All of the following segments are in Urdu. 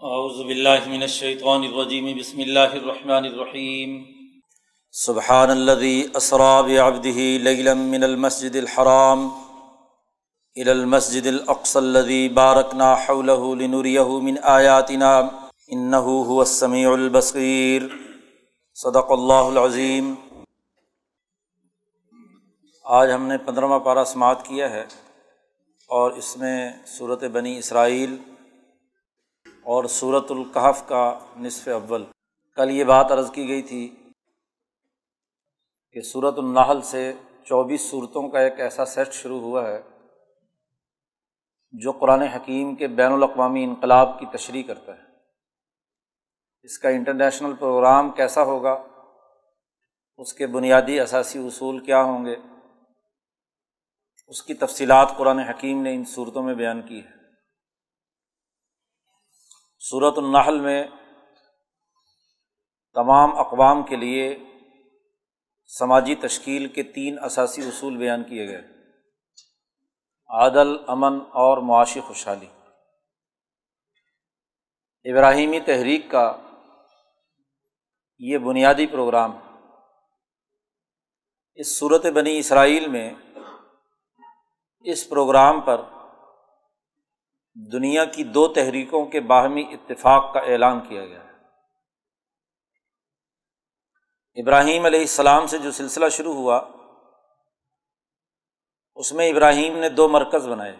اعوذ باللہ من الشیطان الرجیم بسم اللہ الرحمن الرحیم سبحان الذي اسرا بعبده ليلا من المسجد الحرام الى المسجد الاقصى الذي باركنا حوله لنريه من اياتنا انه هو السميع البصير. صدق اللہ العظیم آج ہم نے پندرہواں پارہ سماعت کیا ہے اور اس میں صورت بنی اسرائیل اور صورت القحف کا نصف اول۔ کل یہ بات عرض کی گئی تھی کہ صورت النحل سے چوبیس صورتوں کا ایک ایسا سیٹ شروع ہوا ہے جو قرآن حکیم کے بین الاقوامی انقلاب کی تشریح کرتا ہے۔ اس کا انٹرنیشنل پروگرام کیسا ہوگا؟ اس کے بنیادی اثاثی اصول کیا ہوں گے؟ اس کی تفصیلات قرآن حکیم نے ان صورتوں میں بیان کی ہے صورت النحل میں تمام اقوام کے لیے سماجی تشکیل کے تین اثاثی اصول بیان کیے گئے۔ عادل، امن اور معاشی خوشحالی۔ ابراہیمی تحریک کا یہ بنیادی پروگرام۔ اس صورت بنی اسرائیل میں اس پروگرام پر دنیا کی دو تحریکوں کے باہمی اتفاق کا اعلان کیا گیا ہے۔ ابراہیم علیہ السلام سے جو سلسلہ شروع ہوا، اس میں ابراہیم نے دو مرکز بنائے۔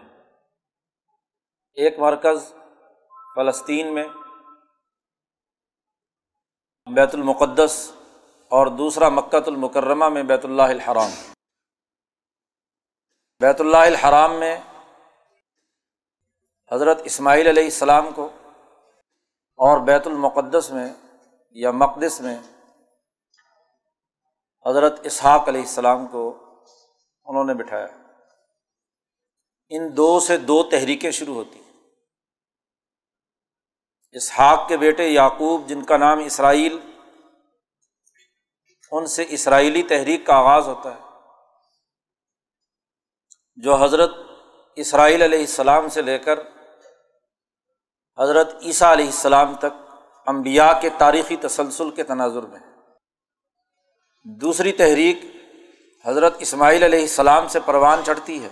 ایک مرکز فلسطین میں، بیت المقدس، اور دوسرا مکت المکرمہ میں بیت اللہ الحرام۔ بیت اللہ الحرام میں حضرت اسماعیل علیہ السلام کو اور بیت المقدس میں یا مقدس میں حضرت اسحاق علیہ السلام کو انہوں نے بٹھایا۔ ان دو سے دو تحریکیں شروع ہوتی اسحاق کے بیٹے یعقوب، جن کا نام اسرائیل، ان سے اسرائیلی تحریک کا آغاز ہوتا ہے، جو حضرت اسرائیل علیہ السلام سے لے کر حضرت عیسیٰ علیہ السلام تک امبیا کے تاریخی تسلسل کے تناظر میں دوسری تحریک حضرت اسماعیل علیہ السلام سے پروان چڑھتی ہے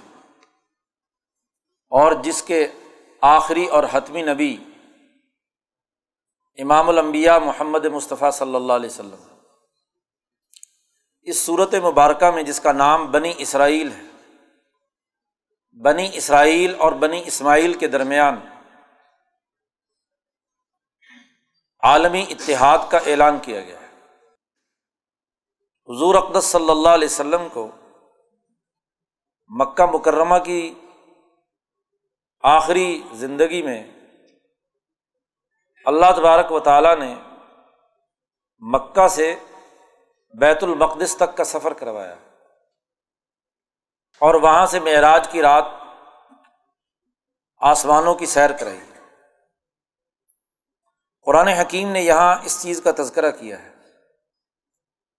اور جس کے آخری اور حتمی نبی امام الانبیاء محمد مصطفیٰ صلی اللہ علیہ وسلم اس صورت مبارکہ میں جس کا نام بنی اسرائیل ہے، بنی اسرائیل اور بنی اسماعیل کے درمیان عالمی اتحاد کا اعلان کیا گیا ہے۔ حضور اقدس صلی اللہ علیہ وسلم کو مکہ مکرمہ کی آخری زندگی میں اللہ تبارک و تعالیٰ نے مکہ سے بیت المقدس تک کا سفر کروایا۔ اور وہاں سے معراج کی رات آسمانوں کی سیر کرائی۔ قرآن حکیم نے یہاں اس چیز کا تذکرہ کیا ہے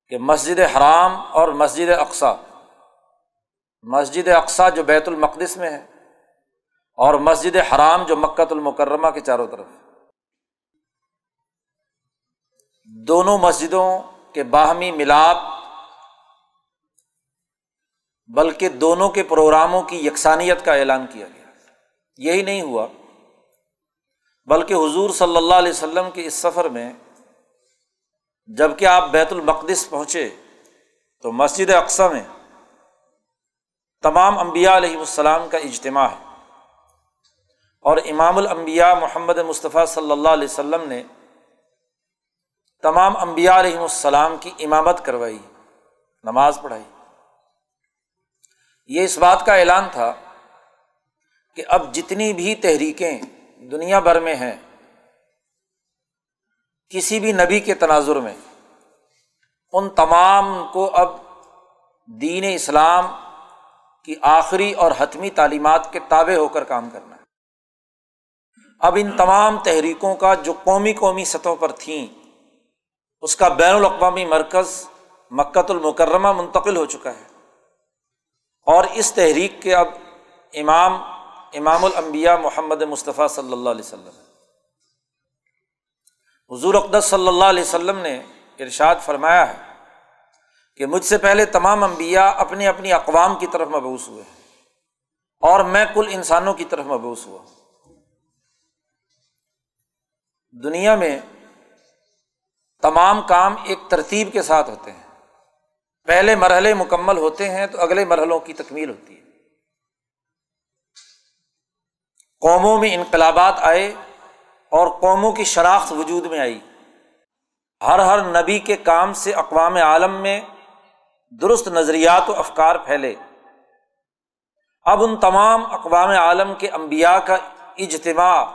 کہ مسجد حرام اور مسجد اقسا مسجد اقسا جو بیت المقدس میں ہے اور مسجد حرام جو مکت المکرمہ کے چاروں طرف۔ دونوں مسجدوں کے باہمی ملاپ، بلکہ دونوں کے پروگراموں کی یکسانیت کا اعلان کیا گیا۔ یہی نہیں ہوا۔ بلکہ حضور صلی اللہ علیہ وسلم کے اس سفر میں جبکہ آپ بیت المقدس پہنچے تو مسجد اقسا میں تمام امبیا علیہ السلام کا اجتماع ہے۔ اور امام الانبیاء محمد مصطفیٰ صلی اللہ علیہ وسلم نے تمام امبیا علیہم السلام کی امامت کروائی، نماز پڑھائی۔ یہ اس بات کا اعلان تھا کہ اب جتنی بھی تحریکیں دنیا بھر میں ہیں، کسی بھی نبی کے تناظر میں، ان تمام کو اب دین اسلام کی آخری اور حتمی تعلیمات کے تابع ہو کر کام کرنا ہے۔ اب ان تمام تحریکوں کا جو قومی قومی سطحوں پر تھیں، اس کا بین الاقوامی مرکز مکت المکرمہ منتقل ہو چکا ہے۔ اور اس تحریک کے اب امام امام الانبیاء محمد مصطفیٰ صلی اللہ علیہ وسلم حضور اقدس صلی اللہ علیہ وسلم نے ارشاد فرمایا ہے کہ مجھ سے پہلے تمام انبیاء اپنے اپنی اقوام کی طرف مبوس ہوئے اور میں کل انسانوں کی طرف مبوس ہوا۔ دنیا میں تمام کام ایک ترتیب کے ساتھ ہوتے ہیں۔ پہلے مرحلے مکمل ہوتے ہیں تو اگلے مرحلوں کی تکمیل ہوتی ہے۔ قوموں میں انقلابات آئے اور قوموں کی شناخت وجود میں آئی۔ ہر ہر نبی کے کام سے اقوام عالم میں درست نظریات و افکار پھیلے۔ اب ان تمام اقوام عالم کے انبیاء کا اجتماع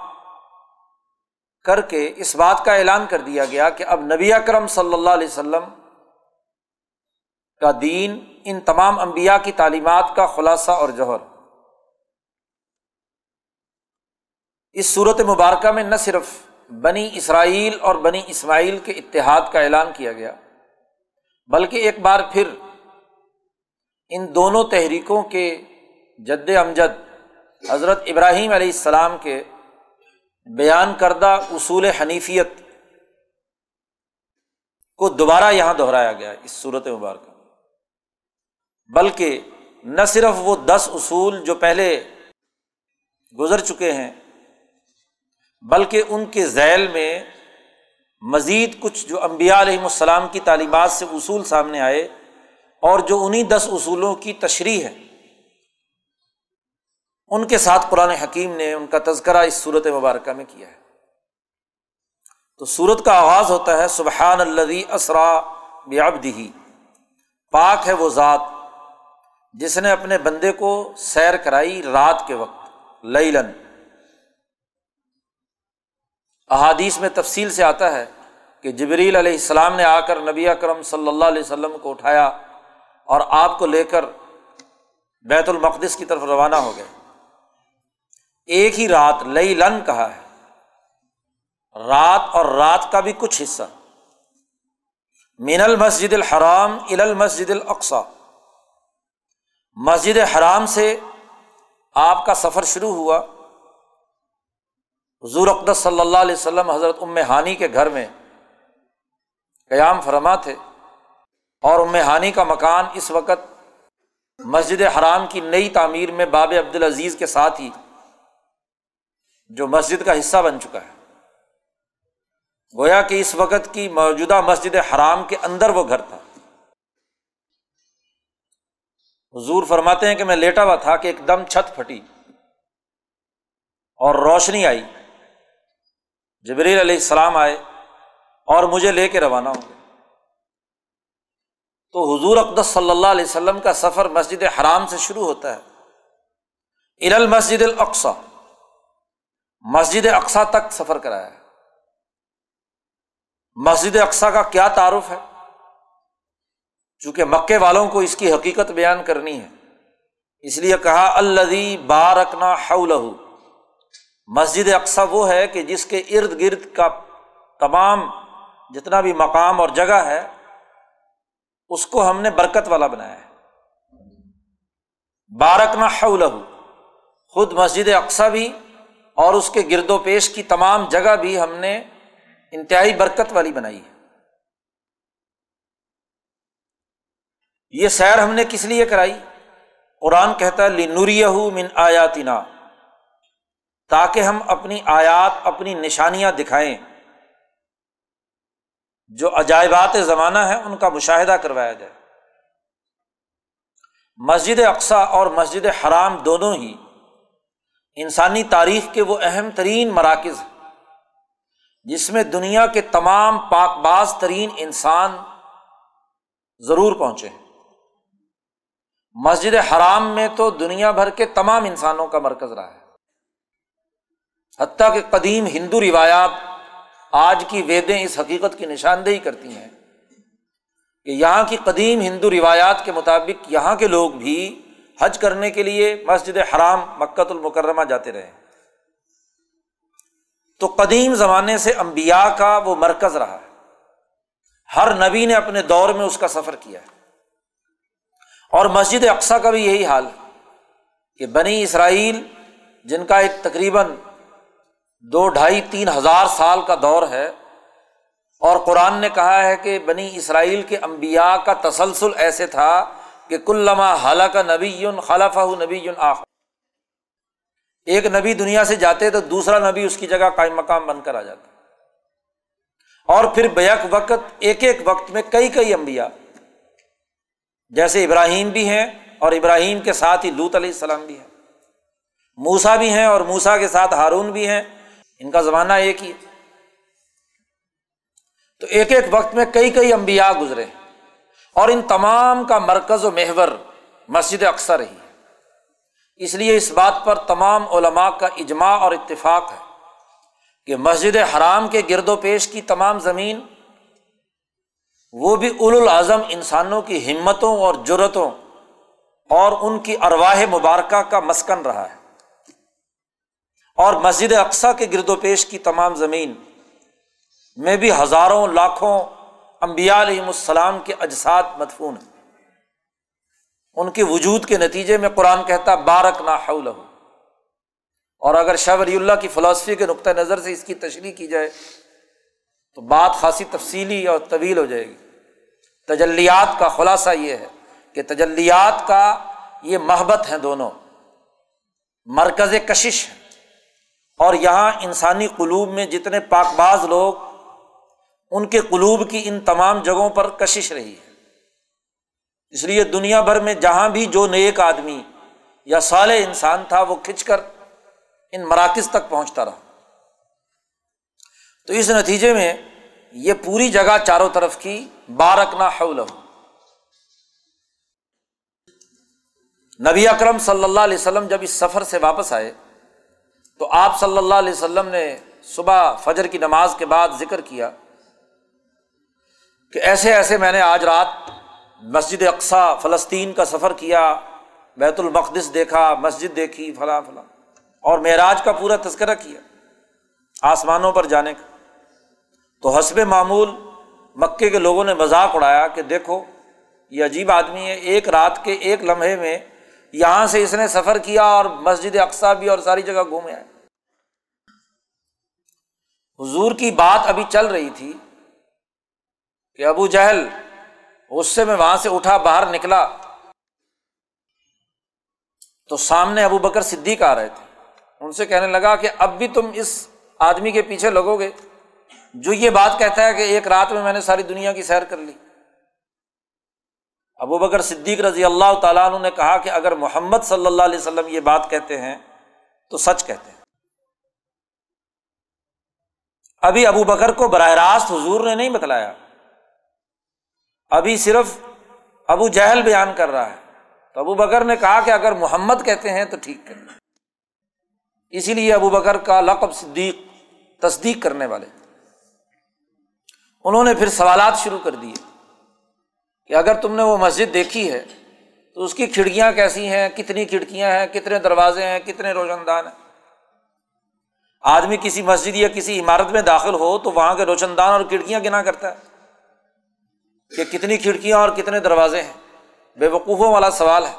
کر کے اس بات کا اعلان کر دیا گیا کہ اب نبی اکرم صلی اللہ علیہ وسلم کا دین ان تمام انبیاء کی تعلیمات کا خلاصہ اور جوہر۔ اس صورت مبارکہ میں نہ صرف بنی اسرائیل اور بنی اسماعیل کے اتحاد کا اعلان کیا گیا، بلکہ ایک بار پھر ان دونوں تحریکوں کے جد امجد حضرت ابراہیم علیہ السلام کے بیان کردہ اصول حنیفیت کو دوبارہ یہاں دہرایا گیا اس صورت مبارکہ بلکہ نہ صرف وہ دس اصول جو پہلے گزر چکے ہیں بلکہ ان کے ذیل میں مزید کچھ جو امبیا علیہم السلام کی تعلیمات سے اصول سامنے آئے اور جو انہیں دس اصولوں کی تشریح ہے۔ ان کے ساتھ قرآن حکیم نے ان کا تذکرہ اس صورت مبارکہ میں کیا ہے۔ تو صورت کا آغاز ہوتا ہے سبحان الدی اسرا بیابدی پاک ہے وہ ذات جس نے اپنے بندے کو سیر کرائی رات کے وقت لن احادیث میں تفصیل سے آتا ہے کہ جبریل علیہ السلام نے آ کر نبی اکرم صلی اللہ علیہ وسلم کو اٹھایا اور آپ کو لے کر بیت المقدس کی طرف روانہ ہو گئے۔ ایک ہی رات لئی لن کہا ہے۔ رات اور رات کا بھی کچھ حصہ۔ مین المسجد الحرام ال المسجد الاقسا مسجد حرام سے آپ کا سفر شروع ہوا۔ حضور اقدس صلی اللہ علیہ وسلم حضرت ام ہانی کے گھر میں قیام فرما تھے اور ام ہانی کا مکان اس وقت مسجد حرام کی نئی تعمیر میں باب عبد العزیز کے ساتھ ہی جو مسجد کا حصہ بن چکا ہے۔ گویا کہ اس وقت کی موجودہ مسجد حرام کے اندر وہ گھر تھا۔ حضور فرماتے ہیں کہ میں لیٹا ہوا تھا کہ ایک دم چھت پھٹی اور روشنی آئی۔ جبریل علیہ السلام آئے اور مجھے لے کے روانہ ہو گئے۔ تو حضور اقدس صلی اللہ علیہ وسلم کا سفر مسجد حرام سے شروع ہوتا ہے۔ ار المسجد الاقسا مسجد اقسا تک سفر کرایا ہے۔ مسجد اقسا کا کیا تعارف ہے؟ چونکہ مکے والوں کو اس کی حقیقت بیان کرنی ہے۔ اس لیے کہا الدی بارکنا لہو مسجد اقسا وہ ہے کہ جس کے ارد گرد کا تمام جتنا بھی مقام اور جگہ ہے، اس کو ہم نے برکت والا بنایا ہے۔ بارکنا لہو خود مسجد اقسا بھی اور اس کے گرد و پیش کی تمام جگہ بھی ہم نے انتہائی برکت والی بنائی ہے۔ یہ سیر ہم نے کس لیے کرائی؟ قرآن کہتا ہے لنوری من آیاتنا۔ تاکہ ہم اپنی آیات، اپنی نشانیاں دکھائیں۔ جو عجائبات زمانہ ہے ان کا مشاہدہ کروایا جائے۔ مسجد اقسا اور مسجد حرام دونوں ہی انسانی تاریخ کے وہ اہم ترین مراکز ہیں، جس میں دنیا کے تمام پاک باز ترین انسان ضرور پہنچے ہیں۔ مسجد حرام میں تو دنیا بھر کے تمام انسانوں کا مرکز رہا ہے۔ حتیٰ کہ قدیم ہندو روایات آج کی ویدیں اس حقیقت کی نشاندہی کرتی ہیں کہ یہاں کی قدیم ہندو روایات کے مطابق یہاں کے لوگ بھی حج کرنے کے لیے مسجد حرام مکت المکرمہ جاتے رہے تو قدیم زمانے سے امبیا کا وہ مرکز رہا ہے۔ ہر نبی نے اپنے دور میں اس کا سفر کیا ہے۔ اور مسجد اقسا کا بھی یہی حال ہے کہ بنی اسرائیل جن کا ایک تقریباً دو ڈھائی تین ہزار سال کا دور ہے اور قرآن نے کہا ہے کہ بنی اسرائیل کے انبیاء کا تسلسل ایسے تھا کہ کل لمحہ حالہ نبی خلف نبی آخر۔ ایک نبی دنیا سے جاتے تو دوسرا نبی اس کی جگہ قائم مقام بن کر آ جاتا۔ اور پھر بیک وقت، ایک ایک وقت میں کئی کئی انبیاء۔ جیسے ابراہیم بھی ہیں اور ابراہیم کے ساتھ ہی لوت علیہ السلام بھی ہیں۔ موسا بھی ہیں اور موسا کے ساتھ ہارون بھی ہیں۔ ان کا زمانہ ایک ہی ہے۔ تو ایک ایک وقت میں کئی کئی انبیاء گزرے اور ان تمام کا مرکز و محور مسجد اکثر ہی ہے اس لیے اس بات پر تمام علماء کا اجماع اور اتفاق ہے کہ مسجد حرام کے گرد و پیش کی تمام زمین وہ بھی اول الاظم انسانوں کی ہمتوں اور جرتوں اور ان کی ارواہ مبارکہ کا مسکن رہا ہے۔ اور مسجد اقسا کے گرد و پیش کی تمام زمین میں بھی ہزاروں لاکھوں امبیا علیہم السلام کے اجساد مدفون ہیں۔ ان کے وجود کے نتیجے میں قرآن کہتا بارک نا حول اور اگر شاہ ولی اللہ کی فلاسفی کے نقطۂ نظر سے اس کی تشریح کی جائے، تو بات خاصی تفصیلی اور طویل ہو جائے گی۔ تجلیات کا خلاصہ یہ ہے کہ تجلیات کا یہ محبت ہیں دونوں۔ مرکز کشش ہے اور یہاں انسانی قلوب میں جتنے پاک باز لوگ، ان کے قلوب کی ان تمام جگہوں پر کشش رہی ہے۔ اس لیے دنیا بھر میں جہاں بھی جو نیک آدمی یا سال انسان تھا، وہ کھنچ کر ان مراکز تک پہنچتا رہا۔ تو اس نتیجے میں یہ پوری جگہ چاروں طرف کی بارکنا حول نبی اکرم صلی اللہ علیہ وسلم جب اس سفر سے واپس آئے تو آپ صلی اللہ علیہ وسلم نے صبح فجر کی نماز کے بعد ذکر کیا کہ ایسے ایسے میں نے آج رات مسجد اقسا فلسطین کا سفر کیا، بیت المقدس دیکھا، مسجد دیکھی، فلاں فلاں، اور معراج کا پورا تذکرہ کیا آسمانوں پر جانے کا۔ تو حسب معمول مکے کے لوگوں نے مذاق اڑایا کہ دیکھو، یہ عجیب آدمی ہے، ایک رات کے ایک لمحے میں یہاں سے اس نے سفر کیا اور مسجد اقسا بھی اور ساری جگہ گھومے آئے۔ حضور کی بات ابھی چل رہی تھی کہ ابو جہل غصے میں وہاں سے اٹھا، باہر نکلا۔ تو سامنے ابو بکر صدیق آ رہے تھے۔ ان سے کہنے لگا کہ اب بھی تم اس آدمی کے پیچھے لگو گے۔ جو یہ بات کہتا ہے کہ ایک رات میں میں نے ساری دنیا کی سیر کر لی۔ ابو بکر صدیق رضی اللہ تعالیٰ عنہ نے کہا کہ اگر محمد صلی اللہ علیہ وسلم یہ بات کہتے ہیں تو سچ کہتے ہیں۔ ابھی ابو بکر کو براہ راست حضور نے نہیں بتلایا۔ ابھی صرف ابو جہل بیان کر رہا ہے۔ تو ابو بکر نے کہا کہ اگر محمد کہتے ہیں تو ٹھیک کریں اسی لیے ابو بکر کا لقب صدیق، تصدیق کرنے والے۔ انہوں نے پھر سوالات شروع کر دیے کہ اگر تم نے وہ مسجد دیکھی ہے تو اس کی کھڑکیاں کیسی ہیں؟ کتنی کھڑکیاں ہیں؟ کتنے دروازے ہیں؟ کتنے روشن دان ہیں؟ آدمی کسی مسجد یا کسی عمارت میں داخل ہو تو وہاں کے روشن دان اور کھڑکیاں گنا کرتا ہے کہ کتنی کھڑکیاں اور کتنے دروازے ہیں۔ بے وقوفوں والا سوال ہے۔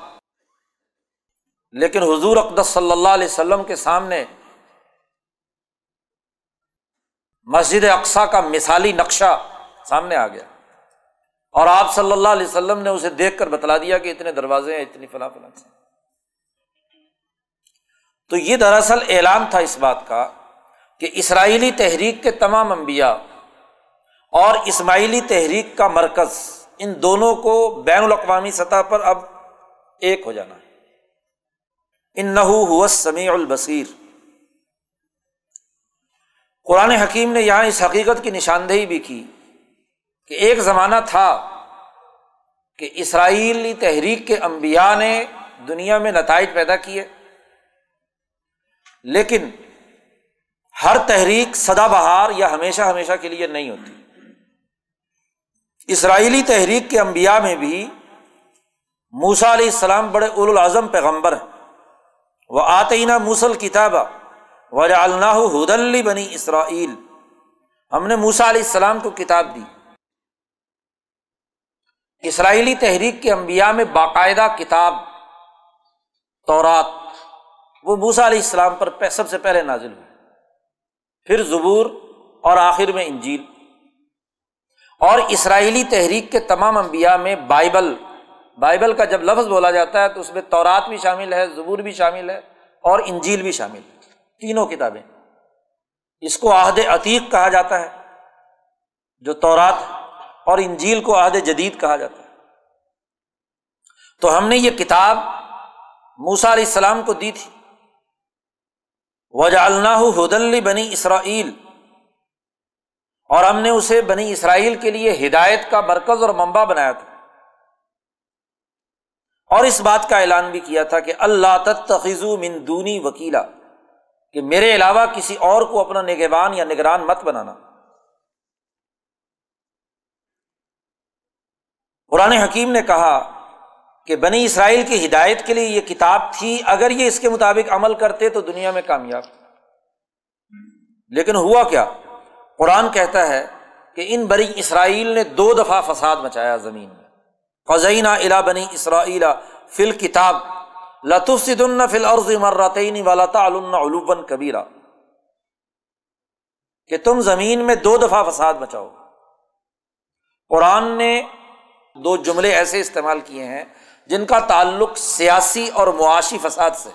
لیکن حضور اقدس صلی اللہ علیہ وسلم کے سامنے مسجد اقسا کا مثالی نقشہ سامنے آ گیا۔ اور آپ صلی اللہ علیہ وسلم نے اسے دیکھ کر بتلا دیا کہ اتنے دروازے ہیں، اتنی فلاں فلاں تو یہ دراصل اعلان تھا اس بات کا کہ اسرائیلی تحریک کے تمام انبیاء اور اسماعیلی تحریک کا مرکز، ان دونوں کو بین الاقوامی سطح پر اب ایک ہو جانا ہے۔ ان نحو سمیع البصیر۔ قرآن حکیم نے یہاں اس حقیقت کی نشاندہی بھی کی کہ ایک زمانہ تھا کہ اسرائیلی تحریک کے انبیاء نے دنیا میں نتائج پیدا کیے۔ لیکن ہر تحریک سدا بہار یا ہمیشہ ہمیشہ کے لیے نہیں ہوتی۔ اسرائیلی تحریک کے انبیاء میں بھی موسا علیہ السلام بڑے اول الاظم پیغمبر ہیں۔ وہ آتینہ موسل کتابہ وجا اللہ حدلی بنی اسرائیل ہم نے موسا علیہ السلام کو کتاب دی۔ اسرائیلی تحریک کے انبیاء میں باقاعدہ کتاب تورات وہ موسا علیہ السلام پر سب سے پہلے نازل ہوئی پھر زبور اور آخر میں انجیل۔ اور اسرائیلی تحریک کے تمام انبیاء میں بائبل۔ بائبل کا جب لفظ بولا جاتا ہے تو اس میں تورات بھی شامل ہے، زبور بھی شامل ہے اور انجیل بھی شامل ہے۔ تینوں کتابیں۔ اس کو عہد عتیق کہا جاتا ہے، جو تورات اور انجیل کو عہد جدید کہا جاتا ہے۔ تو ہم نے یہ کتاب موسا علیہ السلام کو دی تھی۔ وجا اللہ حدل بنی اسرائیل۔ اور ہم نے اسے بنی اسرائیل کے لیے ہدایت کا مرکز اور ممبا بنایا تھا۔ اور اس بات کا اعلان بھی کیا تھا کہ اللہ تخذو من دونی وکیلا، کہ میرے علاوہ کسی اور کو اپنا نگبان یا نگران مت بنانا۔ قرآن حکیم نے کہا کہ بنی اسرائیل کی ہدایت کے لیے یہ کتاب تھی، اگر یہ اس کے مطابق عمل کرتے تو دنیا میں کامیاب۔ لیکن ہوا کیا؟ قرآن کہتا ہے کہ ان بنی اسرائیل نے دو دفعہ فساد مچایا زمین میں۔ قزینہ الا بنی اسرائیل فل کتاب لطف فل عرض مرتعین والا علوبن کبیرہ کہ تم زمین میں دو دفعہ فساد مچاؤ۔ قرآن نے دو جملے ایسے استعمال کیے ہیں جن کا تعلق سیاسی اور معاشی فساد سے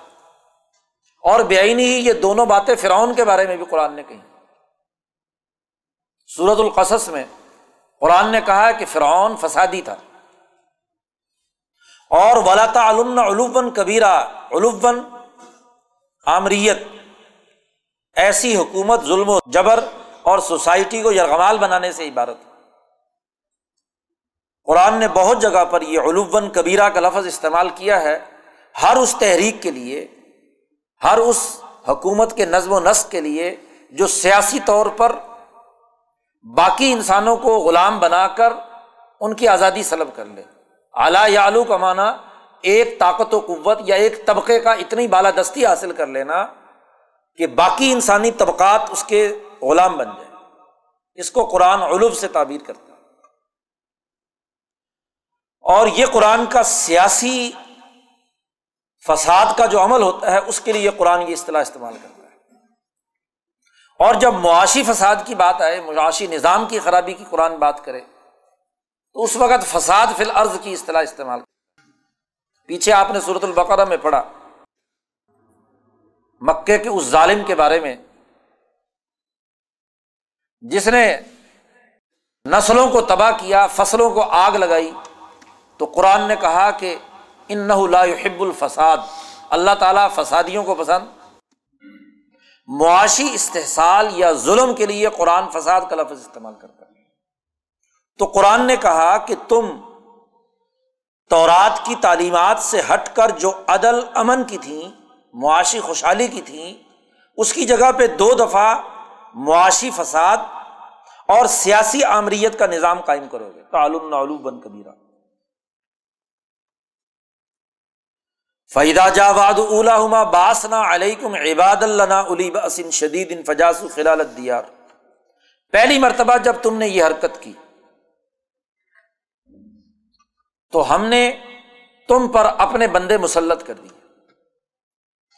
اور بے ہی یہ دونوں باتیں فرعون کے بارے میں بھی قرآن نے کہی۔ سورت القصص میں قرآن نے کہا کہ فرعون فسادی تھا۔ اور ولاتا علوم علوبن کبیرہ علوبن آمریت، ایسی حکومت، ظلم و جبر اور سوسائٹی کو یرغمال بنانے سے عبارت۔ قرآن نے بہت جگہ پر یہ علوبن کبیرہ کا لفظ استعمال کیا ہے، ہر اس تحریک کے لیے، ہر اس حکومت کے نظم و نسق کے لیے جو سیاسی طور پر باقی انسانوں کو غلام بنا کر ان کی آزادی سلب کر لے۔ اعلیٰ یا آلو کا معنی ایک طاقت و قوت یا ایک طبقے کا اتنی بالادستی حاصل کر لینا کہ باقی انسانی طبقات اس کے غلام بن جائیں۔ اس کو قرآن علوب سے تعبیر کرتا اور یہ قرآن کا سیاسی فساد کا جو عمل ہوتا ہے، اس کے لیے یہ قرآن کی اصطلاح استعمال کرتا ہے۔ اور جب معاشی فساد کی بات آئے، معاشی نظام کی خرابی کی قرآن بات کرے، تو اس وقت فساد فی الارض کی اصطلاح استعمال پیچھے آپ نے صورت البقرہ میں پڑھا مکے کے اس ظالم کے بارے میں، جس نے نسلوں کو تباہ کیا، فصلوں کو آگ لگائی تو قرآن نے کہا کہ ان حب الفساد۔ اللہ تعالیٰ فسادیوں کو پسند۔ معاشی استحصال یا ظلم کے لیے قرآن فساد کا لفظ استعمال کرتا ہے۔ تو قرآن نے کہا کہ تم تورات کی تعلیمات سے ہٹ کر جو عدل امن کی تھیں، معاشی خوشحالی کی تھیں، اس کی جگہ پہ دو دفعہ معاشی فساد اور سیاسی آمریت کا نظام قائم کرو گے۔ تعلوم نعلو بن کبیرہ۔ فیدا جاواد اولا باسنا علیکم عباد اللہ علی بسن شدید ان فجاس خلال دیار پہلی مرتبہ جب تم نے یہ حرکت کی، تو ہم نے تم پر اپنے بندے مسلط کر دیے۔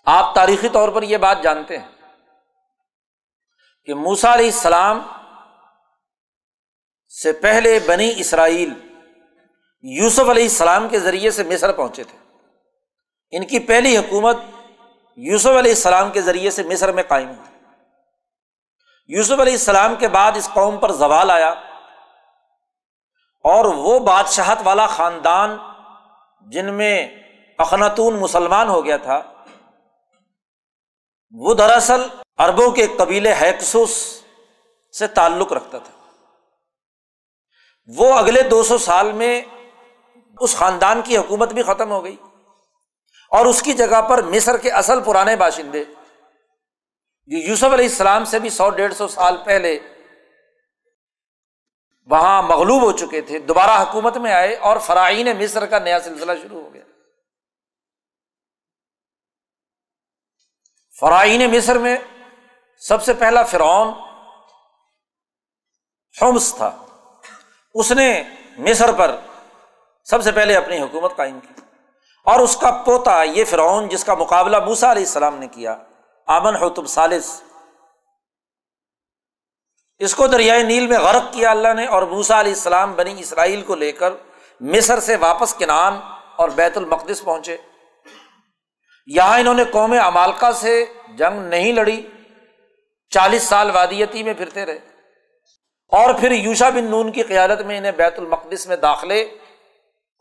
آپ تاریخی طور پر یہ بات جانتے ہیں کہ موسا علیہ السلام سے پہلے بنی اسرائیل یوسف علیہ السلام کے ذریعے سے مصر پہنچے تھے۔ ان کی پہلی حکومت یوسف علیہ السلام کے ذریعے سے مصر میں قائم ہوئی۔ یوسف علیہ السلام کے بعد اس قوم پر زوال آیا اور وہ بادشاہت والا خاندان جن میں اخناتون مسلمان ہو گیا تھا، وہ دراصل اربوں کے قبیلے حیکسوس سے تعلق رکھتا تھا۔ وہ اگلے دو سو سال میں اس خاندان کی حکومت بھی ختم ہو گئی۔ اور اس کی جگہ پر مصر کے اصل پرانے باشندے۔ جو یوسف علیہ السلام سے بھی سو ڈیڑھ سو سال پہلے وہاں مغلوب ہو چکے تھے۔ دوبارہ حکومت میں آئے اور فرائین مصر کا نیا سلسلہ شروع ہو گیا۔ فرائین مصر میں سب سے پہلا فرعون ہومس تھا۔ اس نے مصر پر سب سے پہلے اپنی حکومت قائم کی۔ اور اس کا پوتا یہ فرعون جس کا مقابلہ موسا علیہ السلام نے کیا۔ آمن ہو تم سالس۔ اس کو دریائے نیل میں غرق کیا اللہ نے اور موسا علیہ السلام بنی اسرائیل کو لے کر مصر سے واپس کنان اور بیت المقدس پہنچے۔ یہاں انہوں نے قوم امالکا سے جنگ نہیں لڑی، چالیس سال وادیتی میں پھرتے رہے۔ اور پھر یوشا بن نون کی قیادت میں انہیں بیت المقدس میں داخلے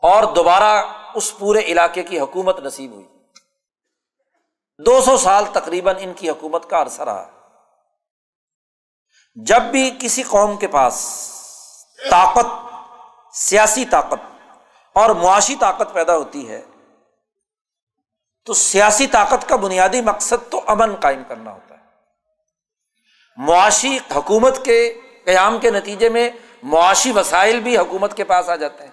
اور دوبارہ اس پورے علاقے کی حکومت نصیب ہوئی۔ دو سو سال تقریباً ان کی حکومت کا عرصہ رہا۔ جب بھی کسی قوم کے پاس طاقت، سیاسی طاقت اور معاشی طاقت پیدا ہوتی ہے، تو سیاسی طاقت کا بنیادی مقصد تو امن قائم کرنا ہوتا ہے۔ معاشی حکومت کے قیام کے نتیجے میں معاشی وسائل بھی حکومت کے پاس آ جاتے ہیں۔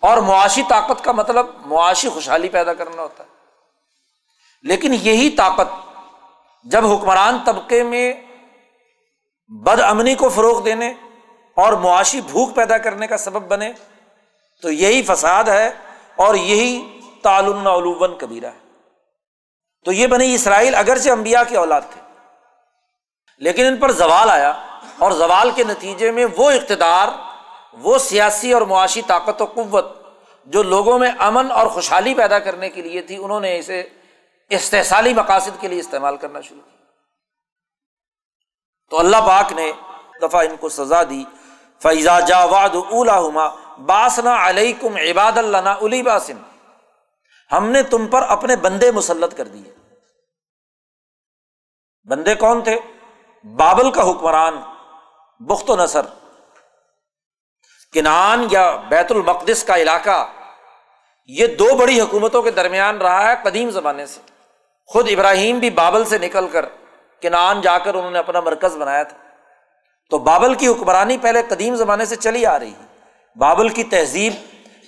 اور معاشی طاقت کا مطلب معاشی خوشحالی پیدا کرنا ہوتا ہے۔ لیکن یہی طاقت جب حکمران طبقے میں بد امنی کو فروغ دینے اور معاشی بھوک پیدا کرنے کا سبب بنے، تو یہی فساد ہے اور یہی تعلن علوبن کبیرہ ہے۔ تو یہ بنی اسرائیل اگرچہ امبیا کی اولاد تھے، لیکن ان پر زوال آیا اور زوال کے نتیجے میں وہ اقتدار وہ سیاسی اور معاشی طاقت و قوت جو لوگوں میں امن اور خوشحالی پیدا کرنے کے لیے تھی، انہوں نے اسے استحصالی مقاصد کے لیے استعمال کرنا شروع کیا۔ تو اللہ پاک نے دفعہ ان کو سزا دی فیضا جا واد اولا ہما باسنا علیہ کم عباد اللہ الی باسن ہم نے تم پر اپنے بندے مسلط کر دیے۔ بندے کون تھے؟ بابل کا حکمران، بخت و نثر کنان یا بیت المقدس کا علاقہ، یہ دو بڑی حکومتوں کے درمیان رہا ہے قدیم زمانے سے۔ خود ابراہیم بھی بابل سے نکل کر کنان جا کر انہوں نے اپنا مرکز بنایا تھا۔ تو بابل کی حکمرانی پہلے قدیم زمانے سے چلی آ رہی ہے۔ بابل کی تہذیب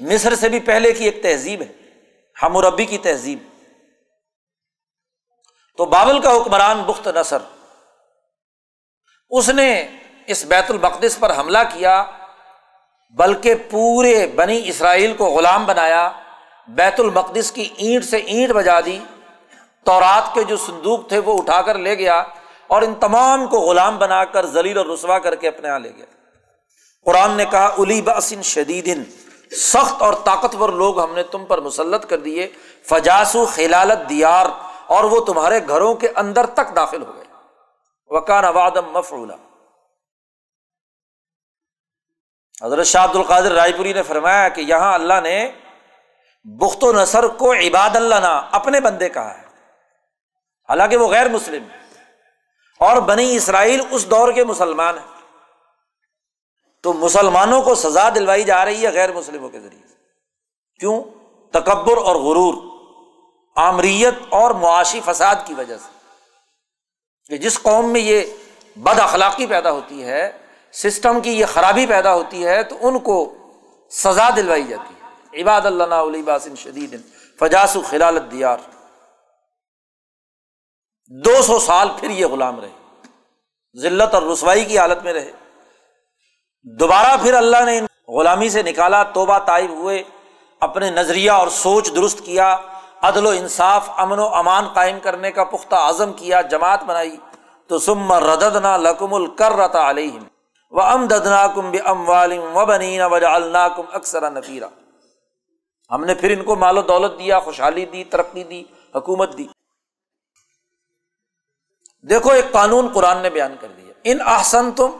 مصر سے بھی پہلے کی ایک تہذیب ہے۔ ہموربی کی تہذیب۔ تو بابل کا حکمران بخت نثر اس نے اس بیت المقدس پر حملہ کیا۔ بلکہ پورے بنی اسرائیل کو غلام بنایا، بیت المقدس کی اینٹ سے اینٹ بجا دی، تورات کے جو صندوق تھے وہ اٹھا کر لے گیا اور ان تمام کو غلام بنا کر ذلیل اور رسوا کر کے اپنے یہاں لے گیا۔ قرآن نے کہا الی بسن شدید سخت اور طاقتور لوگ ہم نے تم پر مسلط کر دیے، فجاسو خلالت دیار اور وہ تمہارے گھروں کے اندر تک داخل ہو گئے۔ وکان ابادم مفرولا حضرت شاہ عبد القادر رائے پوری نے فرمایا کہ یہاں اللہ نے بخت و نثر کو عباد اللہ نا اپنے بندے کہا ہے۔ حالانکہ وہ غیر مسلم اور بنی اسرائیل اس دور کے مسلمان ہیں۔ تو مسلمانوں کو سزا دلوائی جا رہی ہے غیر مسلموں کے ذریعے کیوں؟ تکبر اور غرور، آمریت اور معاشی فساد کی وجہ سے۔ کہ جس قوم میں یہ بد اخلاقی پیدا ہوتی ہے سسٹم کی یہ خرابی پیدا ہوتی ہے تو ان کو سزا دلوائی جاتی ہے۔ عباد اللہ علی باسن شدید۔ فجاس و خلالت دیار دو سو سال پھر یہ غلام رہے۔ ذلت اور رسوائی کی حالت میں رہے۔ دوبارہ پھر اللہ نے غلامی سے نکالا، توبہ طائب ہوئے، اپنے نظریہ اور سوچ درست کیا، عدل و انصاف، امن و امان قائم کرنے کا پختہ عزم کیا، جماعت بنائی۔ تو سم رددنا لکم الکر علیہم۔ و ام ددنا کم بے ام والم و بنینا وجا اللہ کم اکثر نفیرہ ہم نے پھر ان کو مال و دولت دیا، خوشحالی دی، ترقی دی، حکومت دی۔ دیکھو، ایک قانون قرآن نے بیان کر دیا۔ ان احسن تم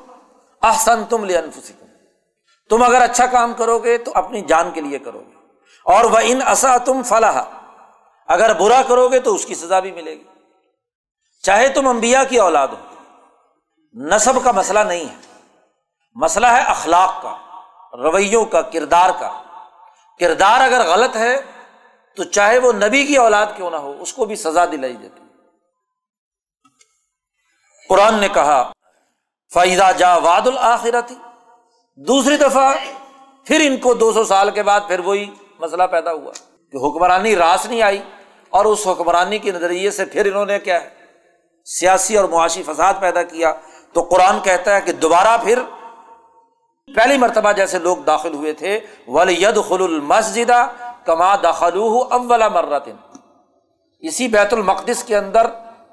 احسن تم لے تم اگر اچھا کام کرو گے تو اپنی جان کے لیے کرو گے اور وہ ان اصا تم فلاح اگر برا کرو گے تو اس کی سزا بھی ملے گی۔ چاہے تم امبیا کی اولاد ہو، نصب کا مسئلہ نہیں ہے۔ مسئلہ ہے اخلاق کا، رویوں کا، کردار کا۔ کردار اگر غلط ہے تو چاہے وہ نبی کی اولاد کیوں نہ ہو، اس کو بھی سزا دلائی جاتی قرآن نے کہا فائدہ جا واد الآخرتی دوسری دفعہ پھر ان کو دو سو سال کے بعد پھر وہی مسئلہ پیدا ہوا کہ حکمرانی راس نہیں آئی اور اس حکمرانی کے نظریے سے پھر انہوں نے کیا ہے، سیاسی اور معاشی فساد پیدا کیا۔ تو قرآن کہتا ہے کہ دوبارہ پھر پہلی مرتبہ جیسے لوگ داخل ہوئے تھے ید خل المسد کما دخل اولا مرتن اسی بیت المقدس کے اندر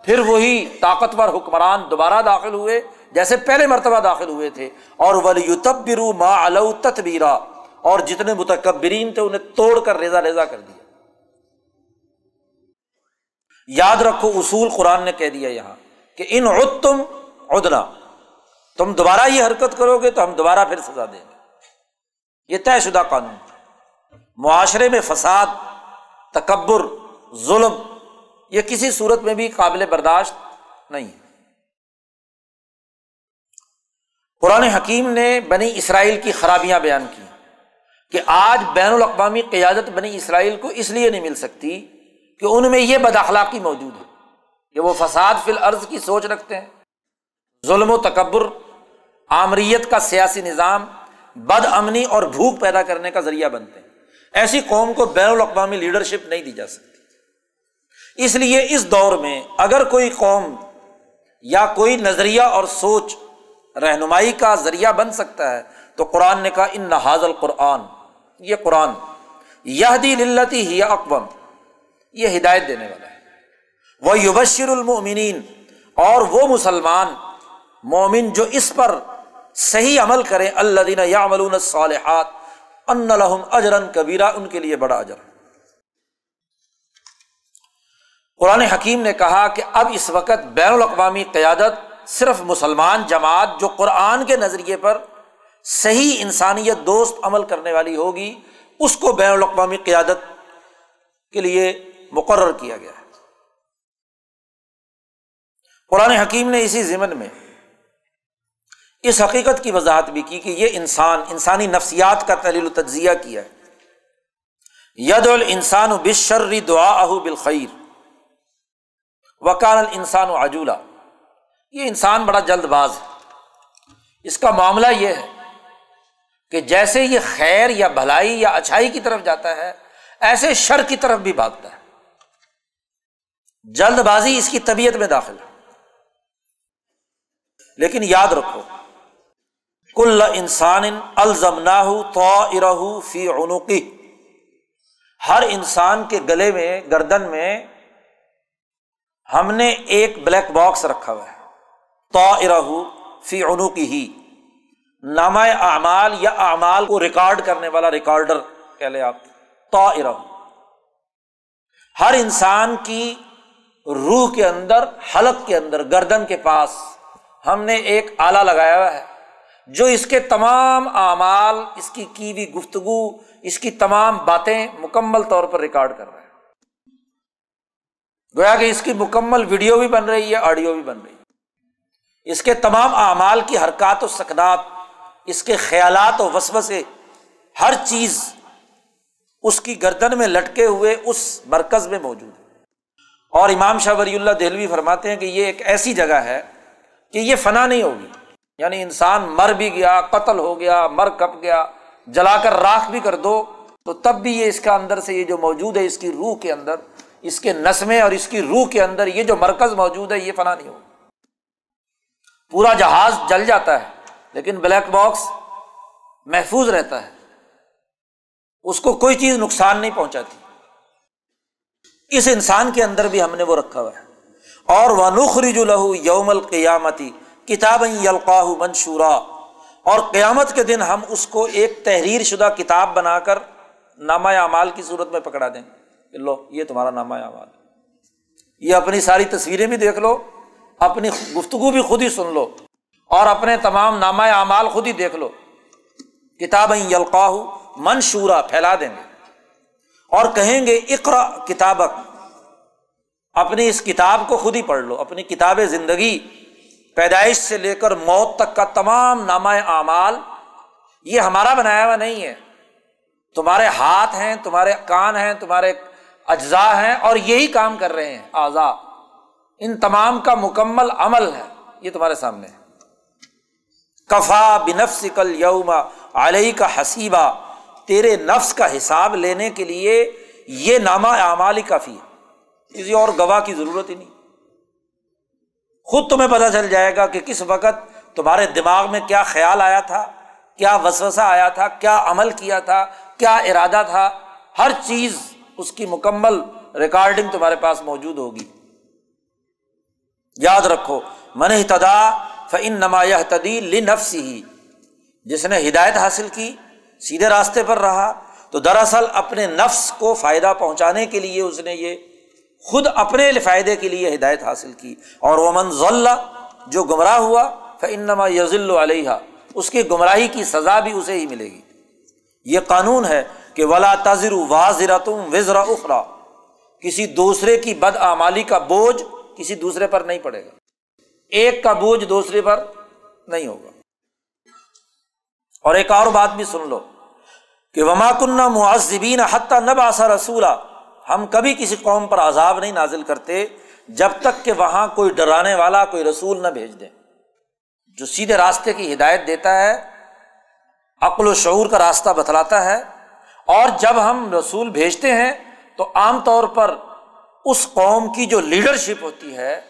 پھر وہی طاقتور حکمران دوبارہ داخل ہوئے، جیسے پہلے مرتبہ داخل ہوئے تھے۔ اور ولی تبرو ما الو تتبیرا اور جتنے متکبرین تھے، انہیں توڑ کر ریزا ریزا کر دیا۔ یاد رکھو، اصول قرآن نے کہہ دیا یہاں کہ ان عد تم ادنا تم دوبارہ یہ حرکت کرو گے تو ہم دوبارہ پھر سزا دیں گے۔ یہ طے شدہ قانون۔ معاشرے میں فساد، تکبر، ظلم، یہ کسی صورت میں بھی قابل برداشت نہیں۔ ہے قرآن حکیم نے بنی اسرائیل کی خرابیاں بیان کی کہ آج بین الاقوامی قیادت بنی اسرائیل کو اس لیے نہیں مل سکتی کہ ان میں یہ بد اخلاقی موجود ہے کہ وہ فساد فی الارض کی سوچ رکھتے ہیں۔ ظلم و تکبر آمریت کا سیاسی نظام بد امنی اور بھوک پیدا کرنے کا ذریعہ بنتے ہیں۔ ایسی قوم کو بین الاقوامی لیڈرشپ نہیں دی جا سکتی۔ اس لیے اس دور میں اگر کوئی قوم یا کوئی نظریہ اور سوچ رہنمائی کا ذریعہ بن سکتا ہے، تو قرآن نے کہا، ان نہاز القرآن یہ قرآن یہ دلتی ہی اقوام یہ ہدایت دینے والا ہے۔ وہ یوبشر المؤمنین اور وہ مسلمان، مومن جو اس پر صحیح عمل کریں۔ اللہ دین یا الصالحات، ان لہم اجرن کبیرہ، ان کے لیے بڑا اجر۔ قرآن حکیم نے کہا کہ اب اس وقت بین الاقوامی قیادت صرف مسلمان جماعت جو قرآن کے نظریے پر صحیح انسانیت دوست عمل کرنے والی ہوگی، اس کو بین الاقوامی قیادت کے لیے مقرر کیا گیا ہے۔ قرآن حکیم نے اسی ضمن میں اس حقیقت کی وضاحت بھی کی کہ یہ انسان، انسانی نفسیات کا تحلیل و تجزیہ کیا ہے۔ ید الانسان و بشرری دعا بالخیر۔ وکان الانسان و عجولہ یہ انسان بڑا جلد باز ہے۔ اس کا معاملہ یہ ہے کہ جیسے یہ خیر یا بھلائی یا اچھائی کی طرف جاتا ہے، ایسے شر کی طرف بھی بھاگتا ہے۔ جلد بازی اس کی طبیعت میں داخل ہے۔ لیکن یاد رکھو کل انسان الزم تو ارہ فی عنقی۔ ہر انسان کے گلے میں، گردن میں ہم نے ایک بلیک باکس رکھا ہوا ہے۔ تو فی عنقی۔ ہی نامہ اعمال یا اعمال کو ریکارڈ کرنے والا ریکارڈر کہہ لے آپ۔ تو ہر انسان کی روح کے اندر، حلق کے اندر، گردن کے پاس ہم نے ایک آلہ لگایا ہوا ہے۔ جو اس کے تمام اعمال، اس کی کی ہوئی گفتگو، اس کی تمام باتیں مکمل طور پر ریکارڈ کر رہا ہے گویا کہ اس کی مکمل ویڈیو بھی بن رہی ہے، آڈیو بھی بن رہی ہے۔ اس کے تمام اعمال کی حرکات و سکنات، اس کے خیالات و وسو سے ہر چیز اس کی گردن میں لٹکے ہوئے اس مرکز میں موجود ہے۔ اور امام شاہ ولی اللہ دہلوی فرماتے ہیں کہ یہ ایک ایسی جگہ ہے کہ یہ فنا نہیں ہوگی۔ یعنی انسان مر بھی گیا، قتل ہو گیا، مر کپ گیا، جلا کر راکھ بھی کر دو، تو تب بھی یہ اس کا اندر سے یہ جو موجود ہے، اس کی روح کے اندر، اس کے نسمے اور اس کی روح کے اندر یہ جو مرکز موجود ہے، یہ فنا نہیں ہوگا۔ پورا جہاز جل جاتا ہے، لیکن بلیک باکس محفوظ رہتا ہے۔ اس کو کوئی چیز نقصان نہیں پہنچاتی۔ اس انسان کے اندر بھی ہم نے وہ رکھا ہوا ہے۔ اور وہ نخرج الہو یوم القیامتی کتاب یلقاہ منشورا، اور قیامت کے دن ہم اس کو ایک تحریر شدہ کتاب بنا کر نامہ اعمال کی صورت میں پکڑا دیں۔ کہ لو یہ تمہارا نامہ اعمال۔ یہ اپنی ساری تصویریں بھی دیکھ لو، اپنی گفتگو بھی خود ہی سن لو، اور اپنے تمام نامہ اعمال خود ہی دیکھ لو۔ کتاب یلقاہ منشورا، پھیلا دیں گے۔ اور کہیں گے اقرا کتابک۔ اپنی اس کتاب کو خود ہی پڑھ لو، اپنی کتاب زندگی پیدائش سے لے کر موت تک کا تمام نامہ اعمال یہ ہمارا بنایا ہوا نہیں ہے۔ تمہارے ہاتھ ہیں، تمہارے کان ہیں، تمہارے اجزاء ہیں اور یہی کام کر رہے ہیں۔ اعضا ان تمام کا مکمل عمل ہے۔ یہ تمہارے سامنے ہے۔ کفا بنفس کل یوم علیہ کا حسیبہ تیرے نفس کا حساب لینے کے لیے یہ نامہ اعمال ہی کافی ہے۔ کسی اور گواہ کی ضرورت ہی نہیں۔ خود تمہیں پتہ چل جائے گا کہ کس وقت تمہارے دماغ میں کیا خیال آیا تھا، کیا وسوسہ آیا تھا، کیا عمل کیا تھا، کیا ارادہ تھا۔ ہر چیز اس کی مکمل ریکارڈنگ تمہارے پاس موجود ہوگی۔ یاد رکھو، من اہتدا فن نمایاں تدیل نفس ہی جس نے ہدایت حاصل کی، سیدھے راستے پر رہا، تو دراصل اپنے نفس کو فائدہ پہنچانے کے لیے اس نے یہ خود اپنے فائدے کے لیے ہدایت حاصل کی۔ اور وہ منظ جو گمراہ ہوا فنما یزل علیہ اس کی گمراہی کی سزا بھی اسے ہی ملے گی۔ یہ قانون ہے کہ ولا تذر واضر تم وزرا اخرا کسی دوسرے کی بد آمالی کا بوجھ کسی دوسرے پر نہیں پڑے گا۔ ایک کا بوجھ دوسرے پر نہیں ہوگا۔ اور ایک اور بات بھی سن لو کہ وما کنہ معذبین حتیٰ نب آسا رسولہ ہم کبھی کسی قوم پر عذاب نہیں نازل کرتے جب تک کہ وہاں کوئی ڈرانے والا، کوئی رسول نہ بھیج دیں جو سیدھے راستے کی ہدایت دیتا ہے، عقل و شعور کا راستہ بتلاتا ہے۔ اور جب ہم رسول بھیجتے ہیں، تو عام طور پر اس قوم کی جو لیڈرشپ ہوتی ہے،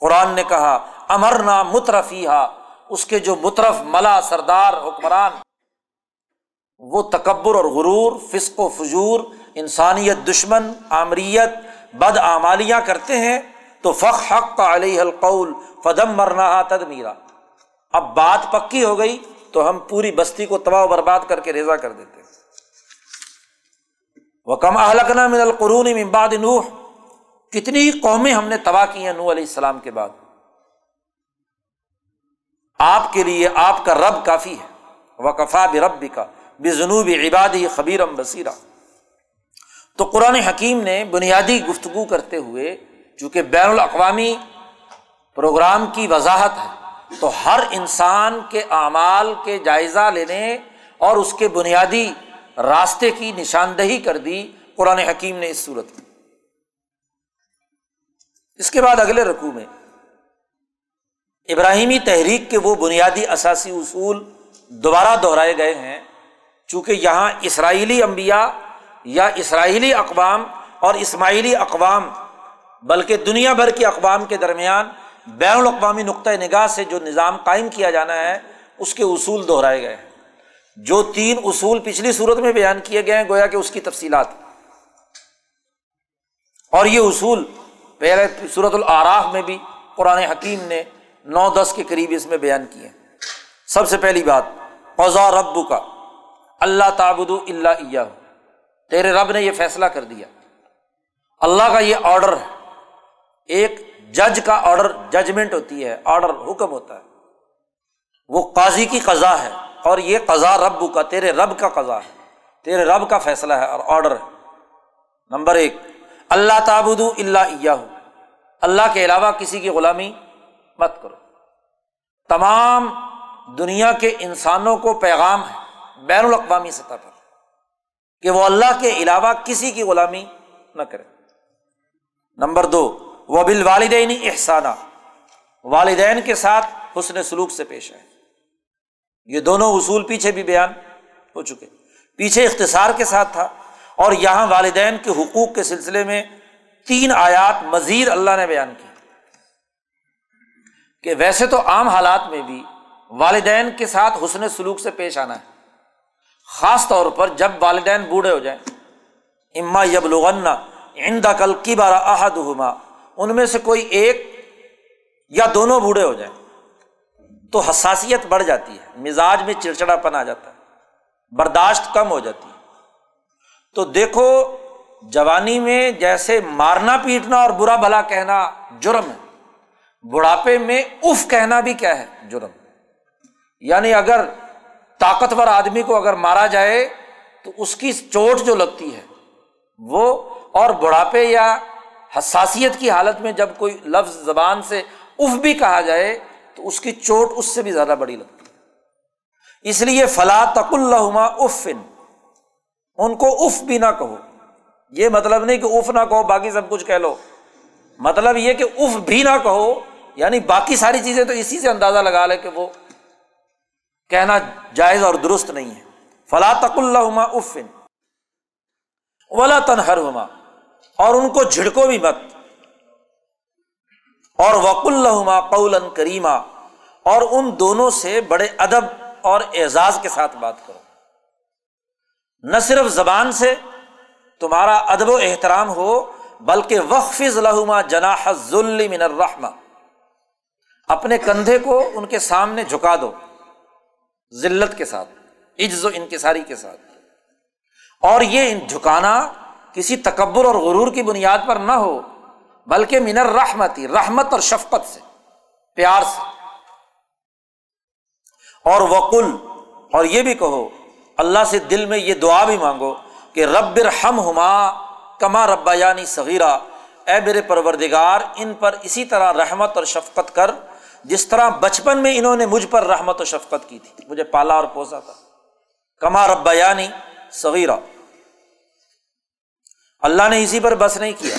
قرآن نے کہا امر نا مترفی اس کے جو مترف، ملا، سردار، حکمران، وہ تکبر اور غرور، فسق و فجور انسانیت، دشمن، آمریت، بد آمالیاں کرتے ہیں، تو فخ حق کا علیہ القول فدم مرنا تد میرا اب بات پکی ہو گئی، تو ہم پوری بستی کو تباہ و برباد کر کے ریزا کر دیتے وہ کم اہلکنا من القرون امباد نوح۔ کتنی قومیں ہم نے تباہ کی ہیں نوح علیہ السلام کے بعد۔ آپ کے لیے آپ کا رب کافی ہے۔ وقفا بھی رب کا بے جنوب عبادی خبیرم بصیرہ تو قرآن حکیم نے بنیادی گفتگو کرتے ہوئے، چونکہ بین الاقوامی پروگرام کی وضاحت ہے، تو ہر انسان کے اعمال کے جائزہ لینے اور اس کے بنیادی راستے کی نشاندہی کر دی قرآن حکیم نے اس صورت میں۔ اس کے بعد اگلے رقو میں، ابراہیمی تحریک کے وہ بنیادی اثاثی اصول دوبارہ دہرائے گئے ہیں، چونکہ یہاں اسرائیلی انبیاء یا اسرائیلی اقوام اور اسماعیلی اقوام، بلکہ دنیا بھر کی اقوام کے درمیان بین الاقوامی نقطۂ نگاہ سے جو نظام قائم کیا جانا ہے، اس کے اصول دہرائے گئے ہیں۔ جو تین اصول پچھلی صورت میں بیان کیے گئے ہیں، گویا کہ اس کی تفصیلات۔ اور یہ اصول پہلے صورت العراف میں بھی قرآن حکیم نے نو دس کے قریب اس میں بیان کیے ہیں۔ سب سے پہلی بات، قضا رب کا اللہ تعبد اللہ تیرے رب نے یہ فیصلہ کر دیا۔ اللہ کا یہ آڈر ہے۔ ایک جج کا آڈر ججمنٹ ہوتی ہے آڈر حکم ہوتا ہے۔ وہ قاضی کی قضا ہے اور یہ قضا رب کا، تیرے رب کا قضا ہے۔ تیرے رب کا فیصلہ ہے اور آڈر ہے۔ نمبر ایک، اللہ تعبد اللہ اللہ کے علاوہ کسی کی غلامی مت کرو۔ تمام دنیا کے انسانوں کو پیغام ہے۔ بین الاقوامی سطح پر۔ کہ وہ اللہ کے علاوہ کسی کی غلامی نہ کرے۔ نمبر دو وہ بال والدین احسانہ والدین کے ساتھ حسن سلوک سے پیش آئے۔ یہ دونوں اصول پیچھے بھی بیان ہو چکے۔ پیچھے اختصار کے ساتھ تھا اور یہاں والدین کے حقوق کے سلسلے میں تین آیات مزید اللہ نے بیان کی۔ کہ ویسے تو عام حالات میں بھی والدین کے ساتھ حسن سلوک سے پیش آنا ہے۔ خاص طور پر جب والدین بوڑھے ہو جائیں۔ اما یب لغنا اندا کل کی بارہ احد ہما ان میں سے کوئی ایک یا دونوں بوڑھے ہو جائیں۔ تو حساسیت بڑھ جاتی ہے، مزاج میں چڑچڑا پن آ جاتا ہے، برداشت کم ہو جاتی ہے۔ تو دیکھو، جوانی میں جیسے مارنا پیٹنا اور برا بھلا کہنا جرم ہے۔ بڑھاپے میں اف کہنا بھی کیا ہے؟ جرم۔ یعنی اگر طاقتور آدمی کو اگر مارا جائے تو اس کی چوٹ جو لگتی ہے، وہ اور بڑھاپے یا حساسیت کی حالت میں جب کوئی لفظ زبان سے اف بھی کہا جائے تو اس کی چوٹ اس سے بھی زیادہ بڑی لگتی ہے۔ اس لیے فلا تک اللہ افن، ان کو اف بھی نہ کہو۔ یہ مطلب نہیں کہ اف نہ کہو، باقی سب کچھ کہہ لو۔ مطلب یہ کہ اف بھی نہ کہو یعنی باقی ساری چیزیں تو اسی سے اندازہ لگا لے کہ وہ کہنا جائز اور درست نہیں ہے۔ فلا تک اللہ افن ولا تنہر ہما اور ان کو جھڑکو بھی مت۔ اور وق اللہ قول کریما اور ان دونوں سے بڑے ادب اور اعزاز کے ساتھ بات کرو۔ نہ صرف زبان سے تمہارا ادب و احترام ہو، بلکہ وقف لہما جناح ذلی من الرحمہ اپنے کندھے کو ان کے سامنے جھکا دو۔ ذلت کے ساتھ، عجز و انکساری کے ساتھ۔ اور یہ جھکانا کسی تکبر اور غرور کی بنیاد پر نہ ہو، بلکہ منر رحمتی رحمت اور شفقت سے، پیار سے۔ اور وقل، اور یہ بھی کہو، اللہ سے دل میں یہ دعا بھی مانگو کہ رب ہم ہما کما ربا یعنی صغیرہ اے میرے پروردگار، ان پر اسی طرح رحمت اور شفقت کر۔ جس طرح بچپن میں انہوں نے مجھ پر رحمت و شفقت کی تھی، مجھے پالا اور پوسا تھا۔ کما ربا یعنی صغیرہ اللہ نے اسی پر بس نہیں کیا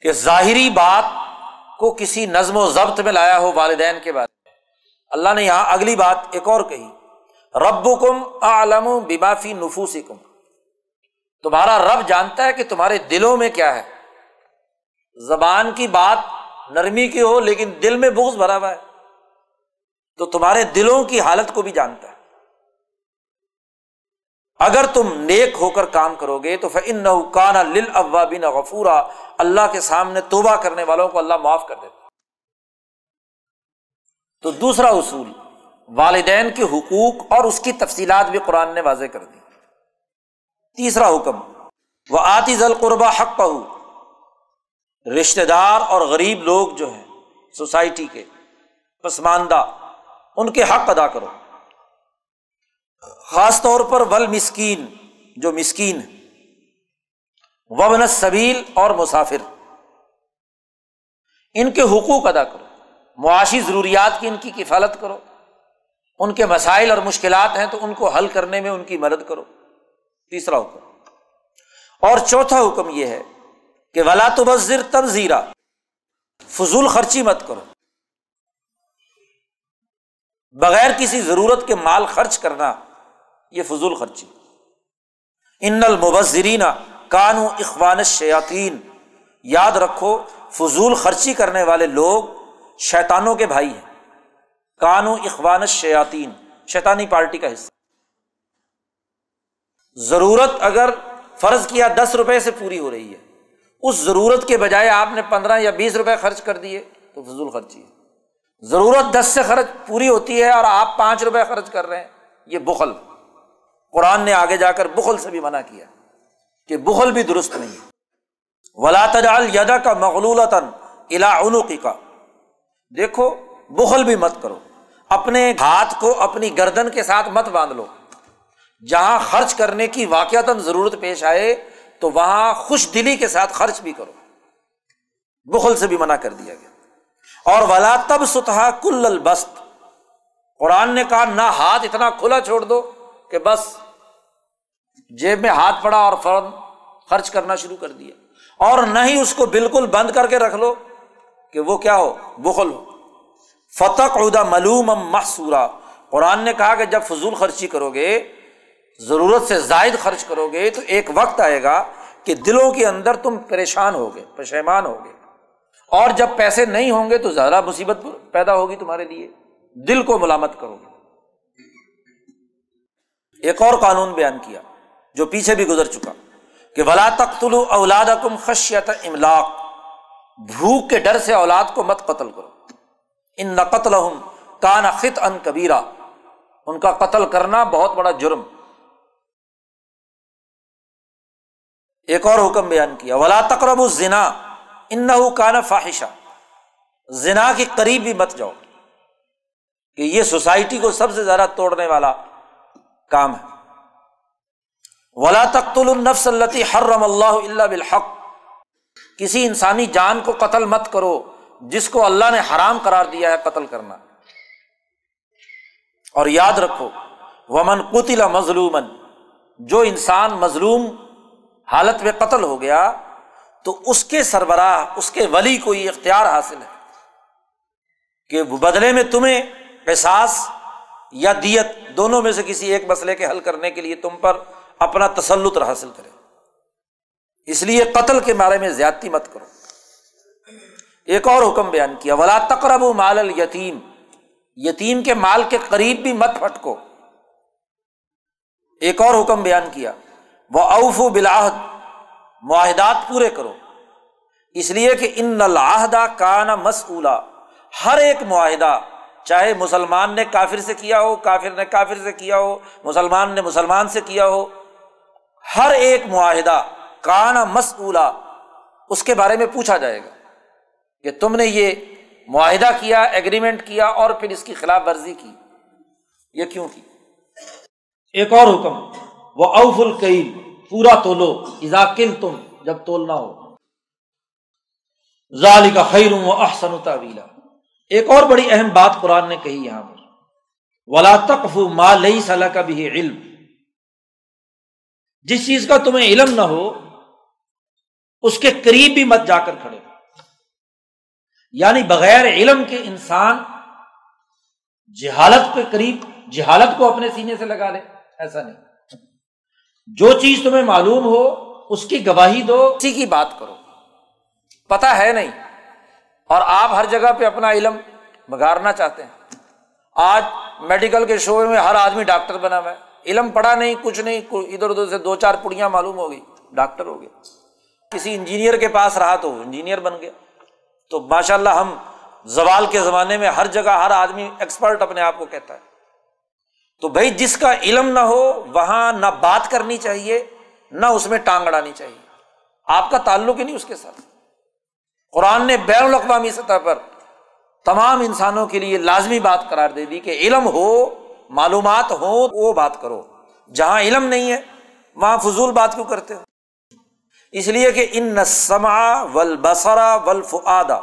کہ ظاہری بات کو کسی نظم و ضبط میں لایا ہو والدین کے بارے میں۔ اللہ نے یہاں اگلی بات ایک اور کہی۔ رب کم عالم بافی نفوسی کم تمہارا رب جانتا ہے کہ تمہارے دلوں میں کیا ہے۔ زبان کی بات نرمی کی ہو، لیکن دل میں بغض بھرا ہوا ہے۔ تو تمہارے دلوں کی حالت کو بھی جانتا ہے۔ اگر تم نیک ہو کر کام کرو گے، تو فن نہ لل ابا بن غفورا۔ اللہ کے سامنے توبہ کرنے والوں کو اللہ معاف کر دیتا تو دوسرا اصول، والدین کے حقوق اور اس کی تفصیلات بھی قرآن نے واضح کر دی۔ تیسرا حکم وہ آتی ذل قربا حق پہ رشتے دار اور غریب لوگ جو ہیں، سوسائٹی کے پسماندہ، ان کے حق ادا کرو۔ خاص طور پر ول مسکین، جو مسکین وبن صبیل اور مسافر۔ ان کے حقوق ادا کرو۔ معاشی ضروریات کی ان کی کفالت کرو۔ ان کے مسائل اور مشکلات ہیں تو ان کو حل کرنے میں ان کی مدد کرو۔ تیسرا حکم۔ اور چوتھا حکم یہ ہے کہ ولا تبذر تبزیرا فضول خرچی مت کرو۔ بغیر کسی ضرورت کے مال خرچ کرنا یہ فضول خرچی۔ ان المبذرین کانو اخوان شیاتین یاد رکھو، فضول خرچی کرنے والے لوگ شیطانوں کے بھائی ہیں۔ کانو اخوان شیاتین شیطانی پارٹی کا حصہ۔ ضرورت اگر فرض کیا دس روپے سے پوری ہو رہی ہے۔ اس ضرورت کے بجائے آپ نے پندرہ یا بیس روپے خرچ کر دیے، تو فضول خرچی ہے۔ ضرورت دس سے خرچ پوری ہوتی ہے اور آپ پانچ روپے خرچ کر رہے ہیں، یہ بخل۔ قرآن نے آگے جا کر بخل سے بھی منع کیا کہ بخل بھی درست نہیں ولا تجال یدا کا مغلول عنقی کا دیکھو، بخل بھی مت کرو۔ اپنے ہاتھ کو اپنی گردن کے ساتھ مت باندھ لو۔ جہاں خرچ کرنے کی واقعات ضرورت پیش آئے تو وہاں خوش دلی کے ساتھ خرچ بھی کرو۔ بخل سے بھی منع کر دیا گیا۔ اور ولا تب ستہ کل البست قرآن نے کہا، نہ ہاتھ اتنا کھلا چھوڑ دو کہ بس جیب میں ہاتھ پڑا اور فوراً خرچ کرنا شروع کر دیا۔ اور نہ ہی اس کو بالکل بند کر کے رکھ لو کہ وہ کیا ہو، بخل ہو۔ فتح عہدہ ملوم محسورا قرآن نے کہا کہ جب فضول خرچی کرو گے ضرورت سے زائد خرچ کرو گے تو ایک وقت آئے گا کہ دلوں کے اندر تم پریشان ہوگے پشیمان ہوگے۔ اور جب پیسے نہیں ہوں گے تو زیادہ مصیبت پیدا ہوگی تمہارے لیے۔ دل کو ملامت کرو گے۔ ایک اور قانون بیان کیا جو پیچھے بھی گزر چکا کہ ولا تختلو اولاد کم خشیت املاک بھوک کے ڈر سے اولاد کو مت قتل کرو۔ ان نہ قتل کان خط ان کبیرا ان کا قتل کرنا بہت بڑا جرم۔ ایک اور حکم بیان کیا، ولا تقرب الزنا ان کان فاحشہ زنا کے قریب بھی مت جاؤ، کہ یہ سوسائٹی کو سب سے زیادہ توڑنے والا کام ہے۔ ولا تخت النفس التی حرم اللہ اللہ بالحق۔ کسی انسانی جان کو قتل مت کرو، جس کو اللہ نے حرام قرار دیا ہے قتل کرنا۔ اور یاد رکھو، ومن قتل مظلوم جو انسان مظلوم حالت میں قتل ہو گیا تو اس کے سربراہ، اس کے ولی کو یہ اختیار حاصل ہے کہ بدلے میں تمہیں احساس یا دیت دونوں میں سے کسی ایک مسئلے کے حل کرنے کے لیے تم پر اپنا تسلط حاصل کرے۔ اس لیے قتل کے بارے میں زیادتی مت کرو۔ ایک اور حکم بیان کیا، ولا تقرب مال یتیم یتیم کے مال کے قریب بھی مت پھٹکو۔ ایک اور حکم بیان کیا وہ اوف و بلاحد معاہدات پورے کرو۔ اس لیے کہ ان العہدہ کانا مسولہ ہر ایک معاہدہ، چاہے مسلمان نے کافر سے کیا ہو، کافر نے کافر سے کیا ہو، مسلمان نے مسلمان سے کیا ہو، ہر ایک معاہدہ کانا مسئولہ اس کے بارے میں پوچھا جائے گا کہ تم نے یہ معاہدہ کیا ایگریمنٹ کیا اور پھر اس کی خلاف ورزی کی۔ یہ کیوں کی؟ ایک اور حکم۔ وہ اوف القیل پورا تولو ازاکل تم جب تولنا ہو۔ ظالی کا خیر و احسن تعویلا ایک اور بڑی اہم بات قرآن نے کہی یہاں پر۔ ولا تقف ما لئی صلاح کا بھی علم۔ جس چیز کا تمہیں علم نہ ہو، اس کے قریب بھی مت جا کر کھڑے۔ یعنی بغیر علم کے انسان جہالت کے قریب، جہالت کو اپنے سینے سے لگا لے، ایسا نہیں۔ جو چیز تمہیں معلوم ہو، اس کی گواہی دو۔ اسی کی بات کرو۔ پتا ہے نہیں۔ اور آپ ہر جگہ پہ اپنا علم بگارنا چاہتے ہیں۔ آج میڈیکل کے شعبے میں ہر آدمی ڈاکٹر بنا ہوا ہے۔ علم پڑھا نہیں، کچھ نہیں ادھر ادھر سے دو چار پڑیاں معلوم ہو گئی۔ ڈاکٹر ہو گیا کسی انجینئر کے پاس رہا تو انجینئر بن گیا۔ تو ماشاء اللہ ہم زوال کے زمانے میں ہر جگہ ہر آدمی ایکسپرٹ اپنے آپ کو کہتا ہے۔ تو بھائی جس کا علم نہ ہو، وہاں نہ بات کرنی چاہیے، نہ اس میں ٹانگ اڑانی چاہیے۔ آپ کا تعلق ہی نہیں اس کے ساتھ۔ قرآن نے بین الاقوامی سطح پر تمام انسانوں کے لیے لازمی بات قرار دے دی کہ علم ہو، معلومات ہو وہ بات کرو۔ جہاں علم نہیں ہے، وہاں فضول بات کیوں کرتے ہو؟ اس لیے کہ ان نسما ول بسرا ول فعدا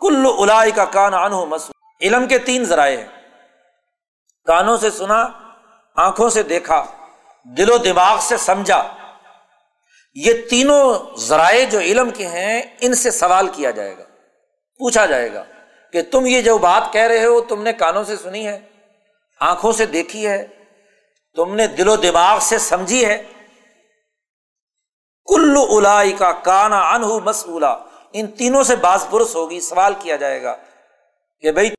کل الائی کا کان ان مس علم کے تین ذرائع ہیں۔ کانوں سے سنا، آنکھوں سے دیکھا، دل و دماغ سے سمجھا۔ یہ تینوں ذرائع جو علم کے ہیں، ان سے سوال کیا جائے گا۔ پوچھا جائے گا کہ تم یہ جو بات کہہ رہے ہو، تم نے کانوں سے سنی ہے، آنکھوں سے دیکھی ہے، تم نے دل و دماغ سے سمجھی ہے۔ کلو الائی کا کانا انہ مسلا ان تینوں سے باز برس ہوگی، سوال کیا جائے گا کہ بھائی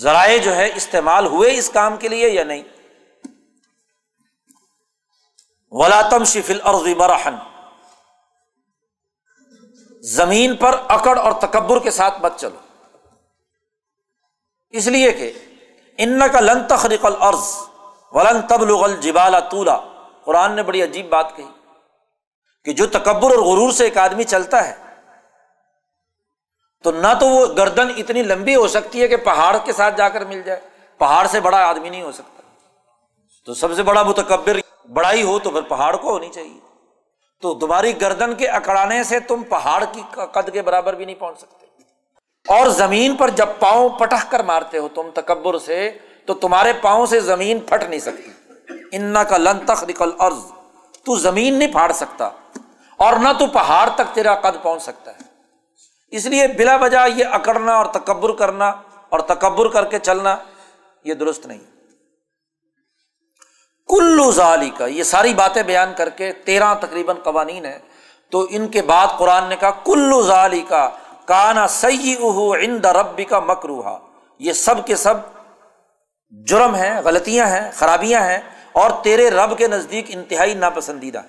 ذرائع جو ہے استعمال ہوئے اس کام کے لیے یا نہیں؟ ولاتم شفل اور مرحن زمین پر اکڑ اور تکبر کے ساتھ مت چلو۔ اس لیے کہ ان کا لن تخریق العرض ولن تبلغ الجبال طولا۔ قرآن نے بڑی عجیب بات کہی کہ جو تکبر اور غرور سے ایک آدمی چلتا ہے تو نہ تو وہ گردن اتنی لمبی ہو سکتی ہے کہ پہاڑ کے ساتھ جا کر مل جائے۔ پہاڑ سے بڑا آدمی نہیں ہو سکتا۔ تو سب سے بڑا متکبر بڑائی ہو تو پھر پہاڑ کو ہونی چاہیے۔ تو تمہاری گردن کے اکڑانے سے تم پہاڑ کی قد کے برابر بھی نہیں پہنچ سکتے۔ اور زمین پر جب پاؤں پٹک کر مارتے ہو تم تکبر سے، تو تمہارے پاؤں سے زمین پھٹ نہیں سکتی۔ ان کا لن تخ نکل عرض تو زمین نہیں پھاڑ سکتا۔ اور نہ تو پہاڑ تک تیرا قد پہنچ سکتا ہے۔ اس لیے بلا وجہ یہ اکڑنا اور تکبر کرنا اور تکبر کر کے چلنا یہ درست نہیں۔ کلو ظالی کا یہ ساری باتیں بیان کر کے تیرہ تقریباً قوانین ہے تو ان کے بعد قرآن نے کہا، کلو ظالی کا کانا سی اند ربی کا مکروہا۔ یہ سب کے سب جرم ہیں، غلطیاں ہیں، خرابیاں ہیں اور تیرے رب کے نزدیک انتہائی ناپسندیدہ۔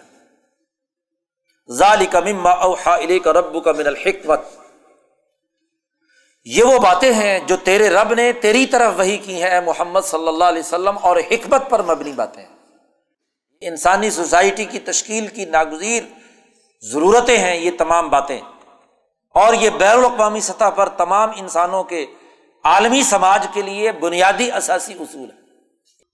ظالی کا مما اوحا علی کا رب کا من الحکمت۔ یہ وہ باتیں ہیں جو تیرے رب نے تیری طرف وہی کی ہے محمد صلی اللہ علیہ وسلم، اور حکمت پر مبنی باتیں ہیں۔ انسانی سوسائٹی کی تشکیل کی ناگزیر ضرورتیں ہیں یہ تمام باتیں۔ اور یہ بین الاقوامی سطح پر تمام انسانوں کے عالمی سماج کے لیے بنیادی اثاثی اصول ہے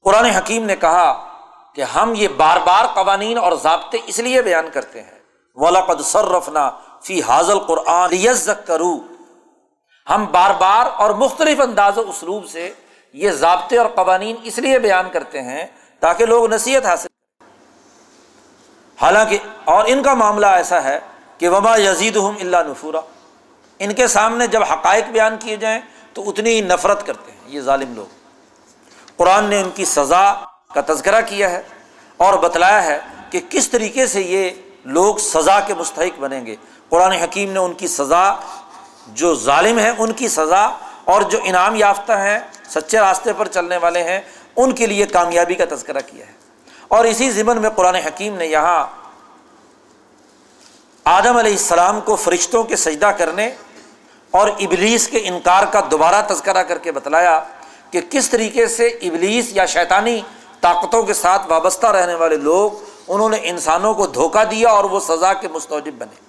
قرآن حکیم نے کہا کہ ہم یہ بار بار قوانین اور ضابطے اس لیے بیان کرتے ہیں۔ ولاقد سرفنا فی حاضل قرآن کرو ہم بار بار اور مختلف انداز و اسلوب سے یہ ضابطے اور قوانین اس لیے بیان کرتے ہیں تاکہ لوگ نصیحت حاصل حالانکہ اور ان کا معاملہ ایسا ہے کہ وبا یزید ہم اللہ نفورا۔ ان کے سامنے جب حقائق بیان کیے جائیں تو اتنی ہی نفرت کرتے ہیں یہ ظالم لوگ۔ قرآن نے ان کی سزا کا تذکرہ کیا ہے اور بتلایا ہے کہ کس طریقے سے یہ لوگ سزا کے مستحق بنیں گے۔ قرآن حکیم نے ان کی سزا جو ظالم ہیں ان کی سزا اور جو انعام یافتہ ہیں، سچے راستے پر چلنے والے ہیں، ان کے لیے کامیابی کا تذکرہ کیا ہے۔ اور اسی ضمن میں قرآن حکیم نے یہاں آدم علیہ السلام کو فرشتوں کے سجدہ کرنے اور ابلیس کے انکار کا دوبارہ تذکرہ کر کے بتلایا کہ کس طریقے سے ابلیس یا شیطانی طاقتوں کے ساتھ وابستہ رہنے والے لوگ، انہوں نے انسانوں کو دھوکہ دیا اور وہ سزا کے مستوجب بنے۔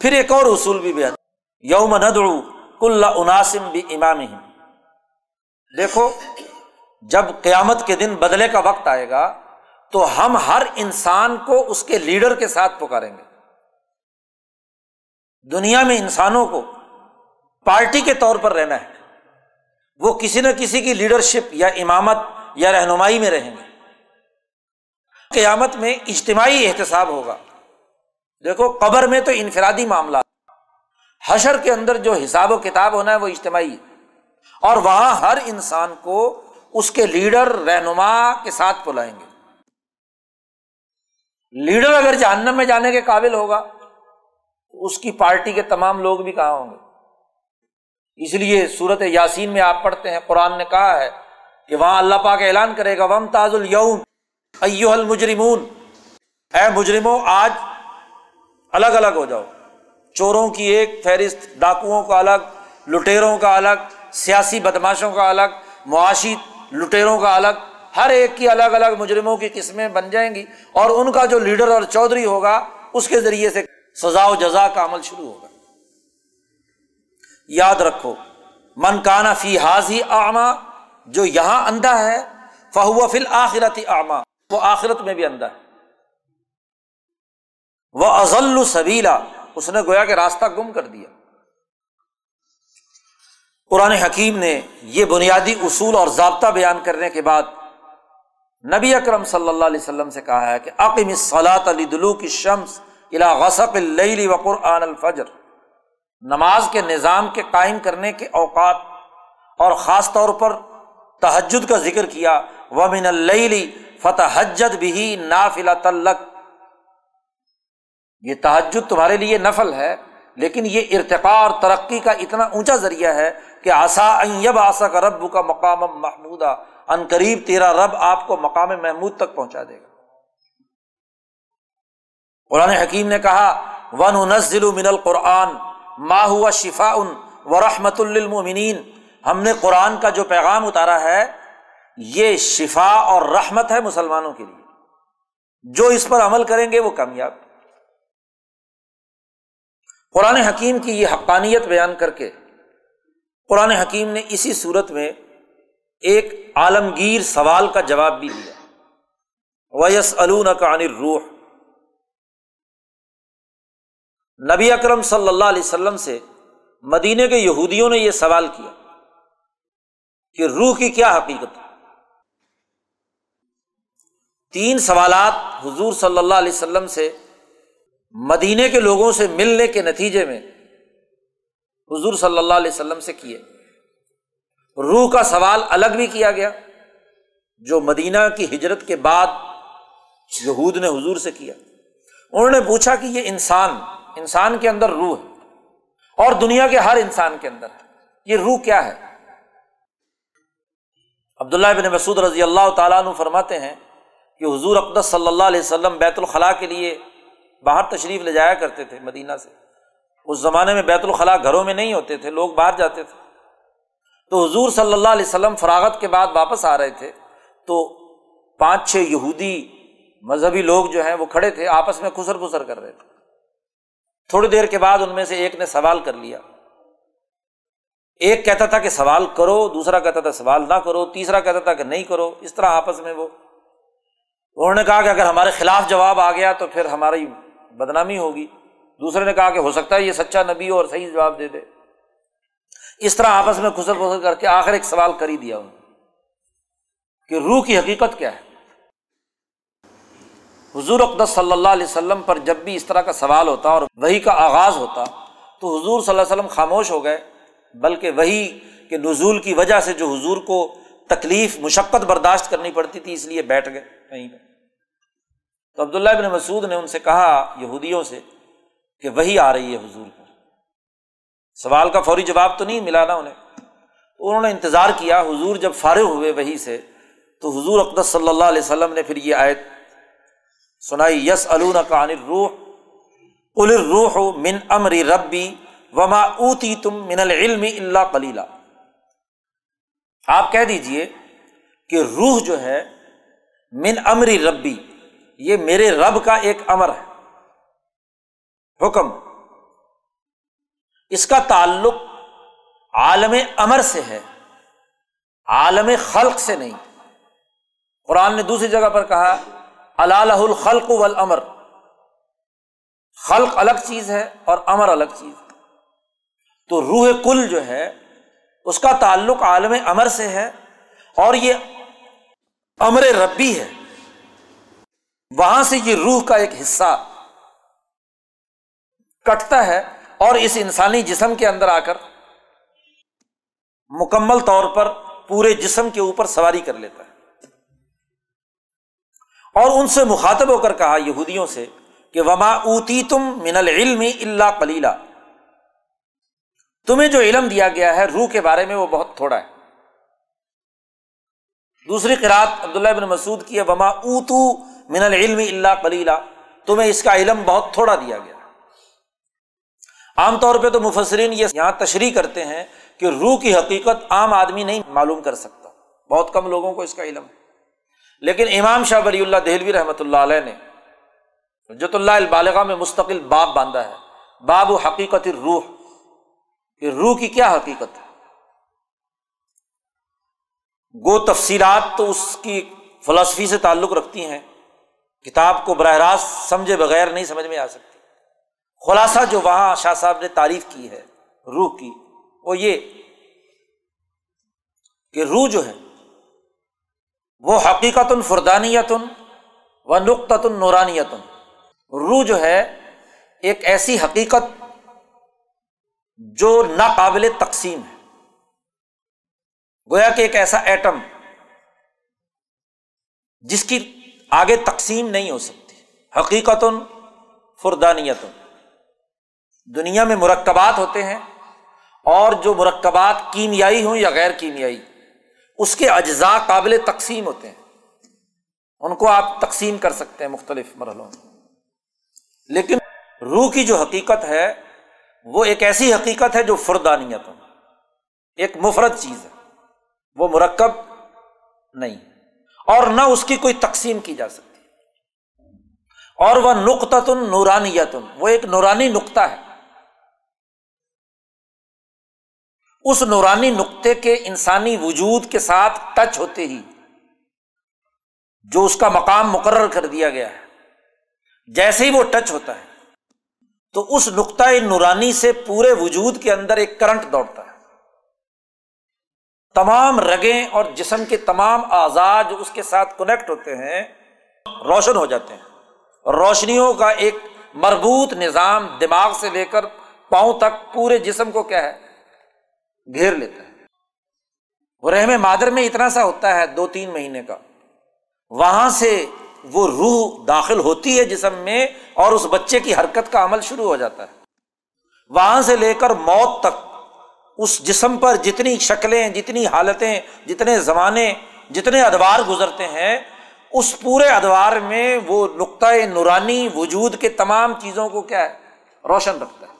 پھر ایک اور اصول بھی بیان۔ یوم ندعو کل اناسم بھی امام دیکھو، جب قیامت کے دن بدلے کا وقت آئے گا، تو ہم ہر انسان کو اس کے لیڈر کے ساتھ پکاریں گے۔ دنیا میں انسانوں کو پارٹی کے طور پر رہنا ہے۔ وہ کسی نہ کسی کی لیڈرشپ یا امامت یا رہنمائی میں رہیں گے۔ قیامت میں اجتماعی احتساب ہوگا۔ دیکھو، قبر میں تو انفرادی معاملہ حشر کے اندر جو حساب و کتاب ہونا ہے وہ اجتماعی اور وہاں ہر انسان کو اس کے لیڈر، رہنما کے ساتھ بلائیں گے۔ لیڈر اگر جہنم میں جانے کے قابل ہوگا تو اس کی پارٹی کے تمام لوگ بھی کہاں ہوں گے؟ اس لیے صورت یاسین میں آپ پڑھتے ہیں، قرآن نے کہا ہے کہ وہاں اللہ پاک اعلان کرے گا وم تاز الوم ایو المجرمون۔ اے مجرموں آج الگ الگ ہو جاؤ۔ چوروں کی ایک فہرست، ڈاکوؤں کا الگ، لٹیروں کا الگ، سیاسی بدماشوں کا الگ، معاشی لٹیروں کا الگ، ہر ایک کی الگ الگ مجرموں کی قسمیں بن جائیں گی اور ان کا جو لیڈر اور چودھری ہوگا، اس کے ذریعے سے سزا و جزا کا عمل شروع ہوگا۔ یاد رکھو، من کانا فی حاضی آما جو یہاں اندھا ہے، فہو فل آخرت آما وہ آخرت میں بھی اندھا ہے۔ وہ ازل سبیلا اس نے گویا کہ راستہ گم کر دیا۔ قرآن حکیم نے یہ بنیادی اصول اور ضابطہ بیان کرنے کے بعد نبی اکرم صلی اللہ علیہ وسلم سے کہا ہے کہ عقیم صلاۃ علی دلو کی شمس الا غصق اللیلی و قرآن الفجر۔ نماز کے نظام کے قائم کرنے کے اوقات اور خاص طور پر تحجد کا ذکر کیا۔ ومن اللیلی فتح حجت بھی نافلا تلک یہ تحجد تمہارے لیے نفل ہے، لیکن یہ ارتقاء اور ترقی کا اتنا اونچا ذریعہ ہے کہ آسا ایب آسا کا رب کا مقام محمودہ ان قریب تیرا رب آپ کو مقام محمود تک پہنچا دے گا۔ قرآن حکیم نے کہا ون نزل من القرآن ما ہوا شفا ان و رحمت المنین ہم نے قرآن کا جو پیغام اتارا ہے، یہ شفا اور رحمت ہے مسلمانوں کے لیے۔ جو اس پر عمل کریں گے وہ کامیاب۔ قرآن حکیم کی یہ حقانیت بیان کر کے قرآن حکیم نے اسی صورت میں ایک عالمگیر سوال کا جواب بھی دیا۔ ویس عن روح نبی اکرم صلی اللہ علیہ وسلم سے مدینے کے یہودیوں نے یہ سوال کیا کہ روح کی کیا حقیقت ہے؟ تین سوالات حضور صلی اللہ علیہ وسلم سے مدینے کے لوگوں سے ملنے کے نتیجے میں حضور صلی اللہ علیہ وسلم سے کیے۔ روح کا سوال الگ بھی کیا گیا، جو مدینہ کی ہجرت کے بعد یہود نے حضور سے کیا۔ انہوں نے پوچھا کہ یہ انسان انسان کے اندر روح ہے اور دنیا کے ہر انسان کے اندر یہ روح کیا ہے؟ عبداللہ بن مسعود رضی اللہ تعالیٰ عنہ فرماتے ہیں کہ حضور اقدس صلی اللہ علیہ وسلم بیت الخلاء کے لیے باہر تشریف لے جایا کرتے تھے مدینہ سے۔ اس زمانے میں بیت الخلاء گھروں میں نہیں ہوتے تھے، لوگ باہر جاتے تھے۔ تو حضور صلی اللہ علیہ وسلم فراغت کے بعد واپس آ رہے تھے۔ تو پانچ چھ یہودی مذہبی لوگ جو ہیں وہ کھڑے تھے، آپس میں خسر پسر کر رہے تھے۔ تھوڑی دیر کے بعد ان میں سے ایک نے سوال کر لیا۔ ایک کہتا تھا کہ سوال کرو، دوسرا کہتا تھا سوال نہ کرو، تیسرا کہتا تھا کہ نہیں کرو، اس طرح آپس میں وہ۔ انہوں نے کہا کہ اگر ہمارے خلاف جواب آ گیا تو پھر ہماری بدنامی ہوگی۔ دوسرے نے کہا کہ ہو سکتا ہے یہ سچا نبی اور صحیح جواب دے دے۔ اس طرح آپس میں خسر پسر کر کے آخر ایک سوال کر ہی دیا انہوں کہ روح کی حقیقت کیا ہے؟ حضور اقدس صلی اللہ علیہ وسلم پر جب بھی اس طرح کا سوال ہوتا اور وہی کا آغاز ہوتا تو حضور صلی اللہ علیہ وسلم خاموش ہو گئے، بلکہ وہی کے نزول کی وجہ سے جو حضور کو تکلیف، مشقت برداشت کرنی پڑتی تھی اس لیے بیٹھ گئے۔ کہیں تو عبداللہ ابن مسعود نے ان سے کہا یہودیوں سے کہ وہی آ رہی ہے حضور کو سوال کا فوری جواب تو نہیں ملا نا انہیں۔ انہوں نے انتظار کیا، حضور جب فارغ ہوئے وہی سے، تو حضور اقدس صلی اللہ علیہ وسلم نے پھر یہ آیت سنائی یس روح ال روح من امر ربی وما اوتی تم من العلم اللہ کلیلہ آپ کہہ دیجیے کہ روح جو ہے من امری ربی یہ میرے رب کا ایک امر ہے۔ حکم۔ اس کا تعلق عالم امر سے ہے، عالم خلق سے نہیں۔ قرآن نے دوسری جگہ پر کہا اللہ الخلق والامر۔ خلق الگ چیز ہے اور امر الگ چیز۔ ہے تو روح کل جو ہے، اس کا تعلق عالم امر سے ہے اور یہ امر ربی ہے۔ وہاں سے یہ روح کا ایک حصہ کٹتا ہے اور اس انسانی جسم کے اندر آ کر مکمل طور پر پورے جسم کے اوپر سواری کر لیتا ہے۔ اور ان سے مخاطب ہو کر کہا یہودیوں سے کہ وما اوتی تم من العلم اللہ کلیلہ تمہیں جو علم دیا گیا ہے روح کے بارے میں وہ بہت تھوڑا ہے۔ دوسری قرآت عبداللہ ابن مسعود کی ہے، وما اوتو من العلم اللہ کلیلہ تمہیں اس کا علم بہت تھوڑا دیا گیا۔ عام طور پہ تو مفسرین یہ یہاں تشریح کرتے ہیں کہ روح کی حقیقت عام آدمی نہیں معلوم کر سکتا۔ بہت کم لوگوں کو اس کا علم۔ ہے لیکن امام شاہ بری اللہ دہلوی رحمۃ اللہ علیہ نے جت اللہ البالغ میں مستقل باب باندھا ہے۔ باب و حقیقت روح کہ روح کی کیا حقیقت ہے؟ گو تفصیلات تو اس کی فلاسفی سے تعلق رکھتی ہیں۔ کتاب کو براہ راست سمجھے بغیر نہیں سمجھ میں آ سکتی۔ خلاصہ جو وہاں شاہ صاحب نے تعریف کی ہے، روح کی، وہ یہ کہ روح جو ہے، وہ حقیقت الفردانیت و نقطۃ النورانیت روح جو ہے، ایک ایسی حقیقت جو ناقابل تقسیم ہے۔ گویا کہ ایک ایسا ایٹم جس کی آگے تقسیم نہیں ہو سکتی۔ حقیقت فردانیت دنیا میں مرکبات ہوتے ہیں اور جو مرکبات کیمیائی ہوں یا غیر کیمیائی، اس کے اجزاء قابل تقسیم ہوتے ہیں۔ ان کو آپ تقسیم کر سکتے ہیں مختلف مرحلوں میں۔ لیکن روح کی جو حقیقت ہے، وہ ایک ایسی حقیقت ہے جو فردانیت ایک مفرد چیز ہے۔ وہ مرکب نہیں۔ اور نہ اس کی کوئی تقسیم کی جا سکتی۔ اور وہ نقطۃ نورانیت وہ ایک نورانی نقطہ ہے۔ اس نورانی نقطے کے انسانی وجود کے ساتھ ٹچ ہوتے ہی جو اس کا مقام مقرر کر دیا گیا ہے، جیسے ہی وہ ٹچ ہوتا ہے، تو اس نقطۂ نورانی سے پورے وجود کے اندر ایک کرنٹ دوڑتا ہے۔ تمام رگیں اور جسم کے تمام اعضاء جو اس کے ساتھ کنیکٹ ہوتے ہیں، روشن ہو جاتے ہیں۔ روشنیوں کا ایک مربوط نظام دماغ سے لے کر پاؤں تک پورے جسم کو کیا ہے؟ گھیر لیتا ہے۔ وہ رحم مادر میں اتنا سا ہوتا ہے دو تین مہینے کا۔ وہاں سے وہ روح داخل ہوتی ہے جسم میں اور اس بچے کی حرکت کا عمل شروع ہو جاتا ہے۔ وہاں سے لے کر موت تک اس جسم پر جتنی شکلیں، جتنی حالتیں، جتنے زمانے، جتنے ادوار گزرتے ہیں، اس پورے ادوار میں وہ نقطۂ نورانی وجود کے تمام چیزوں کو کیا ہے؟ روشن رکھتا ہے۔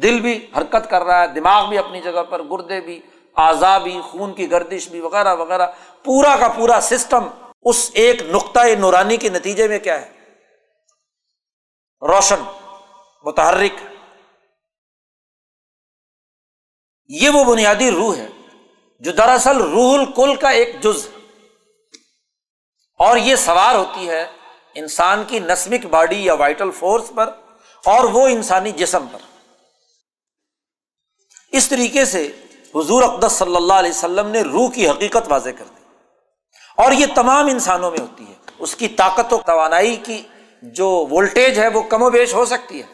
دل بھی حرکت کر رہا ہے، دماغ بھی اپنی جگہ پر، گردے بھی اعضا بھی، خون کی گردش بھی، وغیرہ وغیرہ۔ پورا کا پورا سسٹم اس ایک نقطۂ نورانی کے نتیجے میں کیا ہے؟ روشن، متحرک یہ وہ بنیادی روح ہے جو دراصل روح الکل کا ایک جز اور یہ سوار ہوتی ہے انسان کی نسمک باڈی یا وائٹل فورس پر اور وہ انسانی جسم پر۔ اس طریقے سے حضور اقدس صلی اللہ علیہ وسلم نے روح کی حقیقت واضح کر دی۔ اور یہ تمام انسانوں میں ہوتی ہے۔ اس کی طاقت و توانائی کی جو وولٹیج ہے وہ کم و بیش ہو سکتی ہے۔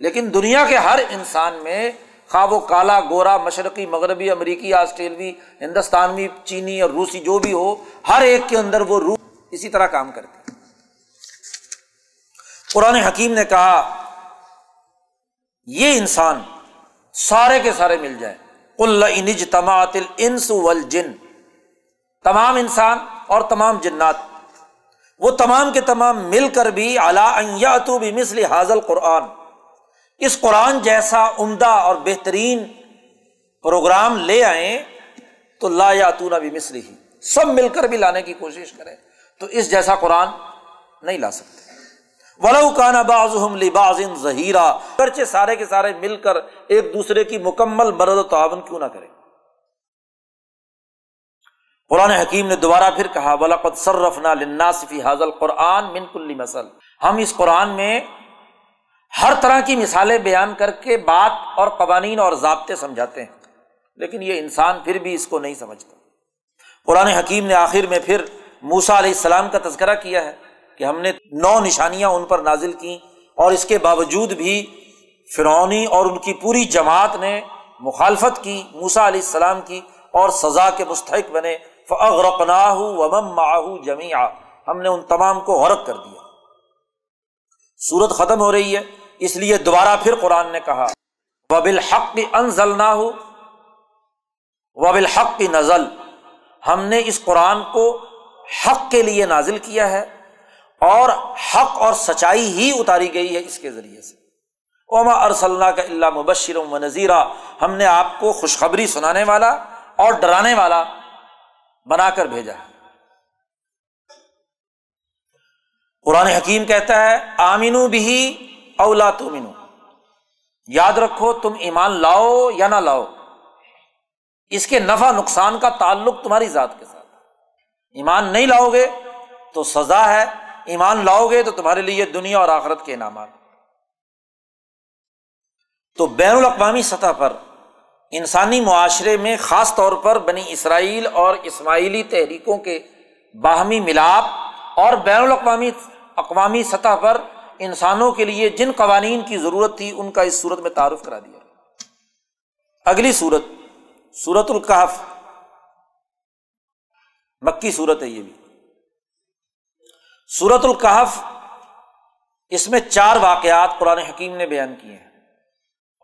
لیکن دنیا کے ہر انسان میں خواہ وہ کالا، گورا، مشرقی، مغربی، امریکی، آسٹریلوی ہندوستانی چینی اور روسی جو بھی ہو، ہر ایک کے اندر وہ روح اسی طرح کام کرتی قرآن حکیم نے کہا، یہ انسان سارے کے سارے مل جائیں انج تماط انس جن تمام انسان اور تمام جنات۔ وہ تمام کے تمام مل کر بھی اعلیٰ بھی مثل حاضل قرآن اس قرآن جیسا عمدہ اور بہترین پروگرام لے آئیں تو لا یا تو بھی مصری ہی سب مل کر بھی لانے کی کوشش کریں تو اس جیسا قرآن نہیں لا سکتے۔ ولو باز لباز ظہیرہ اگرچہ سارے کے سارے مل کر ایک دوسرے کی مکمل مرد و تعاون کیوں نہ کرے قرآن حکیم نے دوبارہ پھر کہا ولاقت صرفنا لناسفی حاضل قرآن من کل مسل ہم اس قرآن میں ہر طرح کی مثالیں بیان کر کے بات اور قوانین اور ضابطے سمجھاتے ہیں۔ لیکن یہ انسان پھر بھی اس کو نہیں سمجھتا۔ قرآن حکیم نے آخر میں پھر موسا علیہ السلام کا تذکرہ کیا ہے کہ ہم نے نو نشانیاں ان پر نازل کی اور اس کے باوجود بھی فرونی اور ان کی پوری جماعت نے مخالفت کی موسا علیہ السلام کی اور سزا کے مستحق بنے۔ فغرقناہ ومم معاہ جميعا۔ ہم نے ان تمام کو غرق کر دیا۔ سورت ختم ہو رہی ہے۔ اس لیے دوبارہ پھر قرآن نے کہا وبل حق انزل نہ ہو وبل حق کی نزل۔ ہم نے اس قرآن کو حق کے لیے نازل کیا ہے اور حق اور سچائی ہی اتاری گئی ہے اس کے ذریعے سے۔ اوما ارسل کا اللہ مبشر و نذیرہ ہم نے آپ کو خوشخبری سنانے والا اور ڈرانے والا بنا کر بھیجا ہے۔ قرآن حکیم کہتا ہے، آمینو بھی اولا تمینو یاد رکھو، تم ایمان لاؤ یا نہ لاؤ، اس کے نفع نقصان کا تعلق تمہاری ذات کے ساتھ۔ ایمان نہیں لاؤ گے تو سزا ہے، ایمان لاؤ گے تو تمہارے لیے دنیا اور آخرت کے انعامات۔ تو بین الاقوامی سطح پر، انسانی معاشرے میں خاص طور پر بنی اسرائیل اور اسماعیلی تحریکوں کے باہمی ملاپ اور بین الاقوامی اقوامی سطح پر انسانوں کے لیے جن قوانین کی ضرورت تھی، ان کا اس صورت میں تعارف کرا دیا۔ اگلی صورت صورت القحف مکی صورت ہے یہ بھی۔ صورت القحف اس میں چار واقعات قرآن حکیم نے بیان کیے ہیں،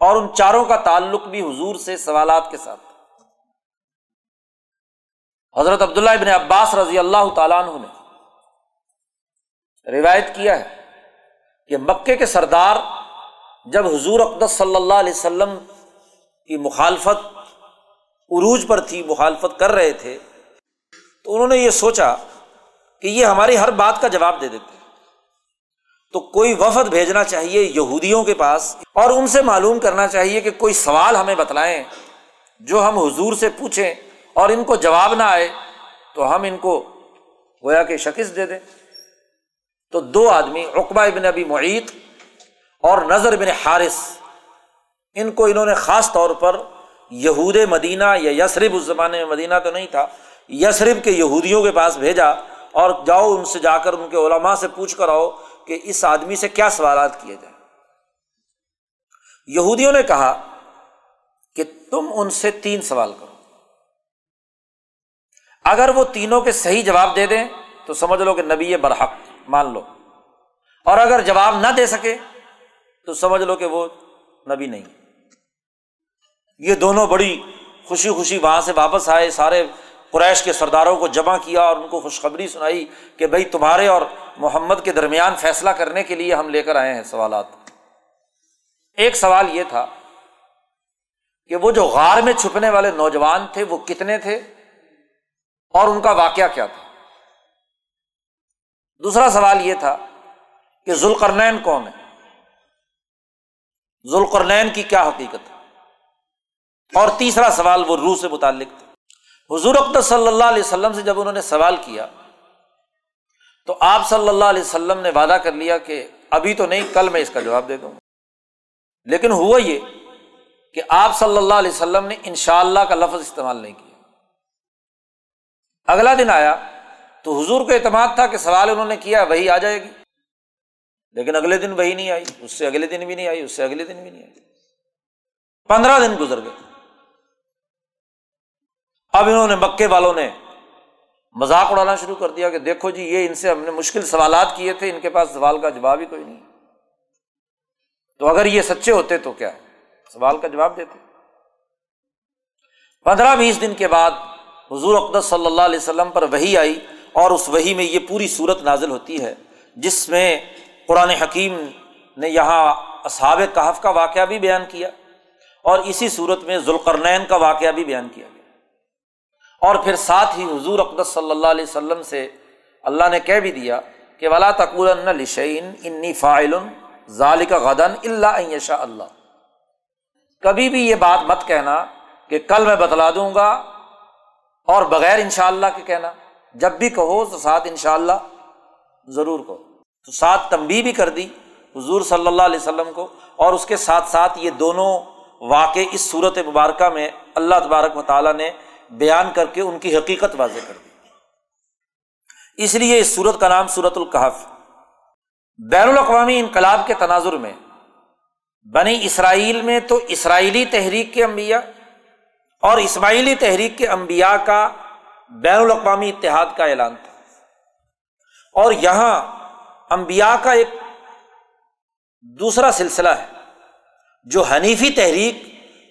اور ان چاروں کا تعلق بھی حضور سے سوالات کے ساتھ۔ حضرت عبداللہ ابن عباس رضی اللہ تعالیٰ عنہ نے روایت کیا ہے۔ کہ مکے کے سردار جب حضور اقدس صلی اللہ علیہ وسلم کی مخالفت، عروج پر تھی، مخالفت کر رہے تھے، تو انہوں نے یہ سوچا کہ یہ ہماری ہر بات کا جواب دے دیتے تو کوئی وفد بھیجنا چاہیے یہودیوں کے پاس اور ان سے معلوم کرنا چاہیے کہ کوئی سوال ہمیں بتلائیں، جو ہم حضور سے پوچھیں اور ان کو جواب نہ آئے تو ہم ان کو گویا کہ شکست دے دیں۔ تو دو آدمی اقبا ابن ابی معیت اور نظر بن حارث، ان کو انہوں نے خاص طور پر یہود مدینہ یا یسرب اس زمانے میں مدینہ تو نہیں تھا یسرب کے یہودیوں کے پاس بھیجا اور جاؤ ان سے جا کر ان کے علماء سے پوچھ کر آؤ کہ اس آدمی سے کیا سوالات کیے جائیں۔ یہودیوں نے کہا کہ تم ان سے تین سوال کرو۔ اگر وہ تینوں کے صحیح جواب دے دیں تو سمجھ لو کہ نبی برحق۔ مان لو۔ اور اگر جواب نہ دے سکے، تو سمجھ لو کہ وہ نبی نہیں۔ یہ دونوں بڑی خوشی خوشی وہاں سے واپس آئے، سارے قریش کے سرداروں کو جمع کیا اور ان کو خوشخبری سنائی کہ بھائی تمہارے اور محمد کے درمیان فیصلہ کرنے کے لیے ہم لے کر آئے ہیں سوالات۔ ایک سوال یہ تھا کہ وہ جو غار میں چھپنے والے نوجوان تھے، وہ کتنے تھے؟ اور ان کا واقعہ کیا تھا؟ دوسرا سوال یہ تھا کہ ذوالقرنین کون ہے؟ ذوالقرنین کی کیا حقیقت ہے؟ اور تیسرا سوال وہ روح سے متعلق تھا۔ حضور اقدس صلی اللہ علیہ وسلم سے جب انہوں نے سوال کیا، تو آپ صلی اللہ علیہ وسلم نے وعدہ کر لیا کہ ابھی تو نہیں، کل میں اس کا جواب دے دوں۔ لیکن ہوا یہ کہ آپ صلی اللہ علیہ وسلم نے ان شاء اللہ کا لفظ استعمال نہیں کیا۔ اگلا دن آیا تو حضور کو اعتماد تھا کہ سوال انہوں نے کیا، وہی آ جائے گی۔ لیکن اگلے دن وہی نہیں آئی، اس سے اگلے دن بھی نہیں آئی، اس سے اگلے دن بھی نہیں آئی۔ پندرہ دن گزر گئے۔ اب انہوں نے مکے والوں نے مذاق اڑانا شروع کر دیا کہ دیکھو جی یہ ان سے ہم نے مشکل سوالات کیے تھے، ان کے پاس سوال کا جواب ہی کوئی نہیں۔ تو اگر یہ سچے ہوتے تو کیا؟ سوال کا جواب دیتے۔ پندرہ بیس دن کے بعد حضور اقدس صلی اللہ علیہ وسلم پر وہی آئی۔ اور اس وہی میں یہ پوری صورت نازل ہوتی ہے جس میں قرآن حکیم نے یہاں اصحاب کہف کا واقعہ بھی بیان کیا اور اسی صورت میں ذوالقرنین کا واقعہ بھی بیان کیا گیا۔ اور پھر ساتھ ہی حضور اقدس صلی اللہ علیہ وسلم سے اللہ نے کہہ بھی دیا کہ ولا تقول لشعین انی فائل ظالق غدن اللہ شاء اللہ کبھی بھی یہ بات مت کہنا کہ کل میں بتلا دوں گا اور بغیر ان شاء اللہ کے کہنا۔ جب بھی کہو تو ساتھ ان شاء اللہ ضرور کہو۔ تو ساتھ تمبی بھی کر دی حضور صلی اللہ علیہ وسلم کو اور اس کے ساتھ ساتھ یہ دونوں واقع اس صورت مبارکہ میں اللہ تبارک و تعالیٰ نے بیان کر کے ان کی حقیقت واضح کر دی۔ اس لیے اس صورت کا نام صورت القحف۔ بین الاقوامی انقلاب کے تناظر میں بنی اسرائیل میں تو اسرائیلی تحریک کے انبیاء اور اسماعیلی تحریک کے انبیاء کا بین الاقوامی اتحاد کا اعلان تھا۔ اور یہاں انبیاء کا ایک دوسرا سلسلہ ہے، جو حنیفی تحریک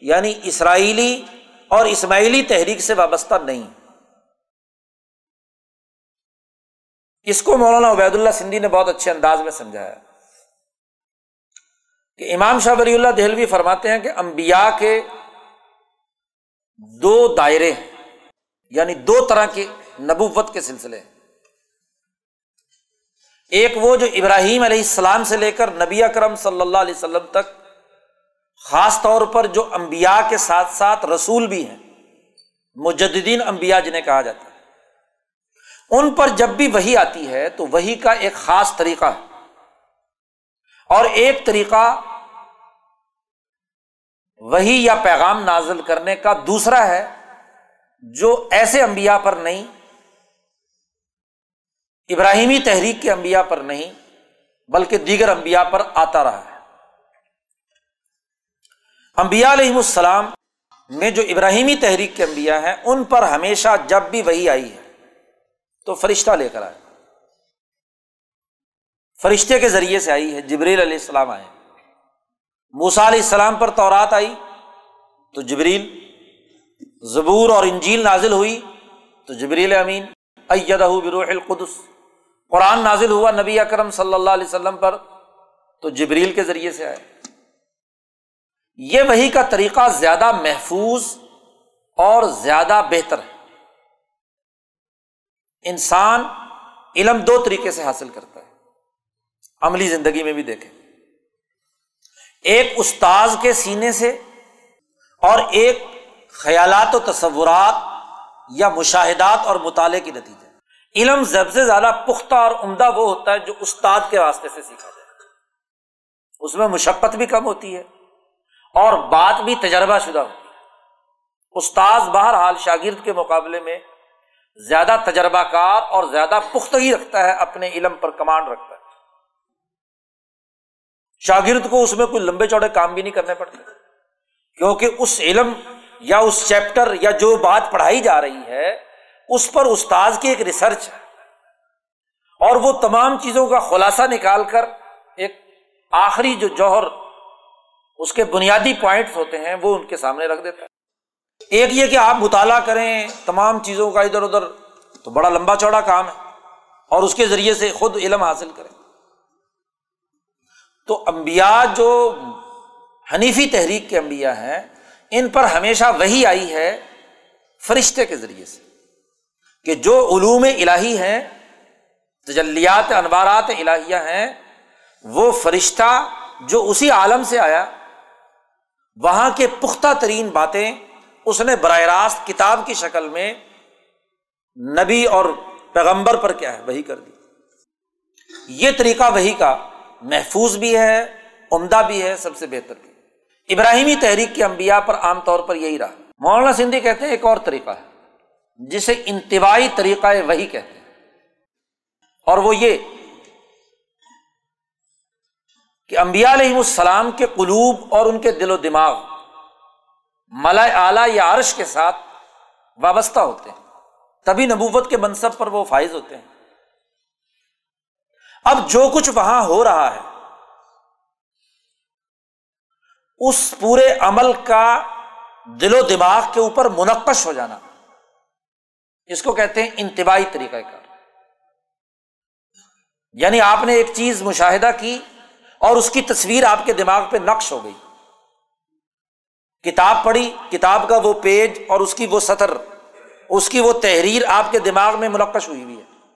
یعنی اسرائیلی اور اسماعیلی تحریک سے وابستہ نہیں۔ اس کو مولانا عبید اللہ سندھی نے بہت اچھے انداز میں سمجھایا۔ کہ امام شاہ ولی اللہ دہلوی فرماتے ہیں کہ امبیا کے دو دائرے ہیں۔ یعنی دو طرح کے نبوت کے سلسلے ہیں۔ ایک وہ جو ابراہیم علیہ السلام سے لے کر نبی اکرم صلی اللہ علیہ وسلم تک، خاص طور پر جو امبیا کے ساتھ ساتھ رسول بھی ہیں مجدین امبیا جنہیں کہا جاتا ہے۔ ان پر جب بھی وہی آتی ہے تو وہی کا ایک خاص طریقہ ہے۔ اور ایک طریقہ وہی یا پیغام نازل کرنے کا دوسرا ہے جو ایسے انبیاء پر نہیں، ابراہیمی تحریک کے انبیاء پر نہیں، بلکہ دیگر انبیاء پر آتا رہا ہے۔ انبیاء علیہ السلام میں جو ابراہیمی تحریک کے انبیاء ہیں، ان پر ہمیشہ جب بھی وہی آئی ہے، تو فرشتہ لے کر آئے۔ فرشتے کے ذریعے سے آئی ہے، جبریل علیہ السلام آئے۔ موسا علیہ السلام پر تورات آئی، تو جبریل زبور اور انجیل نازل ہوئی تو جبریل امین ایدہ بروح القدس۔ قرآن نازل ہوا نبی اکرم صلی اللہ علیہ وسلم پر تو جبریل کے ذریعے سے آئے یہ وہی کا طریقہ زیادہ محفوظ اور زیادہ بہتر ہے۔ انسان علم دو طریقے سے حاصل کرتا ہے۔ عملی زندگی میں بھی دیکھیں۔ ایک استاذ کے سینے سے اور ایک خیالات و تصورات یا مشاہدات اور مطالعے کی نتیجے۔ علم سب سے زیادہ پختہ اور عمدہ وہ ہوتا ہے جو استاد کے واسطے سے سیکھا جائے۔ اس میں مشقت بھی کم ہوتی ہے اور بات بھی تجربہ شدہ ہوتی ہے۔ استاذ بہرحال شاگرد کے مقابلے میں زیادہ تجربہ کار اور زیادہ پختگی رکھتا ہے، اپنے علم پر کمانڈ رکھتا ہے۔ شاگرد کو اس میں کوئی لمبے چوڑے کام بھی نہیں کرنے پڑتے، کیونکہ اس علم یا اس چیپٹر یا جو بات پڑھائی جا رہی ہے، اس پر استاذ کی ایک ریسرچ ہے۔ اور وہ تمام چیزوں کا خلاصہ نکال کر ایک آخری جو جوہر، اس کے بنیادی پوائنٹس ہوتے ہیں، وہ ان کے سامنے رکھ دیتا ہے۔ ایک یہ کہ آپ مطالعہ کریں تمام چیزوں کا ادھر ادھر، تو بڑا لمبا چوڑا کام ہے۔ اور اس کے ذریعے سے خود علم حاصل کریں۔ تو امبیا جو حنیفی تحریک کے انبیاء ہیں ان پر ہمیشہ وہی آئی ہے فرشتے کے ذریعے سے کہ جو علوم الہی ہیں، تجلیات انوارات الہیہ ہیں، وہ فرشتہ جو اسی عالم سے آیا، وہاں کے پختہ ترین باتیں اس نے براہ راست کتاب کی شکل میں نبی اور پیغمبر پر کیا ہے، وہی کر دی۔ یہ طریقہ وہی کا محفوظ بھی ہے، عمدہ بھی ہے، سب سے بہتر بھی۔ ابراہیمی تحریک کے انبیاء پر عام طور پر یہی رہا۔ مولانا سندھی کہتے ہیں ایک اور طریقہ ہے، جسے انتباہی طریقہ وہی کہتے ہیں۔ اور وہ یہ کہ امبیا علیہ السلام کے قلوب اور ان کے دل و دماغ ملا اعلی یا عرش کے ساتھ وابستہ ہوتے ہیں۔ تبھی نبوت کے منصب پر وہ فائز ہوتے ہیں۔ اب جو کچھ وہاں ہو رہا ہے اس پورے عمل کا دل و دماغ کے اوپر منقش ہو جانا۔ اس کو کہتے ہیں انتباہی طریقہ کار۔ یعنی آپ نے ایک چیز مشاہدہ کی اور اس کی تصویر آپ کے دماغ پہ نقش ہو گئی۔ کتاب پڑھی، کتاب کا وہ پیج اور اس کی وہ سطر، اس کی وہ تحریر آپ کے دماغ میں منقش ہوئی ہوئی ہے۔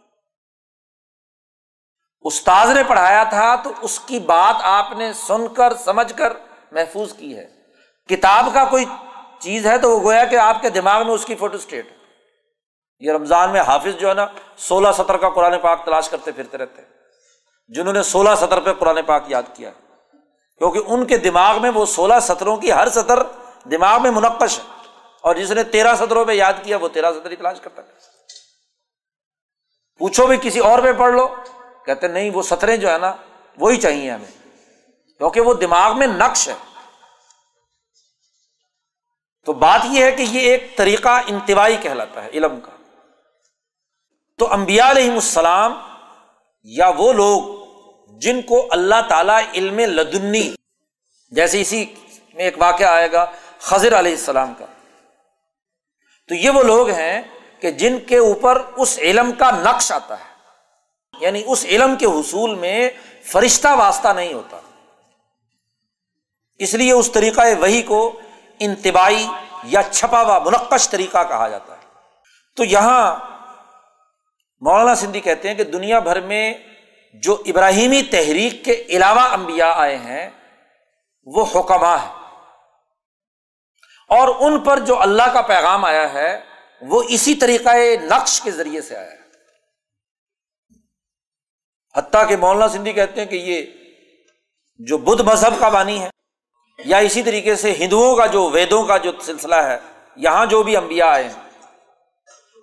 استاذ نے پڑھایا تھا تو اس کی بات آپ نے سن کر، سمجھ کر محفوظ کی ہے۔ کتاب کا کوئی چیز ہے تو وہ گویا کہ آپ کے دماغ میں اس کی فوٹو اسٹیٹ یہ رمضان میں حافظ جو ہے نا، سولہ سطر کا قرآن پاک تلاش کرتے پھرتے رہتے جنہوں نے سولہ سطر پہ قرآن پاک یاد کیا کیونکہ ان کے دماغ میں وہ سولہ سطروں کی ہر سطر دماغ میں منقش ہے۔ اور جس نے تیرہ سطروں پہ یاد کیا، وہ تیرہ سطر ہی تلاش کرتا ہے۔ پوچھو بھی کسی اور پہ پڑھ لو۔ کہتے نہیں، وہ سطریں جو ہے نا، وہی چاہیے ہمیں۔ کیونکہ وہ دماغ میں نقش ہے۔ تو بات یہ ہے کہ یہ ایک طریقہ انتباہی کہلاتا ہے، علم کا۔ تو امبیا علیہ السلام یا وہ لوگ جن کو اللہ تعالی علم لدنی، جیسے اسی میں ایک واقعہ آئے گا خضر علیہ السلام کا۔ تو یہ وہ لوگ ہیں کہ جن کے اوپر اس علم کا نقش آتا ہے۔ یعنی اس علم کے حصول میں فرشتہ واسطہ نہیں ہوتا۔ اس لیے اس طریقہ وہی کو انتباہی یا چھپا ہوا منقش طریقہ کہا جاتا ہے۔ تو یہاں مولانا سندھی کہتے ہیں کہ دنیا بھر میں جو ابراہیمی تحریک کے علاوہ انبیاء آئے ہیں، وہ حکمہ ہے اور ان پر جو اللہ کا پیغام آیا ہے، وہ اسی طریقہ نقش کے ذریعے سے آیا ہے۔ حتیٰ کہ مولانا سندھی کہتے ہیں کہ یہ جو بدھ مذہب کا بانی ہے یا اسی طریقے سے ہندوؤں کا جو ویدوں کا جو سلسلہ ہے، یہاں جو بھی امبیا آئے ہیں،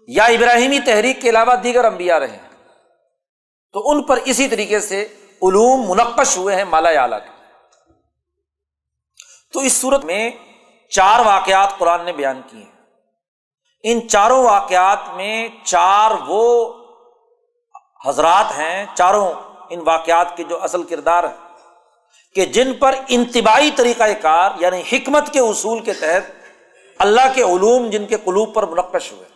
یا ابراہیمی تحریک کے علاوہ دیگر امبیا رہے ہیں، تو ان پر اسی طریقے سے علوم منقش ہوئے ہیں مالا اعلیٰ کے۔ تو اس صورت میں چار واقعات قرآن نے بیان کیے ہیں۔ ان چاروں واقعات میں چار وہ حضرات ہیں، چاروں ان واقعات کے جو اصل کردار ہیں۔ کہ جن پر انتباہی طریقۂ کار یعنی حکمت کے اصول کے تحت اللہ کے علوم جن کے قلوب پر منقش ہوئے۔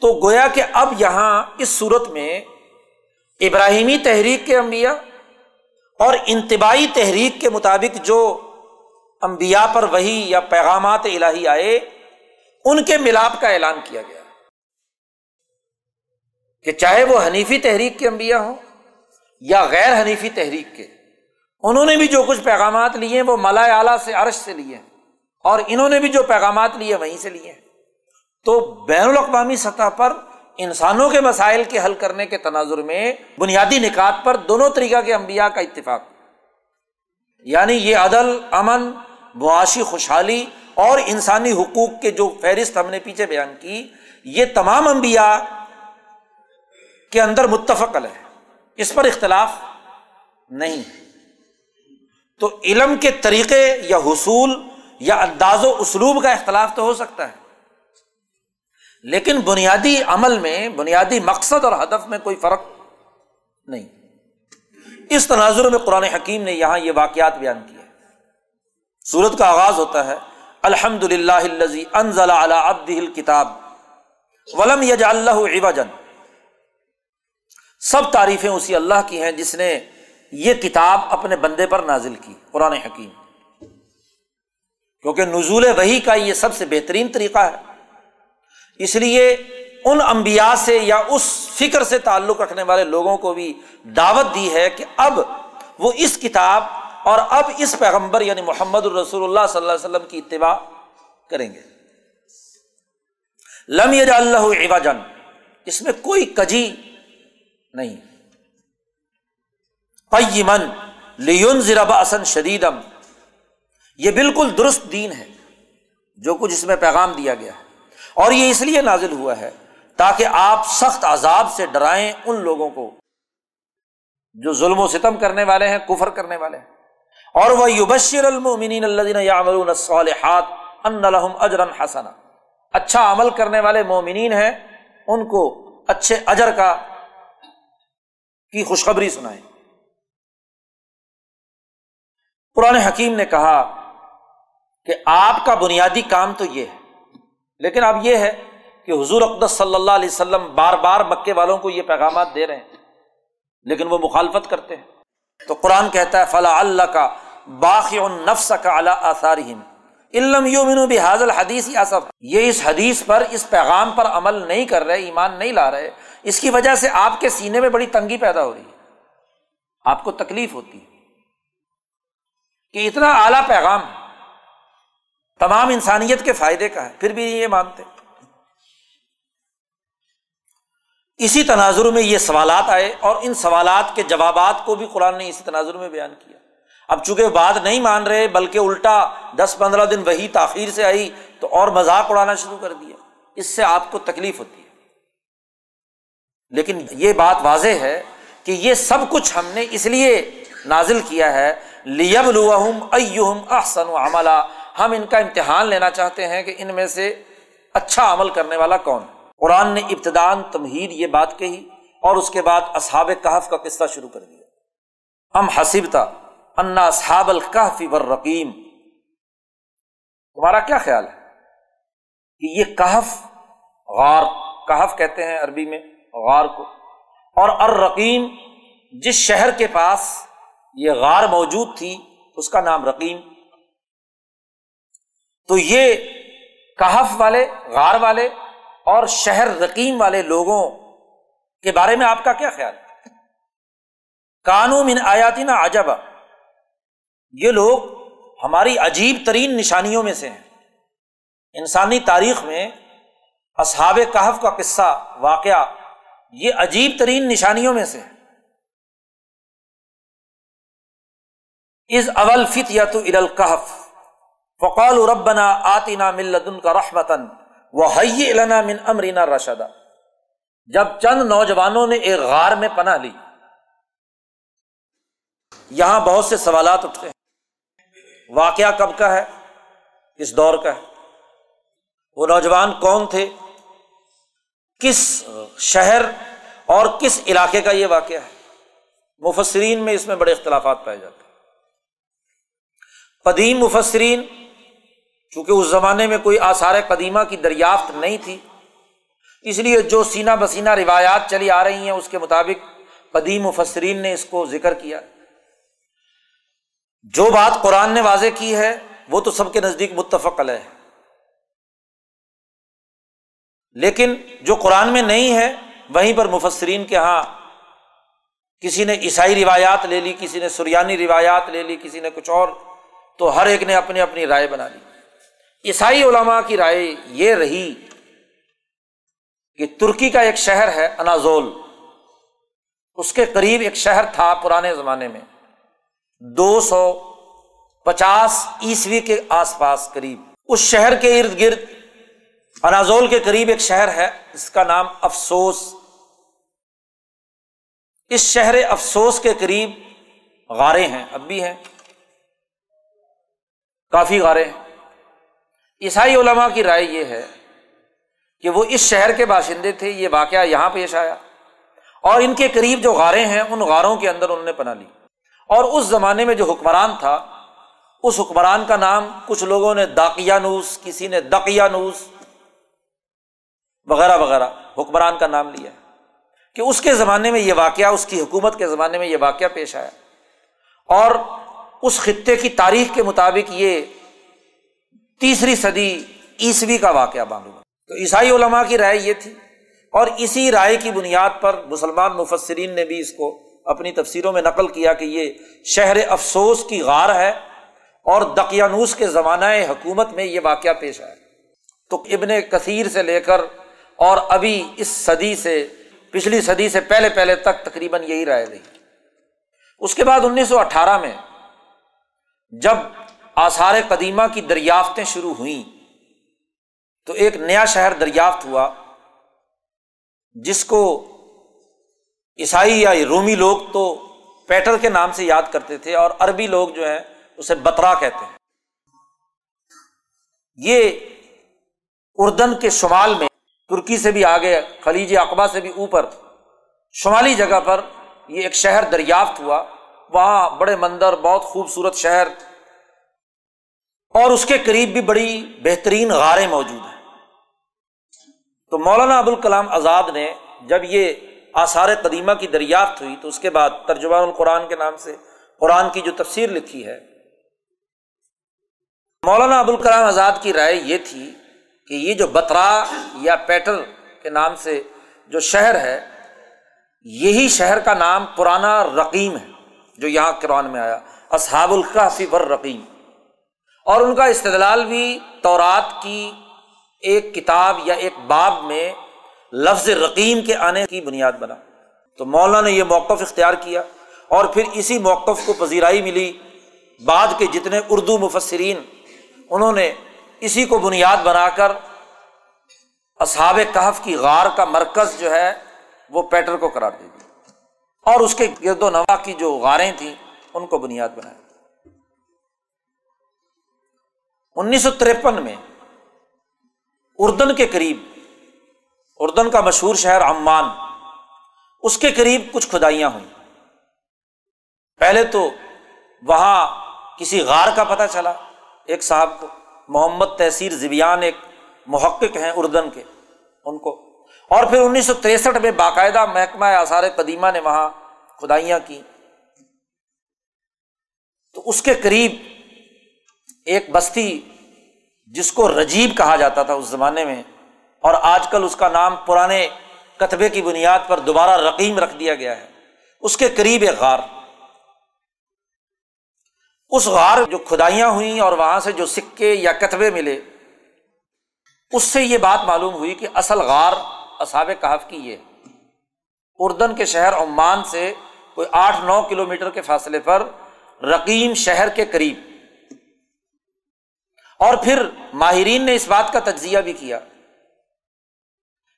تو گویا کہ اب یہاں اس صورت میں ابراہیمی تحریک کے انبیاء اور انتباہی تحریک کے مطابق جو انبیاء پر وہی یا پیغامات الہی آئے، ان کے ملاپ کا اعلان کیا گیا۔ کہ چاہے وہ حنیفی تحریک کے انبیاء ہوں یا غیر حنیفی تحریک کے انہوں نے بھی جو کچھ پیغامات لیے ہیں وہ ملا اعلیٰ سے عرش سے لیے ہیں اور انہوں نے بھی جو پیغامات لیے وہیں سے لیے ہیں۔ تو بین الاقوامی سطح پر انسانوں کے مسائل کے حل کرنے کے تناظر میں بنیادی نکات پر دونوں طریقہ کے انبیاء کا اتفاق۔ یعنی یہ عدل، امن، معاشی خوشحالی اور انسانی حقوق کے جو فہرست ہم نے پیچھے بیان کی، یہ تمام انبیاء کے اندر متفق ہے اس پر اختلاف نہیں۔ تو علم کے طریقے یا حصول یا انداز و اسلوب کا اختلاف تو ہو سکتا ہے۔ لیکن بنیادی عمل میں، بنیادی مقصد اور ہدف میں کوئی فرق نہیں۔ اس تناظر میں قرآن حکیم نے یہاں یہ واقعات بیان کیا سورت کا آغاز ہوتا ہے الحمد للہ انزل کتاب ولم یج اللہ عوجن سب تعریفیں اسی اللہ کی ہیں جس نے یہ کتاب اپنے بندے پر نازل کی، قرآن حکیم۔ کیونکہ نزول وہی کا یہ سب سے بہترین طریقہ ہے۔ اس لیے ان امبیا سے یا اس فکر سے تعلق رکھنے والے لوگوں کو بھی دعوت دی ہے کہ اب وہ اس کتاب اور اب اس پیغمبر یعنی محمد الرسول اللہ صلی اللہ علیہ وسلم کی اتباع کریں گے۔ لم یج اللہ جن اس میں کوئی کجی نہیں۔ پیمن لیون زربا اصن شدیدم یہ بالکل درست دین ہے جو کچھ اس میں پیغام دیا گیا ہے۔ اور یہ اس لیے نازل ہوا ہے تاکہ آپ سخت عذاب سے ڈرائیں ان لوگوں کو جو ظلم و ستم کرنے والے ہیں، کفر کرنے والے ہیں۔ اور وہ یوبشر المنین اللہ ان اجرن حسن اچھا عمل کرنے والے مومنین ہیں، ان کو اچھے اجر کا کی خوشخبری سنائے قرآن حکیم نے کہا کہ آپ کا بنیادی کام تو یہ ہے، لیکن اب یہ ہے کہ حضور اقدس صلی اللہ علیہ وسلم بار بار مکے والوں کو یہ پیغامات دے رہے ہیں، لیکن وہ مخالفت کرتے ہیں۔ تو قرآن کہتا ہے فلاں اللہ کا باقی نفس کا اللہ آثار علم یومن بھی حاضل حدیث آصف یہ اس حدیث پر، اس پیغام پر عمل نہیں کر رہے، ایمان نہیں لا رہے۔ اس کی وجہ سے آپ کے سینے میں بڑی تنگی پیدا ہو رہی ہے۔ آپ کو تکلیف ہوتی ہے۔ کہ اتنا اعلیٰ پیغام تمام انسانیت کے فائدے کا ہے، پھر بھی یہ مانتے۔ اسی تناظر میں یہ سوالات آئے اور ان سوالات کے جوابات کو بھی قرآن نے اسی تناظر میں بیان کیا۔ اب چونکہ بات نہیں مان رہے، بلکہ الٹا دس پندرہ دن وہی تاخیر سے آئی، تو اور مذاق اڑانا شروع کر دیا۔ اس سے آپ کو تکلیف ہوتی ہے۔ لیکن یہ بات واضح ہے کہ یہ سب کچھ ہم نے اس لیے نازل کیا ہے لیب الحم احسن و عملہ ہم ان کا امتحان لینا چاہتے ہیں کہ ان میں سے اچھا عمل کرنے والا کون۔ ہے قرآن نے ابتدان تمہید یہ بات کہی اور اس کے بعد اصحاب کہف کا قصہ شروع کر دیا۔ ہم حسبتا انا صحاب القحفی رقیم تمہارا کیا خیال ہے؟ کہ یہ کہف غار، کہف کہتے ہیں عربی میں، غار کو۔ اور ارقیم جس شہر کے پاس یہ غار موجود تھی، اس کا نام رقیم۔ تو یہ کہف والے، غار والے اور شہر رقیم والے لوگوں کے بارے میں آپ کا کیا خیال ہے؟ کانو من آیاتی نا عجب یہ لوگ ہماری عجیب ترین نشانیوں میں سے ہیں۔ انسانی تاریخ میں اصحاب کہف کا قصہ واقعہ یہ عجیب ترین نشانیوں میں سے از اول فت یا تو ارل کہف فقال ربنا آتینا ملدن کا رحمتن وہ لنا من امرینا رشدہ جب چند نوجوانوں نے ایک غار میں پناہ لی، یہاں بہت سے سوالات اٹھتے ہیں۔ واقعہ کب کا ہے؟ کس دور کا ہے؟ وہ نوجوان کون تھے؟ کس شہر اور کس علاقے کا یہ واقعہ ہے؟ مفسرین میں اس میں بڑے اختلافات پائے جاتے ہیں۔ قدیم مفسرین، چونکہ اس زمانے میں کوئی آثار قدیمہ کی دریافت نہیں تھی، اس لیے جو سینا بسینہ روایات چلی آ رہی ہیں، اس کے مطابق قدیم مفسرین نے اس کو ذکر کیا۔ جو بات قرآن نے واضح کی ہے، وہ تو سب کے نزدیک متفق علیہ۔ ہے لیکن جو قرآن میں نہیں ہے، وہیں پر مفسرین کے یہاں کسی نے عیسائی روایات لے لی، کسی نے سریانی روایات لے لی، کسی نے کچھ اور۔ تو ہر ایک نے اپنی اپنی رائے بنا لی۔ عیسائی علماء کی رائے یہ رہی کہ ترکی کا ایک شہر ہے انازول۔ اس کے قریب ایک شہر تھا پرانے زمانے میں۔ دو سو پچاس عیسوی کے آس پاس قریب۔ اس شہر کے ارد گرد انازول کے قریب ایک شہر ہے، اس کا نام افسوس۔ اس شہر افسوس کے قریب غارے ہیں اب بھی ہیں۔ کافی غارے ہیں۔ عیسائی علماء کی رائے یہ ہے کہ وہ اس شہر کے باشندے تھے، یہ واقعہ یہاں پیش آیا۔ اور ان کے قریب جو غارے ہیں، ان غاروں کے اندر انہوں نے پناہ لی۔ اور اس زمانے میں جو حکمران تھا، اس حکمران کا نام کچھ لوگوں نے داقیانوس، کسی نے دقیانوس، وغیرہ وغیرہ، حکمران کا نام لیا کہ اس کے زمانے میں یہ واقعہ، اس کی حکومت کے زمانے میں یہ واقعہ پیش آیا۔ اور اس خطے کی تاریخ کے مطابق یہ تیسری صدی عیسوی کا واقعہ معلوم ہے تو عیسائی علماء کی رائے یہ تھی اور اسی رائے کی بنیاد پر مسلمان مفسرین نے بھی اس کو اپنی تفسیروں میں نقل کیا کہ یہ شہر افسوس کی غار ہے اور دقیانوس کے زمانۂ حکومت میں یہ واقعہ پیش آیا۔ تو ابن کثیر سے لے کر اور ابھی اس صدی سے، پچھلی صدی سے پہلے پہلے تک تقریباً یہی رائے رہی۔ اس کے بعد انیس سو اٹھارہ میں جب آثار قدیمہ کی دریافتیں شروع ہوئیں، تو ایک نیا شہر دریافت ہوا، جس کو عیسائی یا رومی لوگ تو پیٹر کے نام سے یاد کرتے تھے اور عربی لوگ جو ہیں، اسے بترا کہتے ہیں۔ یہ اردن کے شمال میں، ترکی سے بھی آگے، خلیج اقبا سے بھی اوپر، شمالی جگہ پر یہ ایک شہر دریافت ہوا۔ وہاں بڑے مندر، بہت خوبصورت شہر، اور اس کے قریب بھی بڑی بہترین غاریں موجود ہیں۔ تو مولانا ابوالکلام آزاد نے جب یہ آثار قدیمہ کی دریافت ہوئی تو اس کے بعد ترجمان القرآن کے نام سے قرآن کی جو تفسیر لکھی ہے، مولانا ابوالکلام آزاد کی رائے یہ تھی کہ یہ جو بترا یا پیٹر کے نام سے جو شہر ہے، یہی شہر کا نام پرانا رقیم ہے۔ جو یہاں قرآن میں آیا، اصحاب القافی ور رقیم اور ان کا استدلال بھی تورات کی ایک کتاب یا ایک باب میں لفظ رقیم کے آنے کی بنیاد بنا۔ تو مولانا نے یہ موقف اختیار کیا اور پھر اسی موقف کو پذیرائی ملی۔ بعد کے جتنے اردو مفسرین، انہوں نے اسی کو بنیاد بنا کر اصحاب کہف کی غار کا مرکز جو ہے، وہ پیٹر کو قرار دے دیا۔ اور اس کے گرد و نوا کی جو غاریں تھیں، ان کو بنیاد بنایا۔ انیس سو ترپن میں اردن کے قریب، اردن کا مشہور شہر عمان، اس کے قریب کچھ کھدائیاں ہوئیں۔ پہلے تو وہاں کسی غار کا پتہ چلا، ایک صاحب کو، محمد تحصیر زبیان، ایک محقق ہیں اردن کے، ان کو اور پھر انیس سو تریسٹھ میں باقاعدہ محکمہ آثار قدیمہ نے وہاں کھدائیاں کی۔ تو اس کے قریب ایک بستی جس کو رجیب کہا جاتا تھا اس زمانے میں، اور آج کل اس کا نام پرانے کتبے کی بنیاد پر دوبارہ رقیم رکھ دیا گیا ہے۔ اس کے قریب ایک غار۔ اس غار جو کھدائیاں ہوئیں اور وہاں سے جو سکے یا کتبے ملے، اس سے یہ بات معلوم ہوئی کہ اصل غار اصاب کہف کی یہ۔ اردن کے شہر عمان سے کوئی آٹھ نو کلو میٹر کے فاصلے پر رقیم شہر کے قریب۔ اور پھر ماہرین نے اس بات کا تجزیہ بھی کیا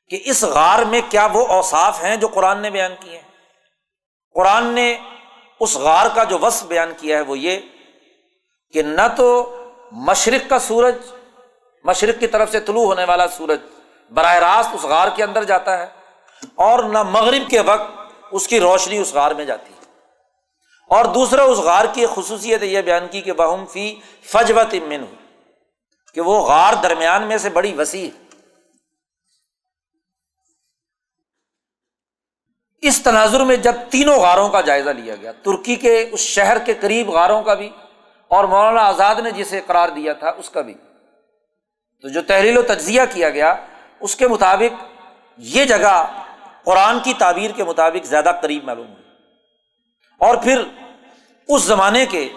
کہ اس غار میں کیا وہ اوساف ہیں جو قرآن نے بیان کیے ہیں۔ قرآن نے اس غار کا جو وصف بیان کیا ہے وہ یہ کہ نہ تو مشرق کا سورج، مشرق کی طرف سے طلوع ہونے والا سورج براہ راست اس غار کے اندر جاتا ہے اور نہ مغرب کے وقت اس کی روشنی اس غار میں جاتی ہے۔ اور دوسرا، اس غار کی خصوصیت یہ بیان کی کہ بہم فی فجوت امن کہ وہ غار درمیان میں سے بڑی وسیع ہے۔ اس تناظر میں جب تینوں غاروں کا جائزہ لیا گیا، ترکی کے اس شہر کے قریب غاروں کا بھی، اور مولانا آزاد نے جسے قرار دیا تھا اس کا بھی۔ تو جو تحریل و تجزیہ کیا گیا اس کے مطابق یہ جگہ قرآن کی تعبیر کے مطابق زیادہ قریب معلوم ہوئی۔ اور پھر اس زمانے کے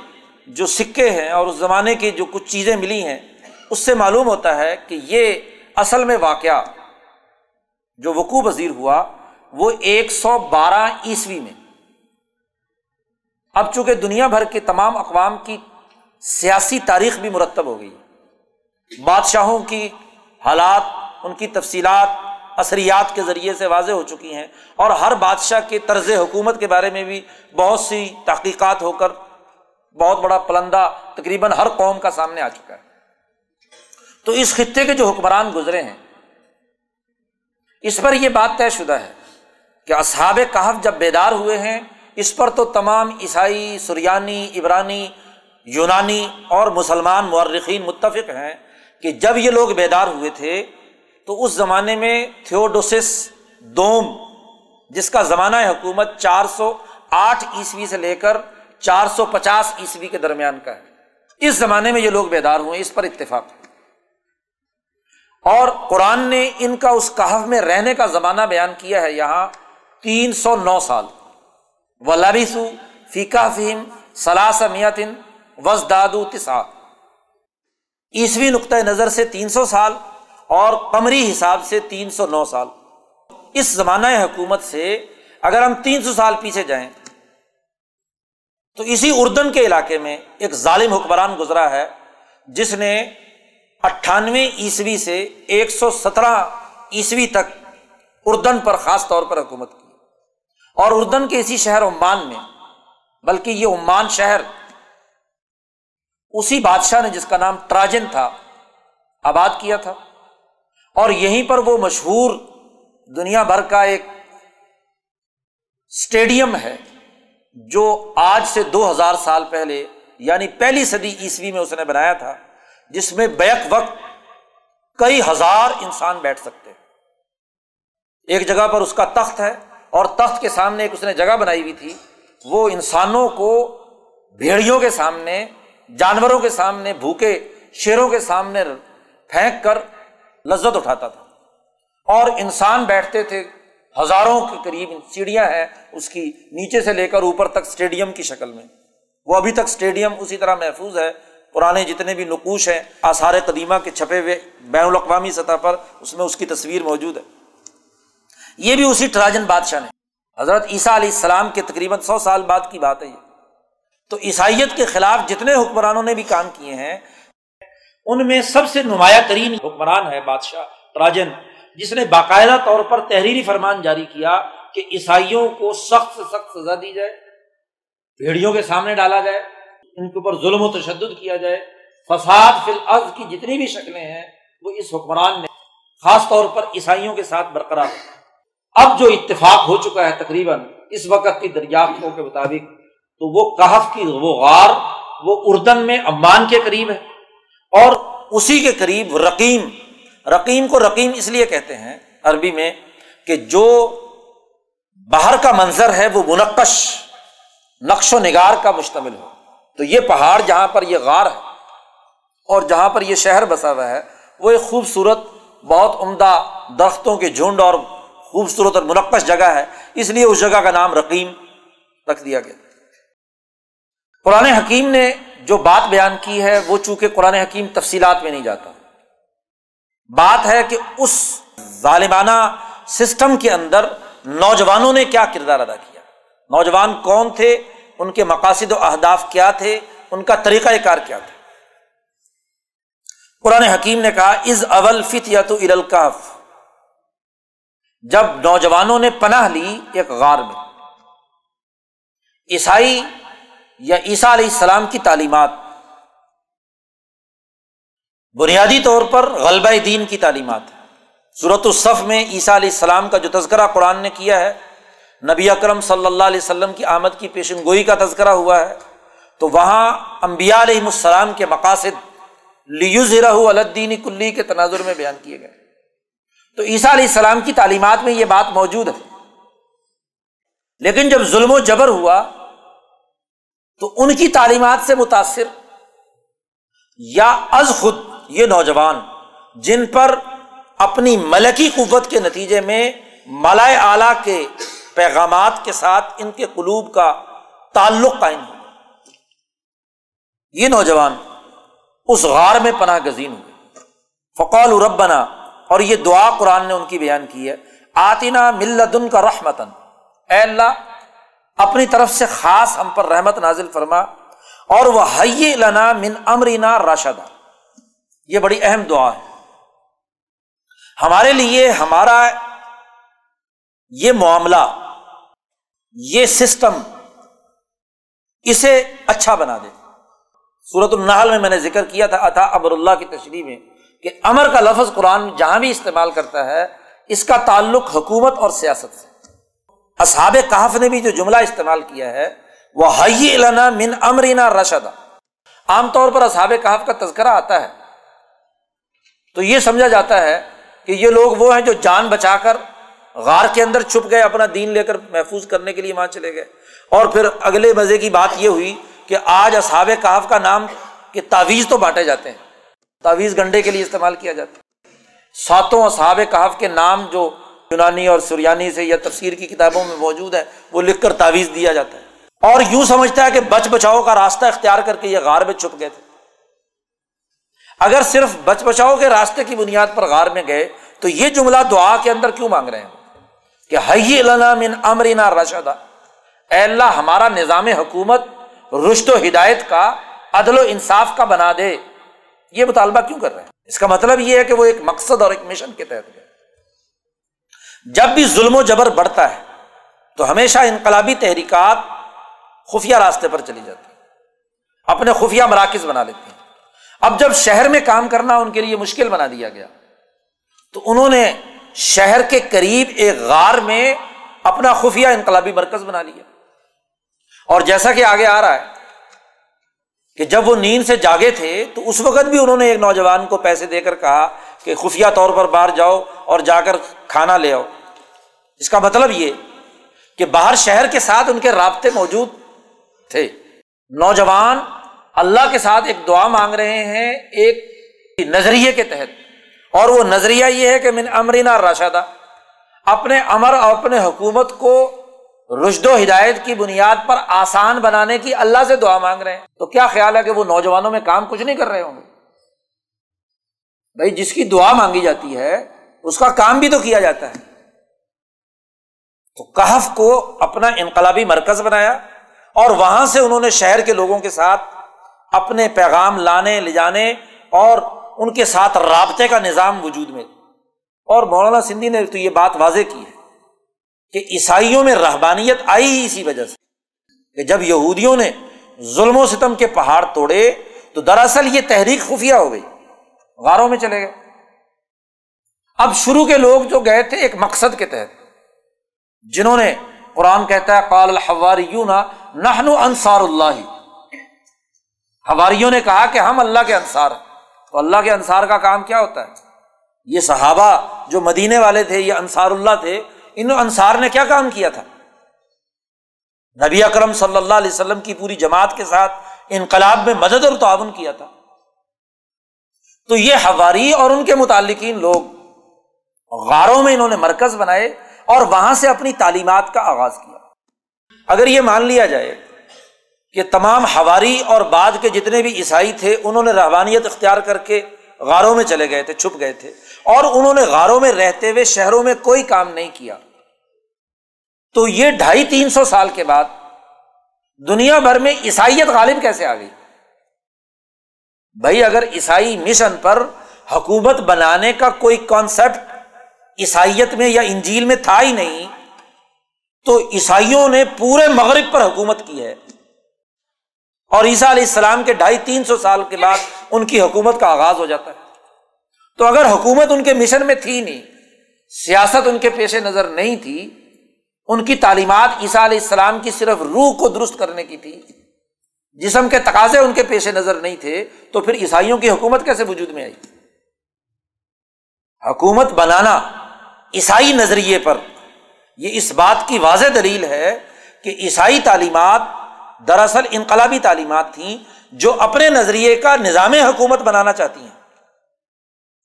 جو سکے ہیں اور اس زمانے کی جو کچھ چیزیں ملی ہیں، اس سے معلوم ہوتا ہے کہ یہ اصل میں واقعہ جو وقوع پذیر ہوا، وہ ایک سو بارہ عیسوی میں۔ اب چونکہ دنیا بھر کے تمام اقوام کی سیاسی تاریخ بھی مرتب ہو گئی، بادشاہوں کی حالات ان کی تفصیلات اثریات کے ذریعے سے واضح ہو چکی ہیں اور ہر بادشاہ کے طرز حکومت کے بارے میں بھی بہت سی تحقیقات ہو کر بہت بڑا پلندہ تقریباً ہر قوم کا سامنے آ چکا ہے۔ تو اس خطے کے جو حکمران گزرے ہیں، اس پر یہ بات طے شدہ ہے کہ اصحاب کہف جب بیدار ہوئے ہیں، اس پر تو تمام عیسائی، سریانی، عبرانی، یونانی اور مسلمان مورخین متفق ہیں کہ جب یہ لوگ بیدار ہوئے تھے تو اس زمانے میں تھیوڈوسس دوم، جس کا زمانہ حکومت چار سو آٹھ عیسوی سے لے کر چار سو پچاس عیسوی کے درمیان کا ہے۔ اس زمانے میں یہ لوگ بیدار ہوئے، اس پر اتفاق۔ ہے اور قرآن نے ان کا اس کہف میں رہنے کا زمانہ بیان کیا ہے یہاں تین سو نو سال۔ و لبیسو فیقہ فہم سلاس میتن وز دادو تسا عیسوی نقطۂ نظر سے تین سو سال اور قمری حساب سے تین سو نو سال۔ اس زمانہ حکومت سے اگر ہم تین سو سال پیچھے جائیں، تو اسی اردن کے علاقے میں ایک ظالم حکمران گزرا ہے، جس نے اٹھانوے عیسوی سے ایک سو سترہ عیسوی تک اردن پر خاص طور پر حکومت کی۔ اور اردن کے اسی شہر عمان میں، بلکہ یہ عمان شہر اسی بادشاہ نے جس کا نام تراجن تھا، آباد کیا تھا۔ اور یہیں پر وہ مشہور دنیا بھر کا ایک اسٹیڈیم ہے، جو آج سے دو ہزار سال پہلے یعنی پہلی صدی عیسوی میں اس نے بنایا تھا، جس میں بیک وقت کئی ہزار انسان بیٹھ سکتے ہیں۔ ایک جگہ پر اس کا تخت ہے اور تخت کے سامنے ایک اس نے جگہ بنائی ہوئی تھی، وہ انسانوں کو بھیڑیوں کے سامنے، جانوروں کے سامنے، بھوکے شیروں کے سامنے پھینک کر لذت اٹھاتا تھا۔ اور انسان بیٹھتے تھے، ہزاروں کے قریب سیڑھیاں ہیں اس کی نیچے سے لے کر اوپر تک اسٹیڈیم کی شکل میں۔ وہ ابھی تک اسٹیڈیم اسی طرح محفوظ ہے۔ پرانے جتنے بھی نقوش ہیں، آثار قدیمہ کے چھپے ہوئے بین الاقوامی سطح پر اس میں اس کی تصویر موجود ہے۔ یہ بھی اسی ٹراجن بادشاہ نے۔ حضرت عیسیٰ علیہ السلام کے تقریباً سو سال بعد کی بات ہے یہ۔ تو عیسائیت کے خلاف جتنے حکمرانوں نے بھی کام کیے ہیں ان میں سب سے نمایاں ترین حکمران ہے بادشاہ ٹراجن جس نے باقاعدہ طور پر تحریری فرمان جاری کیا کہ عیسائیوں کو سخت سے سخت سزا دی جائے بھیڑیوں کے سامنے ڈالا جائے، ان کے اوپر ظلم و تشدد کیا جائے۔ فساد فی الز کی جتنی بھی شکلیں ہیں، وہ اس حکمران نے خاص طور پر عیسائیوں کے ساتھ برقرار اب جو اتفاق ہو چکا ہے تقریباً اس وقت کی دریافتوں کے مطابق، تو وہ کہف کی وہ غار، وہ اردن میں امان کے قریب ہے۔ اور اسی کے قریب رقیم رقیم کو رقیم اس لیے کہتے ہیں عربی میں کہ جو باہر کا منظر ہے وہ منقش، نقش و نگار کا مشتمل ہو۔ تو یہ پہاڑ جہاں پر یہ غار ہے اور جہاں پر یہ شہر بسا ہوا ہے، وہ ایک خوبصورت، بہت عمدہ درختوں کے جھنڈ اور خوبصورت اور منقش جگہ ہے۔ اس لیے اس جگہ کا نام رقیم رکھ دیا گیا۔ قرآن حکیم نے جو بات بیان کی ہے وہ چونکہ قرآن حکیم تفصیلات میں نہیں جاتا۔ بات ہے کہ اس ظالمانہ سسٹم کے اندر نوجوانوں نے کیا کردار ادا کیا۔ نوجوان کون تھے؟ ان کے مقاصد و اہداف کیا تھے؟ ان کا طریقہ کار کیا تھا قرآن حکیم نے کہا از اول فت یا تو ارلکاف جب نوجوانوں نے پناہ لی ایک غار میں، عیسائی یا عیسیٰ علیہ السلام کی تعلیمات۔ بنیادی طور پر غلبہ دین کی تعلیمات۔ صورت الصف میں عیسیٰ علیہ السلام کا جو تذکرہ قرآن نے کیا ہے، نبی اکرم صلی اللہ علیہ وسلم کی آمد کی پیشن گوئی کا تذکرہ ہوا ہے، تو وہاں امبیا علیہ السلام کے مقاصد لیزرہ الدین کلی کے تناظر میں بیان کیے گئے۔ تو عیسیٰ علیہ السلام کی تعلیمات میں یہ بات موجود ہے۔ لیکن جب ظلم و جبر ہوا تو ان کی تعلیمات سے متاثر یا از خود یہ نوجوان جن پر اپنی ملکی قوت کے نتیجے میں ملائے اعلی کے پیغامات کے ساتھ ان کے قلوب کا تعلق قائم ہو یہ نوجوان اس غار میں پناہ گزین ہوئے۔ فقول ربنا، اور یہ دعا قرآن نے ان کی بیان کی ہے آتینا ملدن کا رحمتن اے اللہ اپنی طرف سے خاص ہم پر رحمت نازل فرما اور وہ لنا من امرینا راشدہ یہ بڑی اہم دعا ہے۔ ہمارے لیے ہمارا یہ معاملہ، یہ سسٹم اسے اچھا بنا دے۔ صورت النحل میں میں نے ذکر کیا تھا، اتا امر اللہ کی تشریح میں کہ امر کا لفظ قرآن جہاں بھی استعمال کرتا ہے، اس کا تعلق حکومت اور سیاست سے۔ اصحاب کہف نے بھی جو جملہ استعمال کیا ہے وہ لنا من امرینا رشدہ عام طور پر اصحاب کہف کا تذکرہ آتا ہے۔ تو یہ سمجھا جاتا ہے کہ یہ لوگ وہ ہیں جو جان بچا کر غار کے اندر چھپ گئے، اپنا دین لے کر محفوظ کرنے کے لیے وہاں چلے گئے۔ اور پھر اگلے مزے کی بات یہ ہوئی کہ آج اصحاب کہاف کا نام کہ تعویذ تو بانٹے جاتے ہیں۔ تعویذ گنڈے کے لیے استعمال کیا جاتا ہے۔ ساتوں اصحاب کہاف کے نام جو یونانی اور سریانی سے یا تفسیر کی کتابوں میں موجود ہے، وہ لکھ کر تعویذ دیا جاتا ہے۔ اور یوں سمجھتا ہے کہ بچ بچاؤ کا راستہ اختیار کر کے یہ غار میں چھپ گئے تھے۔ اگر صرف بچ بچاؤ کے راستے کی بنیاد پر غار میں گئے، تو یہ جملہ دعا کے اندر کیوں مانگ رہے ہیں کہ حی من امرینا رشدہ اے اللہ ہمارا نظام حکومت رشت و ہدایت کا، عدل و انصاف کا بنا دے۔ یہ مطالبہ کیوں کر رہے ہیں؟ اس کا مطلب یہ ہے کہ وہ ایک مقصد اور ایک مشن کے تحت گئے۔ جب بھی ظلم و جبر بڑھتا ہے، تو ہمیشہ انقلابی تحریکات خفیہ راستے پر چلی جاتی اپنے خفیہ مراکز بنا لیتے ہیں۔ اب جب شہر میں کام کرنا ان کے لیے مشکل بنا دیا گیا، تو انہوں نے شہر کے قریب ایک غار میں اپنا خفیہ انقلابی مرکز بنا لیا۔ اور جیسا کہ آگے آ رہا ہے کہ جب وہ نیند سے جاگے تھے، تو اس وقت بھی انہوں نے ایک نوجوان کو پیسے دے کر کہا کہ خفیہ طور پر باہر جاؤ اور جا کر کھانا لے آؤ۔ اس کا مطلب یہ کہ باہر شہر کے ساتھ ان کے رابطے موجود تھے۔ نوجوان اللہ کے ساتھ ایک دعا مانگ رہے ہیں ایک نظریے کے تحت۔ اور وہ نظریہ یہ ہے کہ من امرینا راشدہ اپنے امر اور اپنے حکومت کو رشد و ہدایت کی بنیاد پر آسان بنانے کی اللہ سے دعا مانگ رہے ہیں۔ تو کیا خیال ہے کہ وہ نوجوانوں میں کام کچھ نہیں کر رہے ہوں گے؟ بھائی، جس کی دعا مانگی جاتی ہے اس کا کام بھی تو کیا جاتا ہے۔ تو کہف کو اپنا انقلابی مرکز بنایا اور وہاں سے انہوں نے شہر کے لوگوں کے ساتھ اپنے پیغام لانے، لے جانے اور ان کے ساتھ رابطے کا نظام وجود میں۔ اور مولانا سندھی نے تو یہ بات واضح کی ہے کہ عیسائیوں میں رہبانیت آئی ہی اسی وجہ سے کہ جب یہودیوں نے ظلم و ستم کے پہاڑ توڑے تو دراصل یہ تحریک خفیہ ہو گئی، غاروں میں چلے گئے۔ اب شروع کے لوگ جو گئے تھے ایک مقصد کے تحت، جنہوں نے قرآن کہتا ہے، قال الحواریون نحن انصار اللہ۔ ہواریوں نے کہا کہ ہم اللہ کے انصار ہیں۔ تو اللہ کے انصار کا کام کیا ہوتا ہے؟ یہ صحابہ جو مدینے والے تھے، یہ انصار اللہ تھے، ان انصار نے کیا کام کیا تھا؟ نبی اکرم صلی اللہ علیہ وسلم کی پوری جماعت کے ساتھ انقلاب میں مدد اور تعاون کیا تھا۔ تو یہ ہواری اور ان کے متعلقین لوگ غاروں میں انہوں نے مرکز بنائے اور وہاں سے اپنی تعلیمات کا آغاز کیا۔ اگر یہ مان لیا جائے کہ تمام ہواری اور بعد کے جتنے بھی عیسائی تھے، انہوں نے روانیت اختیار کر کے غاروں میں چلے گئے تھے، چھپ گئے تھے، اور انہوں نے غاروں میں رہتے ہوئے شہروں میں کوئی کام نہیں کیا، تو یہ ڈھائی تین سو سال کے بعد دنیا بھر میں عیسائیت غالب کیسے آ گئی؟ بھائی، اگر عیسائی مشن پر حکومت بنانے کا کوئی کانسیپٹ عیسائیت میں یا انجیل میں تھا ہی نہیں، تو عیسائیوں نے پورے مغرب پر حکومت کی ہے۔ اور عیسیٰ علیہ السلام کے ڈھائی تین سو سال کے بعد ان کی حکومت کا آغاز ہو جاتا ہے۔ تو اگر حکومت ان کے مشن میں تھی نہیں، سیاست ان کے پیش نظر نہیں تھی، ان کی تعلیمات عیسیٰ علیہ السلام کی صرف روح کو درست کرنے کی تھی، جسم کے تقاضے ان کے پیش نظر نہیں تھے، تو پھر عیسائیوں کی حکومت کیسے وجود میں آئی؟ حکومت بنانا عیسائی نظریے پر۔ یہ اس بات کی واضح دلیل ہے کہ عیسائی تعلیمات دراصل انقلابی تعلیمات تھیں جو اپنے نظریے کا نظام حکومت بنانا چاہتی ہیں۔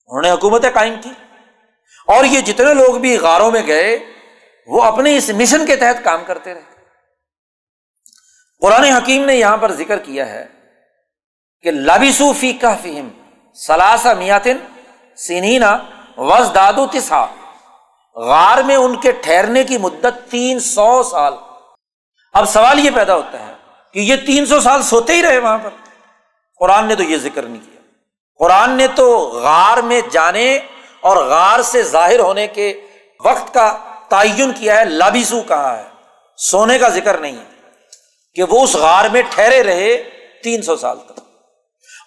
انہوں نے حکومتیں قائم کی۔ اور یہ جتنے لوگ بھی غاروں میں گئے، وہ اپنے اس مشن کے تحت کام کرتے رہے۔ قرآن حکیم نے یہاں پر ذکر کیا ہے کہ لبیسو فی کا فہم سلاسا میاتن سینینا وز دادو تسا غار میں ان کے ٹھہرنے کی مدت تین سو سال۔ اب سوال یہ پیدا ہوتا ہے کہ یہ تین سو سال سوتے ہی رہے وہاں پر۔ قرآن نے تو یہ ذکر نہیں کیا۔ قرآن نے تو غار میں جانے اور غار سے ظاہر ہونے کے وقت کا تعین کیا ہے، لابیسو کہا ہے۔ سونے کا ذکر نہیں ہے کہ وہ اس غار میں ٹھہرے رہے تین سو سال تک۔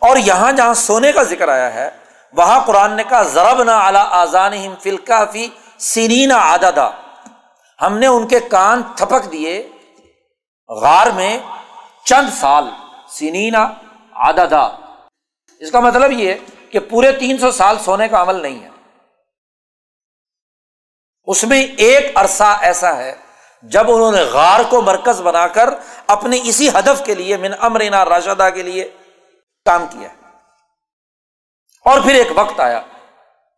اور یہاں جہاں سونے کا ذکر آیا ہے، وہاں قرآن نے کہا ضرب نہ اعلیٰ آزان فلکا فی سینی نہ ہم نے ان کے کان تھپک دیے۔ غار میں چند سال۔ سنینا آدھا اس کا مطلب یہ کہ پورے تین سو سال سونے کا عمل نہیں ہے۔ اس میں ایک عرصہ ایسا ہے جب انہوں نے غار کو مرکز بنا کر اپنے اسی ہدف کے لیے، من امرینا راشدہ کے لیے کام کیا۔ اور پھر ایک وقت آیا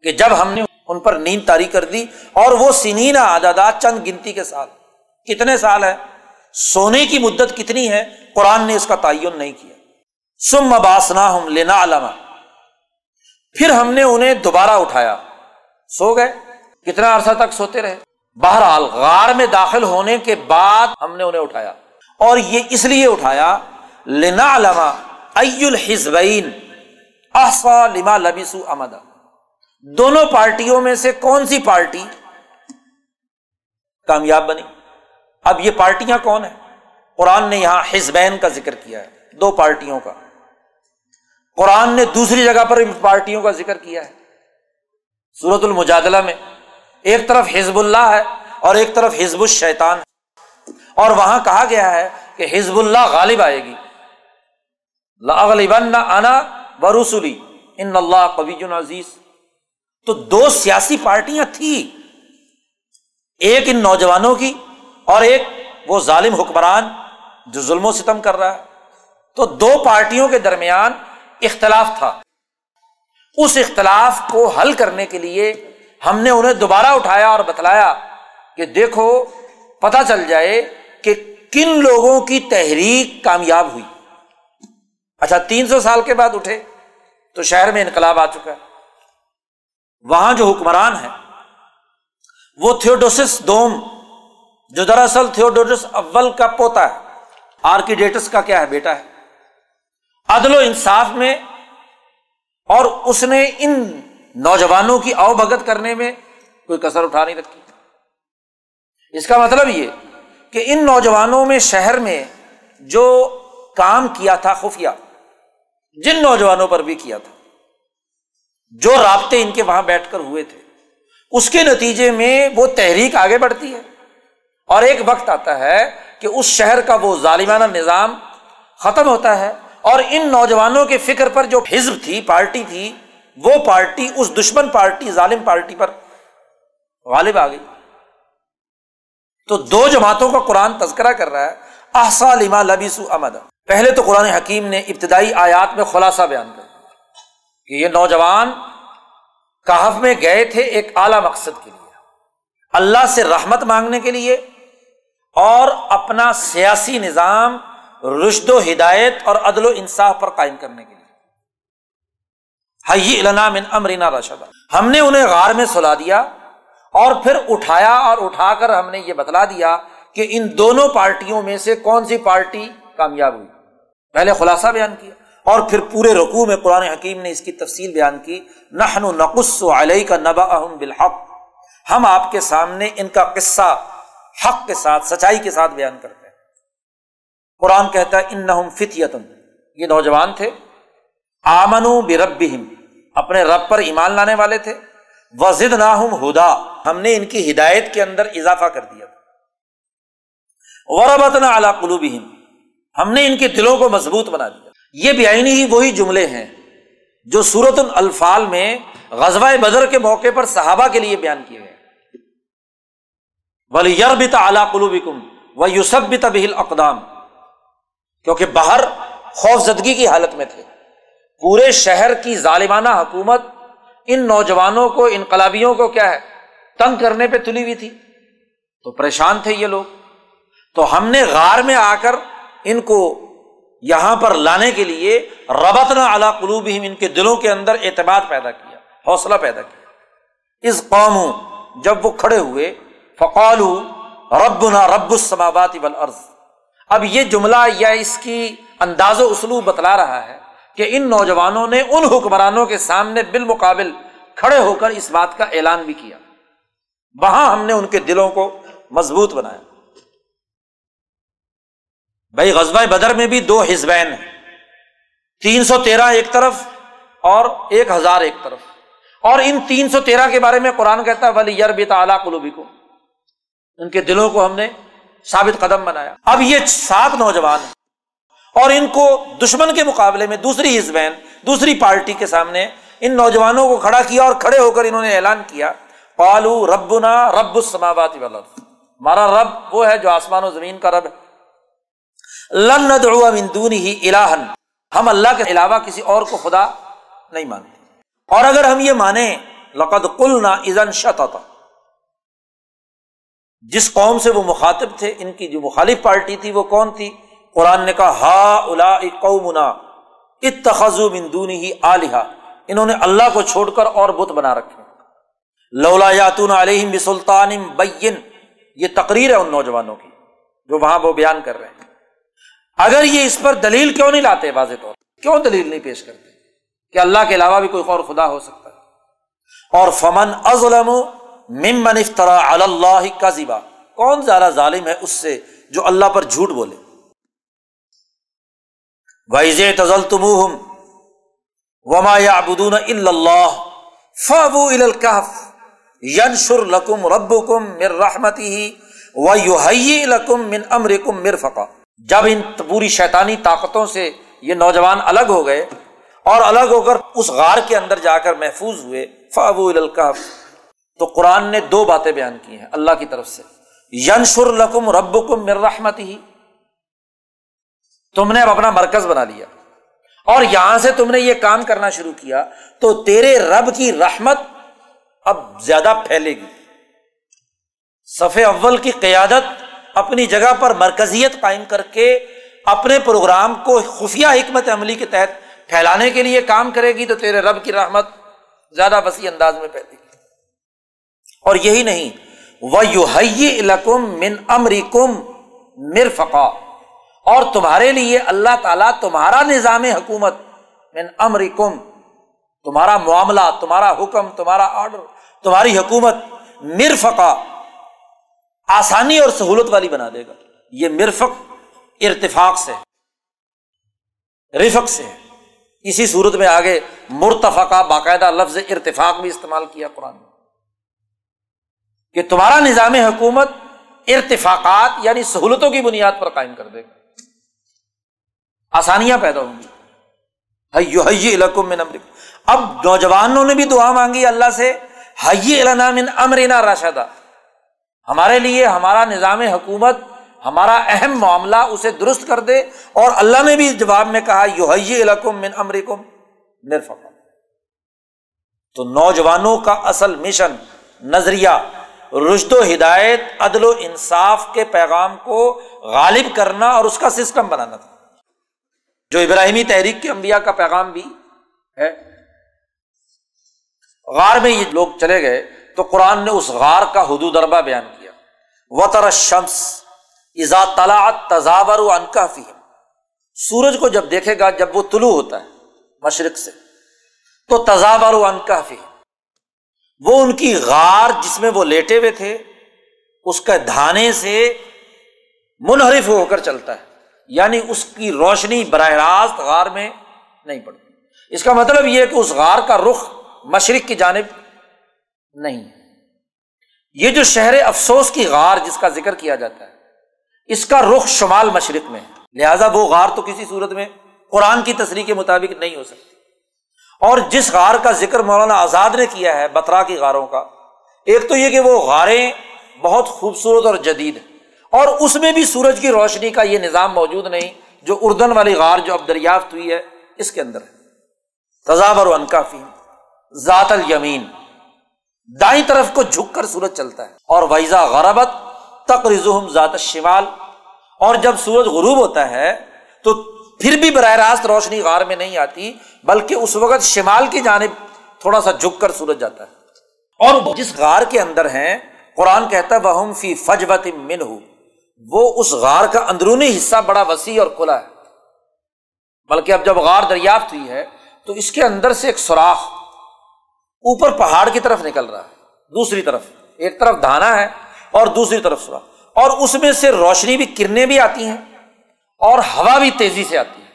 کہ جب ہم نے ان پر نیند تاری کر دی اور وہ سنینا آدادا چند گنتی کے ساتھ کتنے سال ہے سونے کی مدت کتنی ہے؟ قرآن نے اس کا تعین نہیں کیا۔ سم مباسنا ہم لینا علامہ پھر ہم نے انہیں دوبارہ اٹھایا۔ سو گئے۔ کتنا عرصہ تک سوتے رہے؟ بہرحال غار میں داخل ہونے کے بعد ہم نے انہیں اٹھایا۔ اور یہ اس لیے اٹھایا لینا علامہ الحزبین احسا لما لبیسو امدا۔ دونوں پارٹیوں میں سے کون سی پارٹی کامیاب بنی؟ اب یہ پارٹیاں کون ہیں؟ قرآن نے یہاں حزبین کا ذکر کیا ہے، دو پارٹیوں کا۔ قرآن نے دوسری جگہ پر پارٹیوں کا ذکر کیا ہے۔ سورت المجادلہ میں ایک طرف حزب اللہ ہے اور ایک طرف حزب الشیطان ہے۔ اور وہاں کہا گیا ہے کہ حزب اللہ غالب آئے گی۔ لاغلبن انا برسلی ان اللہ قبی عزیز تو دو سیاسی پارٹیاں تھیں۔ ایک ان نوجوانوں کی اور ایک وہ ظالم حکمران جو ظلم و ستم کر رہا ہے۔ تو دو پارٹیوں کے درمیان اختلاف تھا۔ اس اختلاف کو حل کرنے کے لیے ہم نے انہیں دوبارہ اٹھایا اور بتلایا کہ دیکھو پتا چل جائے کہ کن لوگوں کی تحریک کامیاب ہوئی۔ اچھا تین سو سال کے بعد اٹھے تو شہر میں انقلاب آ چکا ہے۔ وہاں جو حکمران ہے وہ تھوڈوسس دوم، جو دراصل تھوڈوسس اول کا پوتا ہے، آرکیڈیٹس کا کیا ہے بیٹا ہے؟ عدل و انصاف میں اور اس نے ان نوجوانوں کی او بھگت کرنے میں کوئی کسر اٹھا نہیں رکھی۔ اس کا مطلب یہ کہ ان نوجوانوں میں شہر میں جو کام کیا تھا، خفیہ، جن نوجوانوں پر بھی کیا تھا۔ جو رابطے ان کے وہاں بیٹھ کر ہوئے تھے، اس کے نتیجے میں وہ تحریک آگے بڑھتی ہے۔ اور ایک وقت آتا ہے کہ اس شہر کا وہ ظالمانہ نظام ختم ہوتا ہے اور ان نوجوانوں کے فکر پر جو حزب تھی، پارٹی تھی، وہ پارٹی، اس دشمن پارٹی، ظالم پارٹی پر غالب آ گئی۔ تو دو جماعتوں کا قرآن تذکرہ کر رہا ہے احسا لما لبیسو امد پہلے تو قرآن حکیم نے ابتدائی آیات میں خلاصہ بیان کر کہ یہ نوجوان کہف میں گئے تھے ایک اعلی مقصد کے لیے، اللہ سے رحمت مانگنے کے لیے اور اپنا سیاسی نظام رشد و ہدایت اور عدل و انصاف پر قائم کرنے کے لیے۔ حی من امرینا رشد ہم نے انہیں غار میں سلا دیا اور پھر اٹھایا اور اٹھا کر ہم نے یہ بتلا دیا کہ ان دونوں پارٹیوں میں سے کون سی پارٹی کامیاب ہوئی۔ پہلے خلاصہ بیان کیا۔ اور پھر پورے رقو میں قرآن حکیم نے اس کی تفصیل بیان کی نحن نقص علیہ کا نبا بالحق۔ ہم آپ کے سامنے ان کا قصہ حق کے ساتھ، سچائی کے ساتھ بیان کرتے ہیں۔ قرآن کہتا ہے ان فتیتن۔ یہ نوجوان تھے۔ آمن برب اپنے رب پر ایمان لانے والے تھے۔ وزد نہ ہدا۔ ہم نے ان کی ہدایت کے اندر اضافہ کر دیا وربت نہ اعلیٰ قلوب ہم نے ان کے دلوں کو مضبوط بنا دیا۔ یہ بیائی ہی وہی جملے ہیں جو سورت الفال میں غزوہ بدر کے موقع پر صحابہ کے لیے بیان کیے گئے۔ ولی یربت اعلیٰ قلوب و یوسف بہل اقدام کیونکہ باہر خوف زدگی کی حالت میں تھے۔ پورے شہر کی ظالمانہ حکومت ان نوجوانوں کو، انقلابیوں کو کیا ہے؟ تنگ کرنے پہ تلی ہوئی تھی۔ تو پریشان تھے یہ لوگ۔ تو ہم نے غار میں آ کر ان کو یہاں پر لانے کے لیے ربت اعلیٰ قلوب ان کے دلوں کے اندر اعتماد پیدا کیا، حوصلہ پیدا کیا۔ اس قوم جب وہ کھڑے ہوئے فقالو رب نہ رب السماوات والارض۔ اب یہ جملہ یا اس کی انداز و اسلوب بتلا رہا ہے کہ ان نوجوانوں نے ان حکمرانوں کے سامنے بالمقابل کھڑے ہو کر اس بات کا اعلان بھی کیا۔ وہاں ہم نے ان کے دلوں کو مضبوط بنایا۔ بھائی غزبۂ بدر میں بھی دو حزبین ہیں۔ تین سو تیرہ ایک طرف اور ایک ہزار ایک طرف۔ اور ان تین سو تیرہ کے بارے میں قرآن کہتا ہے ولی یار بے تعلیٰ قلوبی کو ان کے دلوں کو ہم نے ثابت قدم بنایا۔ اب یہ سات نوجوان ہیں۔ اور ان کو دشمن کے مقابلے میں دوسری حزبین، دوسری پارٹی کے سامنے ان نوجوانوں کو کھڑا کیا اور کھڑے ہو کر انہوں نے اعلان کیا پالو ربنا رب السماوات والارض ہمارا رب وہ ہے جو آسمان و زمین کا رب ہے۔ من دونه الہن ہم اللہ کے علاوہ کسی اور کو خدا نہیں مانتے۔ اور اگر ہم یہ مانیں، لقد قلنا اذن شطط۔ جس قوم سے وہ مخاطب تھے، ان کی جو مخالف پارٹی تھی وہ کون تھی؟ قرآن نے کہا ہا الا قومنا اتخذو من دونه آلہا۔ انہوں نے اللہ کو چھوڑ کر اور بت بنا رکھے۔ لولا یاتون علیہم بسلطان بین۔ یہ تقریر ہے ان نوجوانوں کی، جو وہاں وہ بیان کر رہے ہیں۔ اگر یہ اس پر دلیل کیوں نہیں لاتے واضح طور کیوں دلیل نہیں پیش کرتے؟ کہ اللہ کے علاوہ بھی کوئی اور خدا ہو سکتا ہے۔ اور فمن ازلم ممن افطرا اللہ کا کون زیادہ ظالم ہے اس سے جو اللہ پر جھوٹ بولے؟ ویز تزل تم وما یا ابدون اللہ فابو الکف ینشر لکم رب کم مر رحمتی ہی و یو لکم من امر کم مر فقا جب ان پوری شیطانی طاقتوں سے یہ نوجوان الگ ہو گئے اور الگ ہو کر اس غار کے اندر جا کر محفوظ ہوئے فابو الکف تو قرآن نے دو باتیں بیان کی ہیں اللہ کی طرف سے۔ ینشر لکم رب کم مر رحمتی ہی تم نے اب اپنا مرکز بنا لیا۔ اور یہاں سے تم نے یہ کام کرنا شروع کیا، تو تیرے رب کی رحمت اب زیادہ پھیلے گی۔ صف اول کی قیادت اپنی جگہ پر مرکزیت قائم کر کے اپنے پروگرام کو خفیہ حکمت عملی کے تحت پھیلانے کے لیے کام کرے گی تو تیرے رب کی رحمت زیادہ وسیع انداز میں پھیلے گی۔ اور یہی نہیں وہ یو من امریکم مرفقا۔ اور تمہارے لیے اللہ تعالیٰ تمہارا نظام حکومت، من امریکم تمہارا معاملہ، تمہارا حکم، تمہارا آرڈر، تمہاری حکومت مرفقا۔ آسانی اور سہولت والی بنا دے گا۔ یہ مرفق، ارتفاق سے، رفق سے۔ اسی صورت میں آگے مرتفقہ باقاعدہ لفظ ارتفاق بھی استعمال کیا قرآن میں کہ تمہارا نظام حکومت ارتفاقات یعنی سہولتوں کی بنیاد پر قائم کر دے گا۔ آسانیاں پیدا ہوں گی۔ میں اب نوجوانوں نے بھی دعا مانگی اللہ سے حی من امرنا راشدہ ہمارے لیے ہمارا نظام حکومت، ہمارا اہم معاملہ اسے درست کر دے۔ اور اللہ نے بھی جواب میں کہا یو الکم من امریکم نرفق تو نوجوانوں کا اصل مشن، نظریہ، رشد و ہدایت، عدل و انصاف کے پیغام کو غالب کرنا اور اس کا سسٹم بنانا تھا۔ جو ابراہیمی تحریک کے انبیاء کا پیغام بھی ہے۔ غار میں یہ لوگ چلے گئے تو قرآن نے اس غار کا حدود اربا بیان کیا۔ وطر شمس ایزا تلا تضاور و انکافی سورج کو جب دیکھے گا، جب وہ طلوع ہوتا ہے مشرق سے، تو تضاور و انکافی وہ ان کی غار جس میں وہ لیٹے ہوئے تھے، اس کا دھانے سے منحرف ہو کر چلتا ہے۔ یعنی اس کی روشنی براہ راست غار میں نہیں پڑتی۔ اس کا مطلب یہ کہ اس غار کا رخ مشرق کی جانب نہیں۔ یہ جو شہر افسوس کی غار جس کا ذکر کیا جاتا ہے، اس کا رخ شمال مشرق میں ہے۔ لہٰذا وہ غار تو کسی صورت میں قرآن کی تصریح کے مطابق نہیں ہو سکتی۔ اور جس غار کا ذکر مولانا آزاد نے کیا ہے بترا کی غاروں کا، ایک تو یہ کہ وہ غاریں بہت خوبصورت اور جدید ہیں۔ اور اس میں بھی سورج کی روشنی کا یہ نظام موجود نہیں، جو اردن والی غار جو اب دریافت ہوئی ہے، اس کے اندر ہے۔ تضاور انکافی، ذات المین دائیں طرف کو جھک کر سورج چلتا ہے۔ اور ویزا غربت تک رزوم ذات شمال اور جب سورج غروب ہوتا ہے، تو پھر بھی براہ راست روشنی غار میں نہیں آتی، بلکہ اس وقت شمال کی جانب تھوڑا سا جھک کر سورج جاتا ہے۔ اور جس غار کے اندر ہیں، قرآن کہتا ہے وہ فی فجبت من ہوں وہ اس غار کا اندرونی حصہ، بڑا وسیع اور کھلا ہے۔ بلکہ اب جب غار دریافت ہوئی ہے، تو اس کے اندر سے ایک سوراخ اوپر پہاڑ کی طرف نکل رہا ہے، دوسری طرف۔ ایک طرف دھانا ہے اور دوسری طرف سوراخ۔ اور اس میں سے روشنی بھی کرنیں بھی آتی ہیں اور ہوا بھی تیزی سے آتی ہے۔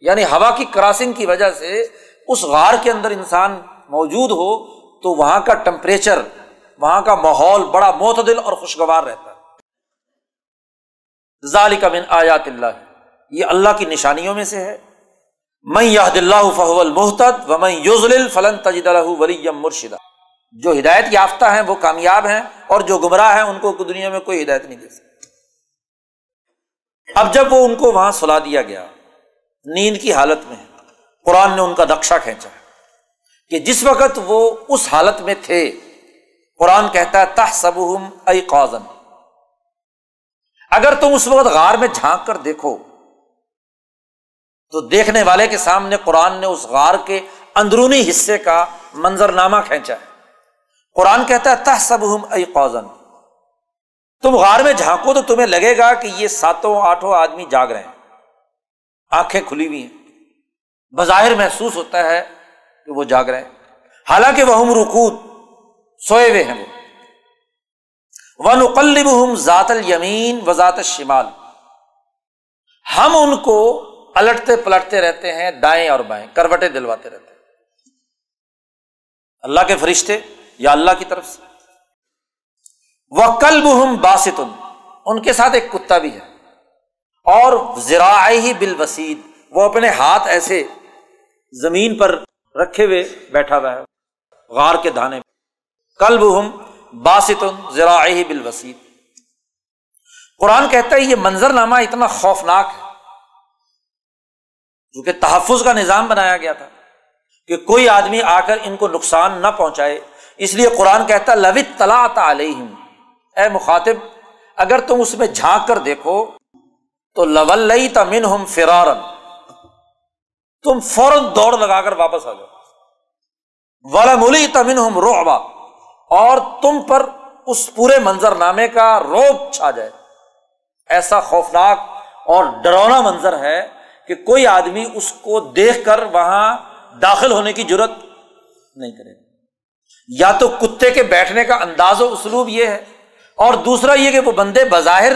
یعنی ہوا کی کراسنگ کی وجہ سے اس غار کے اندر انسان موجود ہو تو وہاں کا ٹمپریچر، وہاں کا ماحول بڑا معتدل اور خوشگوار رہتا ہے۔ ذالک من آیات اللہ۔ یہ اللہ کی نشانیوں میں سے ہے۔ میں یاد اللہ فہ المحتد و میں یوزل فلن تجد ولی مرشدہ جو ہدایت یافتہ ہیں وہ کامیاب ہیں اور جو گمراہ ہیں ان کو دنیا میں کوئی ہدایت نہیں دے سکتی اب جب وہ ان کو وہاں سلا دیا گیا، نیند کی حالت میں، قرآن نے ان کا نقشہ کھینچا۔ کہ جس وقت وہ اس حالت میں تھے، قرآن کہتا ہے تہ سب ائی قوزن اگر تم اس وقت غار میں جھانک کر دیکھو تو دیکھنے والے کے سامنے قرآن نے اس غار کے اندرونی حصے کا منظر نامہ کھینچا ہے۔ قرآن کہتا ہے تہ سب قوزن تم غار میں جھانکو تو تمہیں لگے گا کہ یہ ساتوں آٹھوں آدمی جاگ رہے ہیں۔ آنکھیں کھلی ہوئی ہیں۔ بظاہر محسوس ہوتا ہے کہ وہ جاگ رہے ہیں۔ حالانکہ وہ ہم رکود، سوئے ہوئے ہیں وہ۔ نقلب ہم ذات المین و ذات شمال ہم ان کو الٹتے پلٹتے رہتے ہیں، دائیں اور بائیں کروٹے دلواتے رہتے ہیں۔ اللہ کے فرشتے یا اللہ کی طرف سے؟ وہ کلب ہم باسط، ان کے ساتھ ایک کتا بھی ہے۔ اور ہی بال وہ اپنے ہاتھ ایسے زمین پر رکھے ہوئے بیٹھا ہوا ہے، غار کے دھانے کلب ہم باسط ذراعی بال وسیع قرآن کہتا ہے، یہ منظر نامہ اتنا خوفناک ہے۔ کیونکہ تحفظ کا نظام بنایا گیا تھا کہ کوئی آدمی آ کر ان کو نقصان نہ پہنچائے۔ اس لیے قرآن کہتا لوت تلا علیہم اے مخاطب، اگر تم اس میں جھانک کر دیکھو، تو لول تمن ہم فرارن تم فوراً دوڑ لگا کر واپس آ جاؤ۔ والا ملی تمن ہم روبا اور تم پر اس پورے منظر نامے کا روب چھا جائے۔ ایسا خوفناک اور ڈرونا منظر ہے کہ کوئی آدمی اس کو دیکھ کر وہاں داخل ہونے کی ضرورت نہیں کرے یا تو کتے کے بیٹھنے کا انداز و اسلوب یہ ہے، اور دوسرا یہ کہ وہ بندے بظاہر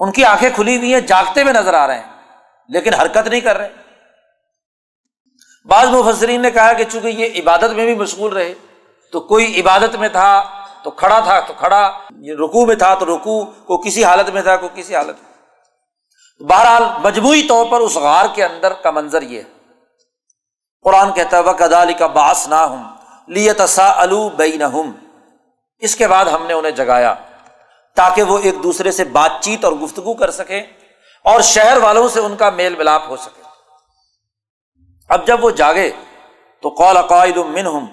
ان کی آنکھیں کھلی ہوئی ہیں، جاگتے ہوئے نظر آ رہے ہیں، لیکن حرکت نہیں کر رہے۔ بعض مفسرین نے کہا کہ چونکہ یہ عبادت میں بھی مشغول رہے، تو کوئی عبادت میں تھا تو کھڑا تھا تو کھڑا رکو میں تھا تو رکو کو کسی حالت میں تھا کو کسی حالت میں۔ بہرحال مجموعی طور پر اس غار کے اندر کا منظر یہ ہے۔ قرآن کہتا ہے کدالی کا باس نہ ہوں لیتسا الو اس کے بعد ہم نے انہیں جگایا تاکہ وہ ایک دوسرے سے بات چیت اور گفتگو کر سکے اور شہر والوں سے ان کا میل ملاپ ہو سکے۔ اب جب وہ جاگے تو قول قائد من ہم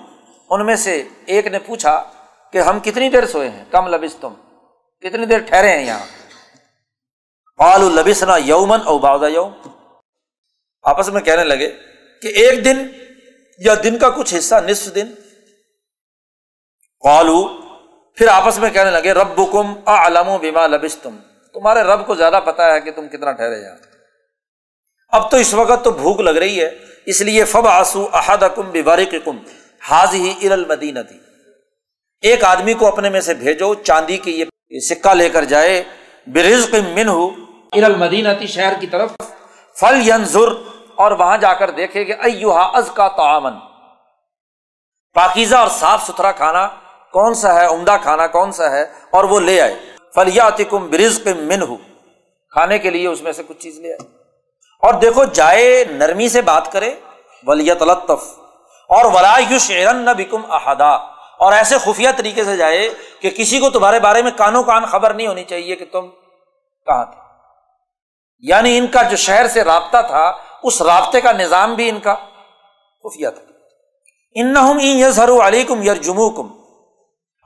ان میں سے ایک نے پوچھا کہ ہم کتنی دیر سوئے ہیں؟ کم لبس تم کتنی دیر ٹھہرے ہیں یہاں؟ قال البسنا یومن او باؤدا یوم. آپس میں کہنے لگے کہ ایک دن یا دن کا کچھ حصہ، نصف دن. قالو پھر آپس میں کہنے لگے رب کم علم و بیما لبس تم تمہارے رب کو زیادہ پتا ہے کہ تم کتنا ٹھہرے جا اب تو اس وقت تو بھوک لگ رہی ہے، اس لیے فب آسو احد کم بیبارک کم حاض ہی ار تھی ایک آدمی کو اپنے میں سے بھیجو، چاندی کی یہ سکہ لے کر جائے برز من ہو المدینتی شہر کی طرف۔ فل ینظر، اور وہاں جا کر دیکھے کہ ایوہا از کا تعامن پاکیزہ اور صاف ستھرا کھانا کون سا ہے؟ عمدہ کھانا کون سا ہے؟ اور وہ لے آئے۔ فلیات کم برز من ہو کھانے کے لیے اس میں سے کچھ چیز لے آئے۔ اور دیکھو، جائے نرمی سے بات کرے ولیت الطف اور ولا یوش نہ بکم احدا۔ اور ایسے خفیہ طریقے سے جائے کہ کسی کو تمہارے بارے میں کانوں کان خبر نہیں ہونی چاہیے کہ تم کہاں تھے۔ یعنی ان کا جو شہر سے رابطہ تھا، اس رابطے کا نظام بھی ان کا خفیہ تھا۔ ان یزر علیکم یر کم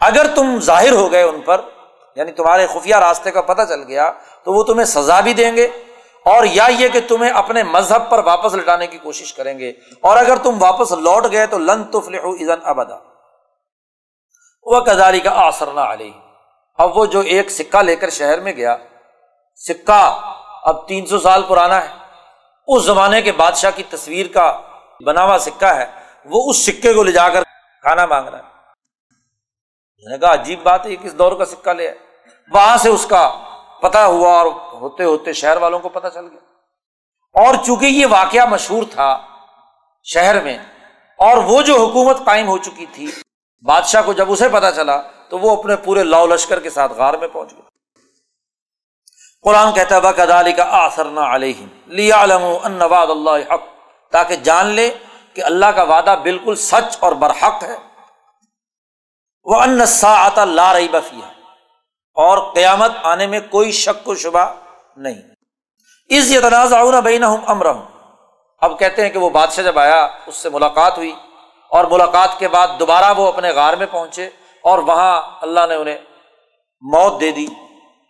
اگر تم ظاہر ہو گئے ان پر یعنی تمہارے خفیہ راستے کا پتہ چل گیا، تو وہ تمہیں سزا بھی دیں گے، اور یا یہ کہ تمہیں اپنے مذہب پر واپس لٹانے کی کوشش کریں گے۔ اور اگر تم واپس لوٹ گئے تو لن ازن ابدا۔ وہ کزاری کا آسرنا علی اب وہ جو ایک سکہ لے کر شہر میں گیا، سکہ اب تین سو سال پرانا ہے۔ اس زمانے کے بادشاہ کی تصویر کا بنا ہوا سکہ ہے۔ وہ اس سکے کو لے جا کر کھانا مانگ رہا ہے۔ نے کہا، عجیب بات ہے کس دور کا سکہ لیا وہاں سے اس کا پتا ہوا اور ہوتے ہوتے شہر والوں کو پتا چل گیا۔ اور چونکہ یہ واقعہ مشہور تھا شہر میں، اور وہ جو حکومت قائم ہو چکی تھی، بادشاہ کو جب اسے پتا چلا تو وہ اپنے پورے لاؤ لشکر کے ساتھ غار میں پہنچ گیا۔ قرآن کہتا ہے بک ادالی کا آسر نہ علیہ لیا علم اللہ حق تاکہ جان لے کہ اللہ کا وعدہ بالکل سچ اور برحق ہے۔ وہ انسا آتا لا رہی بفیا اور قیامت آنے میں کوئی شک و شبہ نہیں۔ اس یہ تنازع بین ہوں امر ہوں اب کہتے ہیں کہ وہ بادشاہ جب آیا، اس سے ملاقات ہوئی اور ملاقات کے بعد دوبارہ وہ اپنے غار میں پہنچے اور وہاں اللہ نے انہیں موت دے دی،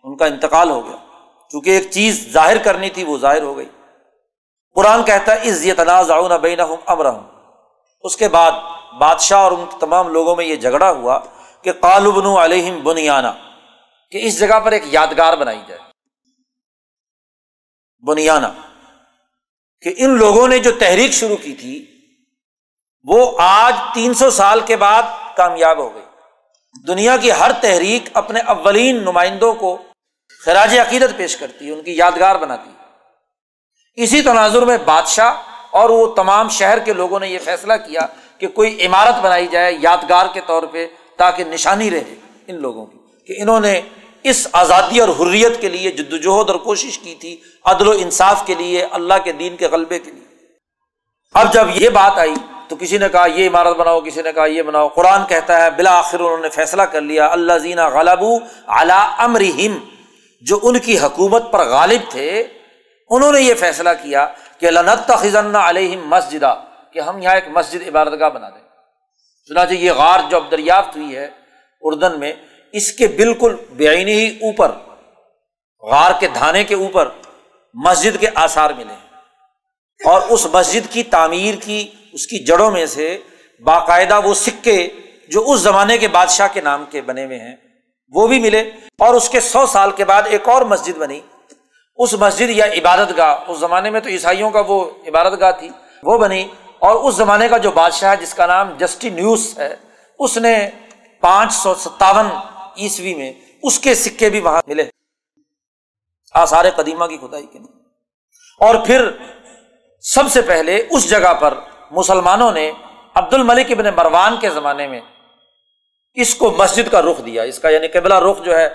ان کا انتقال ہو گیا۔ چونکہ ایک چیز ظاہر کرنی تھی، وہ ظاہر ہو گئی۔ قرآن کہتا ہے اس یہ تنازع بین ہوں امر اس کے بعد بادشاہ اور ان تمام لوگوں میں یہ جھگڑا ہوا کہ قالبن علیہم بنیانا، کہ اس جگہ پر ایک یادگار بنائی جائے۔ بنیانا، کہ ان لوگوں نے جو تحریک شروع کی تھی، وہ آج تین سو سال کے بعد کامیاب ہو گئی۔ دنیا کی ہر تحریک اپنے اولین نمائندوں کو خراج عقیدت پیش کرتی ہے ان کی یادگار بناتی۔ ہے اسی تناظر میں بادشاہ اور وہ تمام شہر کے لوگوں نے یہ فیصلہ کیا کہ کوئی عمارت بنائی جائے یادگار کے طور پہ تاکہ نشانی رہے ان لوگوں کی، کہ انہوں نے اس آزادی اور حریت کے لیے جد وجہد اور کوشش کی تھی، عدل و انصاف کے لیے، اللہ کے دین کے غلبے کے لیے۔ اب جب یہ بات آئی تو کسی نے کہا، یہ عمارت بناؤ، کسی نے کہا، یہ بناؤ۔ قرآن کہتا ہے بالآخر انہوں نے فیصلہ کر لیا اللہ زینہ غلب اعلیٰ امرحم جو ان کی حکومت پر غالب تھے، انہوں نے یہ فیصلہ کیا کہ لنت خزن علیہ مسجدہ کہ ہم یہاں ایک مسجد عبادت گاہ بنا دیں۔ چنانچہ یہ غار جو اب دریافت ہوئی ہے اردن میں، اس کے بالکل بےآنی ہی اوپر، غار کے دھانے کے اوپر مسجد کے آثار ملے ہیں۔ اور اس مسجد کی تعمیر کی، اس کی جڑوں میں سے باقاعدہ وہ سکے جو اس زمانے کے بادشاہ کے نام کے بنے ہوئے ہیں وہ بھی ملے اور اس کے سو سال کے بعد ایک اور مسجد بنی۔ اس مسجد یا عبادت گاہ، اس زمانے میں تو عیسائیوں کا وہ عبادت گاہ تھی، وہ بنی۔ اور اس زمانے کا جو بادشاہ جس کا نام جسٹی نیوز ہے، اس نے پانچ سو ستاون عیسوی میں اس کے سکے بھی وہاں ملے۔ آثار قدیمہ کی کھدائی کے لیے۔ اور پھر سب سے پہلے اس جگہ پر مسلمانوں نے عبد الملک ابن مروان کے زمانے میں اس کو مسجد کا رخ دیا۔ اس کا یعنی قبلہ رخ جو ہے،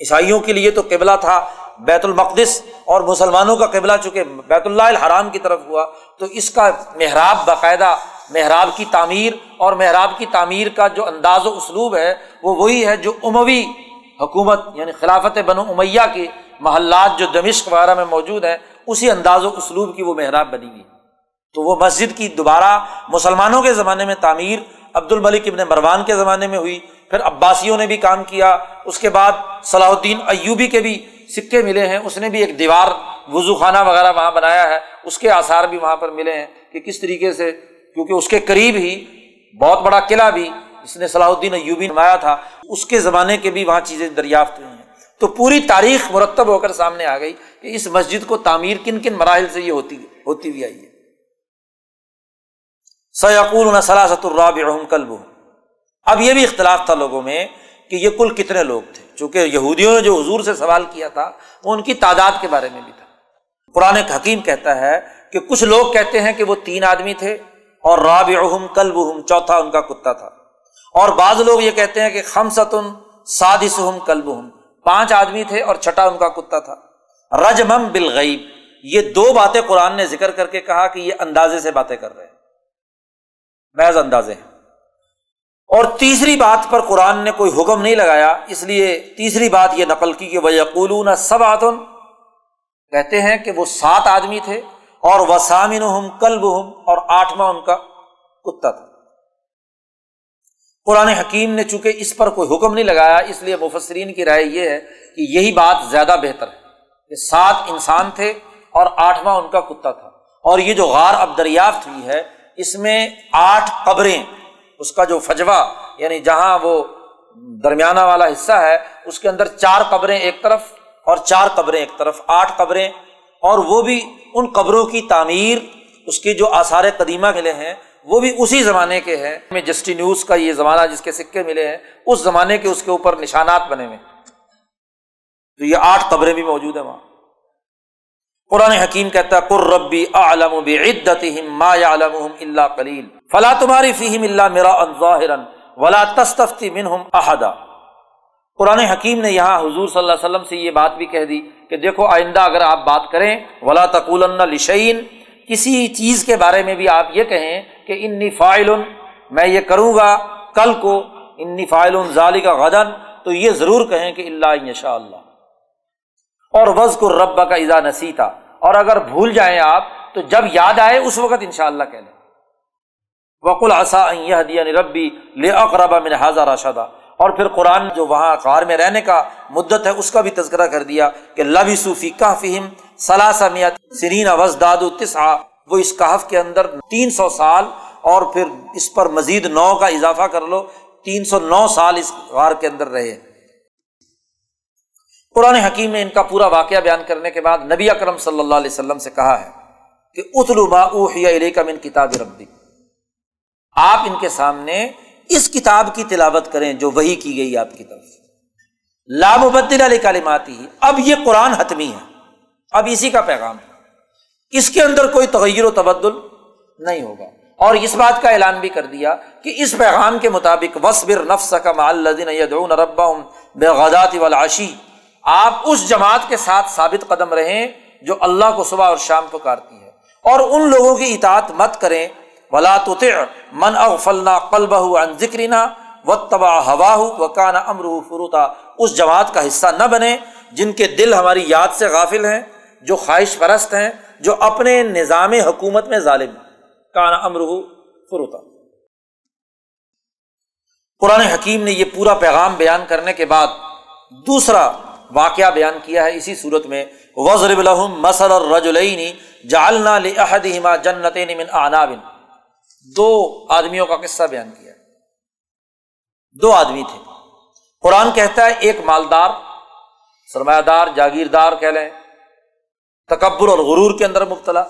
عیسائیوں کے لیے تو قبلہ تھا، بیت المقدس، اور مسلمانوں کا قبلہ چونکہ بیت اللہ الحرام کی طرف ہوا، تو اس کا محراب باقاعدہ، محراب کی تعمیر، اور محراب کی تعمیر کا جو انداز و اسلوب ہے، وہ وہی ہے جو عموی حکومت یعنی خلافت بن امیہ کے محلات جو دمشق وغیرہ میں موجود ہیں، اسی انداز و اسلوب کی وہ محراب بنی ہوئی۔ تو وہ مسجد کی دوبارہ مسلمانوں کے زمانے میں تعمیر عبد الملک ابن مروان کے زمانے میں ہوئی، پھر عباسیوں نے بھی کام کیا، اس کے بعد صلاح الدین ایوبی کے بھی سکے ملے ہیں، اس نے بھی ایک دیوار، وضو خانہ وغیرہ وہاں بنایا ہے، اس کے آثار بھی وہاں پر ملے ہیں کہ کس طریقے سے، کیونکہ اس کے قریب ہی بہت بڑا قلعہ بھی اس نے صلاح الدین ایوبی نمایا تھا، اس کے زمانے کے بھی وہاں چیزیں دریافت ہوئی ہیں۔ تو پوری تاریخ مرتب ہو کر سامنے آ گئی کہ اس مسجد کو تعمیر کن کن مراحل سے یہ ہوتی ہوتی ہوئی آئی ہے۔ سیقول سلاست الراب کلب اب یہ بھی اختلاف تھا لوگوں میں کہ یہ کل کتنے لوگ تھے۔ چونکہ یہودیوں نے جو حضور سے سوال کیا تھا، وہ ان کی تعداد کے بارے میں بھی تھا۔ قرآن حکیم کہتا ہے کہ کچھ لوگ کہتے ہیں کہ وہ تین آدمی تھے اور راب کلب چوتھا ان کا کتا تھا۔ اور بعض لوگ یہ کہتے ہیں کہ خمسن سادس کلب پانچ آدمی تھے اور چھٹا ان کا کتا تھا۔ رجمم بالغیب، یہ دو باتیں قرآن نے ذکر کر کے کہا کہ یہ اندازے سے باتیں کر رہے ہیں۔ محض اندازے ہیں۔ اور تیسری بات پر قرآن نے کوئی حکم نہیں لگایا، اس لیے تیسری بات یہ نقل کی کہ وہ یقول سب آتن کہتے ہیں کہ وہ سات آدمی تھے، اور وہ سامن ہم کلب ہم اور آٹھواں ان کا کتا تھا۔ قرآن حکیم نے چونکہ اس پر کوئی حکم نہیں لگایا، اس لیے مفسرین کی رائے یہ ہے کہ یہی بات زیادہ بہتر ہے کہ سات انسان تھے اور آٹھواں ان کا کتا تھا۔ اور یہ جو غار اب دریافت ہوئی ہے اس میں آٹھ قبریں، اس کا جو فجوا یعنی جہاں وہ درمیانہ والا حصہ ہے، اس کے اندر چار قبریں ایک طرف اور چار قبریں ایک طرف، آٹھ قبریں، اور وہ بھی ان قبروں کی تعمیر، اس کی جو آثار قدیمہ ملے ہیں، وہ بھی اسی زمانے کے ہیں۔ میں جسٹی نیوز کا یہ زمانہ جس کے سکے ملے ہیں، اس زمانے کے اس کے اوپر نشانات بنے ہوئے تو یہ آٹھ قبریں بھی موجود ہیں وہاں۔ قرآن حکیم کہتا ہے قر ربی عالم بعدت ما عالم اللہ کلیل فلا تمہاری فیم اللہ میرا ظاہر ولا تستفتی منہم احدا قرآن حکیم نے یہاں حضور صلی اللہ علیہ وسلم سے یہ بات بھی کہہ دی کہ دیکھو، آئندہ اگر آپ بات کریں، ولا تقول لشعین کسی چیز کے بارے میں بھی آپ یہ کہیں کہ انی فائل میں یہ کروں گا کل کو انی فائل ظالی کا غدن تو یہ ضرور کہیں کہ اللہ شاء اللہ۔ اور وز کو رب کا ایزا نسیتا اور اگر بھول جائیں آپ، تو جب یاد آئے، اس وقت ان شاء اللہ کہہ لیں۔ وکل آسا ربی لے اقربا میں حاضر راشدہ اور پھر قرآن جو وہاں کار میں رہنے کا مدت ہے، اس کا بھی تذکرہ کر دیا کہ لبی صوفی کا فہم سلاسمیت سرین وز داد تسا وہ اس کہف کے اندر تین سو سال، اور پھر اس پر مزید نو کا اضافہ کر لو، تین سو نو سال اس غار کے اندر رہے۔ قرآن حکیم نے ان کا پورا واقعہ بیان کرنے کے بعد نبی اکرم صلی اللہ علیہ وسلم سے کہا ہے کہ اتلو علیہ کا من کتاب ربی۔ آپ ان کے سامنے اس کتاب کی تلاوت کریں جو وہی کی گئی آپ کی طرف لام بدل علیہ کالماتی اب یہ قرآن حتمی ہے۔ اب اسی کا پیغام ہے۔ اس کے اندر کوئی تغیر و تبدل نہیں ہوگا۔ اور اس بات کا اعلان بھی کر دیا کہ اس پیغام کے مطابق وصبر نفس کا مالدین ربا بے غدات والعشی۔ آپ اس جماعت کے ساتھ ثابت قدم رہیں جو اللہ کو صبح اور شام پکارتی ہے۔ اور ان لوگوں کی اطاعت مت کریں۔ ولا تو من اغفلنا قلبہ عن ذکرنا و تبا ہوا و کانا فروتا اس جماعت کا حصہ نہ بنے جن کے دل ہماری یاد سے غافل ہیں، جو خواہش پرست ہیں، جو اپنے نظام حکومت میں ظالم کانا امرح فروتا قرآن حکیم نے یہ پورا پیغام بیان کرنے کے بعد دوسرا واقعہ بیان کیا ہے اسی صورت میں وزر الحم مسر اور رج جالنا لحدما جنت دو آدمیوں کا قصہ بیان کیا دو آدمی تھے۔ قرآن کہتا ہے، ایک مالدار، سرمایہ دار، جاگیردار کہہ لیں، تکبر اور غرور کے اندر مبتلا،